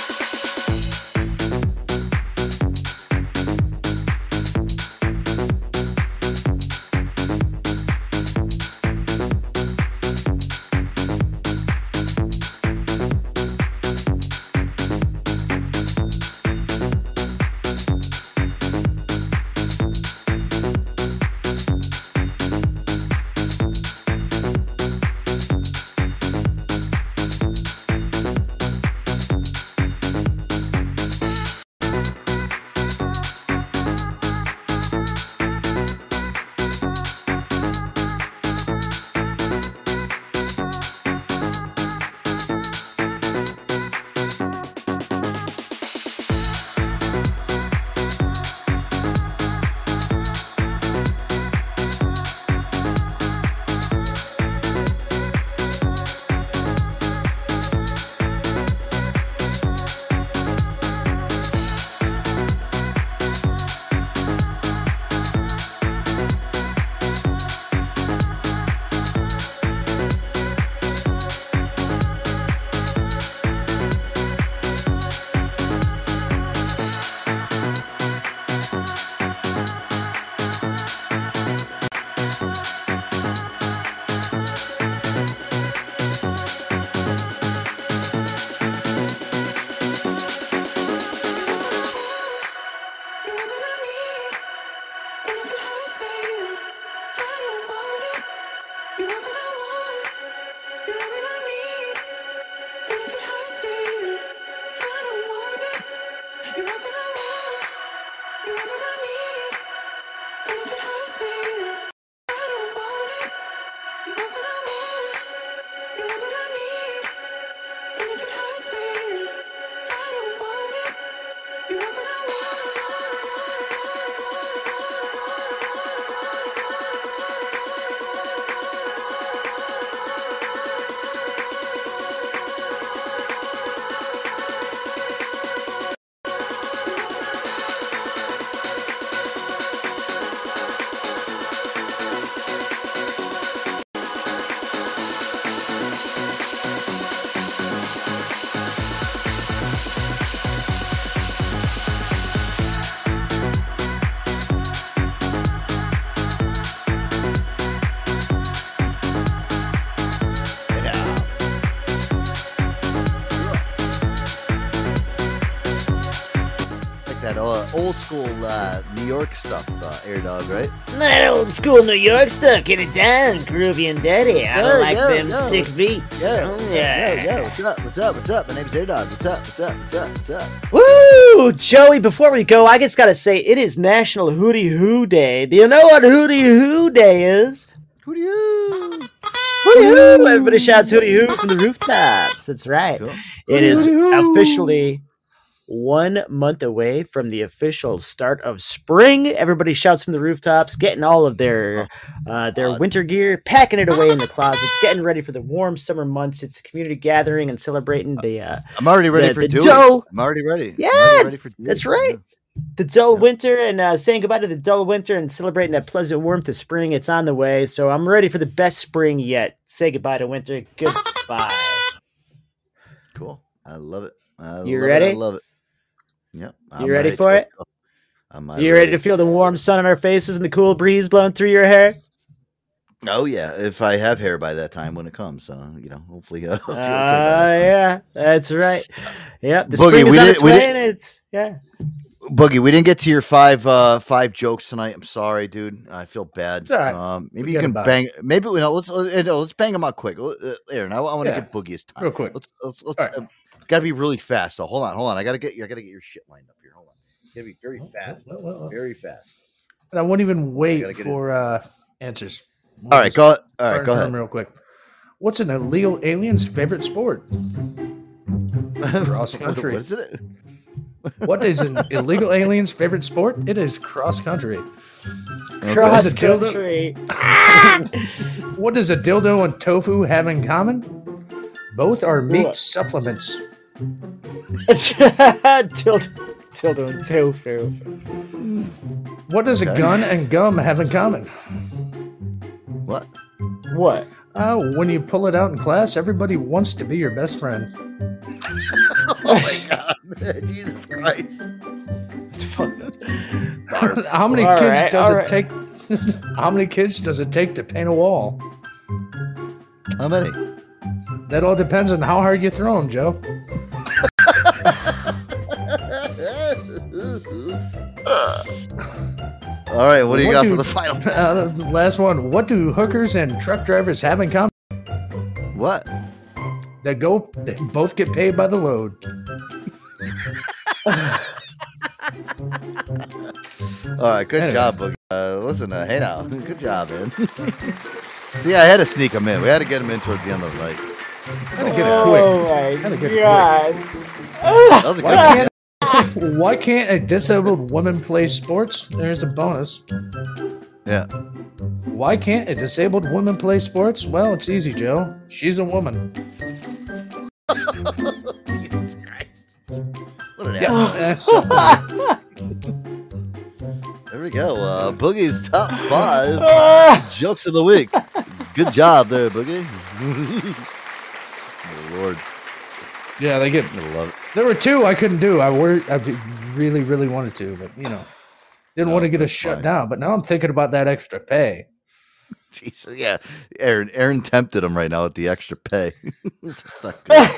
Old school uh, New York stuff, uh, Air Dog, right? That old school New York stuff, get it down, groovy and dirty. I Yeah, like yeah, them yeah. sick beats. Yeah, Oh, yeah, yeah. yeah. What's up? What's up? What's up? My name's Air Dog. What's up? What's up? What's up? What's up? Woo! Joey, before we go, I just gotta say it is National Hootie Hoo Day. Do you know what Hootie Hoo Day is? Hootie Hoo! Hootie Hoo! Everybody shouts Hootie Hoo from the rooftops. That's right. It is officially one month away from the official start of spring. Everybody shouts from the rooftops, getting all of their uh, their winter gear, packing it away in the closets, getting ready for the warm summer months. It's a community gathering and celebrating the. Uh, I'm already ready the- for the dough. I'm already ready. Yeah, I'm already ready for. That's right. The dull winter and uh, saying goodbye to the dull winter and celebrating that pleasant warmth of spring. It's on the way, so I'm ready for the best spring yet. Say goodbye to winter. Goodbye. Cool. I love it. I You love ready? It. I love it. Yep. I'm You ready to for it? go. I'm You ready to feel the warm sun on our faces and the cool breeze blowing through your hair? Oh yeah, if I have hair by that time when it comes, so you know, hopefully. Uh, Ah, yeah, that's right. Yep, the Boogie, spring is on its way, and it's yeah. Boogie, we didn't get to your five uh five jokes tonight. I'm sorry, dude. I feel bad. It's all right. Um, maybe Forget you can bang. Maybe we know. Let's let's bang them out quick. Uh, Aaron, I, want to Yeah. give Boogie his time. Real quick. Let's let's let's. Uh, gotta be really fast. So hold on, hold on. I gotta get you. I gotta get your shit lined up here. Hold on. Gotta be very fast. Very fast. And I won't even wait get it. for uh, answers. All right, go- all right, go ahead. Real quick. What's an illegal alien's favorite sport? Cross country. What is it? What is an illegal alien's favorite sport? It is cross country. Cross What does a dildo- country. What does a dildo and tofu have in common? Both are meat What? supplements. Dildo, dildo and tofu. What does a gun and gum have in common? What? What? Oh, when you pull it out in class, everybody wants to be your best friend. oh my god, Jesus Christ! It's fun. how many All kids right, does it right. take? how many kids does it take to paint a wall? How many? That all depends on how hard you throw them, Joe. All right, what do you got for do- the final? Uh, the last one. What do hookers and truck drivers have in common? What? They go. They both get paid by the load. All right, good Anyway. job, Boogie. Uh, listen, uh, hey now, good job, man. See, I had to sneak him in. We had to get him in towards the end of the night. Had to get it quick. Oh my Had to get it god. That was a good Why one. can't, why can't a disabled woman play sports? There's a bonus. Yeah. Why can't a disabled woman play sports? Well, it's easy, Joe. She's a woman. Jesus Christ. What an Yeah, asshole. There we go. Uh, Boogie's top five jokes of the week. Good job there, Boogie. Lord. yeah, they get. I love it. There were two I couldn't do. I were I really, really wanted to, but you know, didn't Oh, want to get us that's shut fine. down. But now I'm thinking about that extra pay. Jesus, yeah. Aaron, Aaron tempted him right now with the extra pay. That's not good.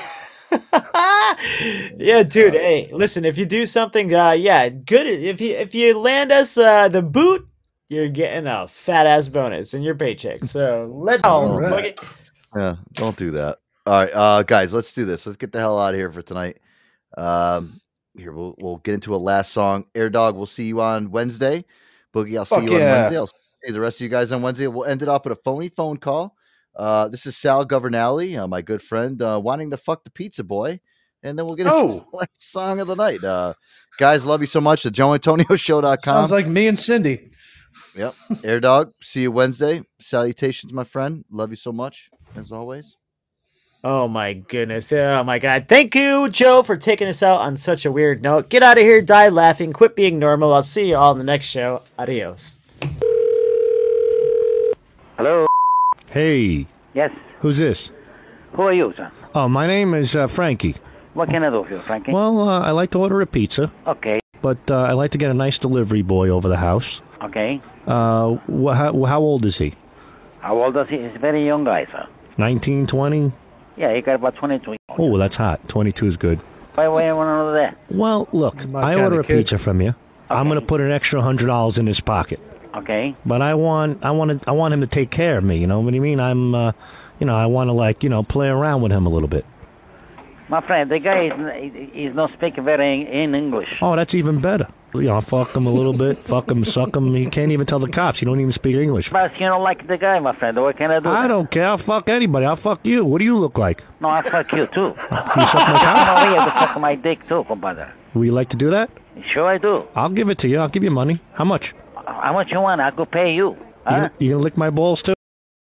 yeah, dude. Hey, listen. If you do something, uh, yeah, good. If you if you land us uh, the boot, you're getting a fat ass bonus in your paycheck. So let's go. All Yeah, don't do that. All right, uh, guys, let's do this. Let's get the hell out of here for tonight. Um, here we'll we'll get into a last song. Air Dog, we'll see you on Wednesday. Boogie, I'll see Fuck you on. Wednesday. I'll see the rest of you guys on Wednesday. We'll end it off with a phony phone call. Uh, this is Sal Governale, uh, my good friend, uh, wanting to fuck the pizza boy. And then we'll get Oh. last song of the night. Uh, guys, love you so much. The JoeAntonioShow.com. Sounds like me and Cindy. Yep. Air Dog, see you Wednesday. Salutations, my friend. Love you so much, as always. Oh my goodness. Oh my god. Thank you, Joe, for taking us out on such a weird note. Get out of here, die laughing, quit being normal. I'll see you all in the next show. Adios. Hello. Hey, Yes. who's this? Who are you, sir? Oh, my name is uh, Frankie. What can I do for you, Frankie? Well, uh, I like to order a pizza, Okay. but uh, I like to get a nice delivery boy over the house. Okay. Uh, wh- how, how old is he? How old is he? He's a very young guy, sir. 19, 20? Yeah, he got about 22. Oh, that's hot. 22 is good. Why, why you want to know that? Well, look, My I kinda order a kid. pizza from you. I'm gonna put an extra hundred dollars in his pocket. Okay. But I want, I want to, I want him to take care of me. You know what I mean? I'm, uh, you know, I want to like, you know, play around with him a little bit. My friend, the guy is, is not speaking very in English. Oh, that's even better. You know, fuck him a little bit, fuck him, suck him. He can't even tell the cops. You don't even speak English. But you don't like the guy, my friend. What can I do? I don't care. I'll fuck anybody. I'll fuck you. What do you look like? No, I fuck you too. You suck my cock? no, you have to suck my dick too, compadre. Would you like to do that? Sure I do. I'll give it to you. I'll give you money. How much? How much you want? I could pay you. You, gonna- you gonna lick my balls too?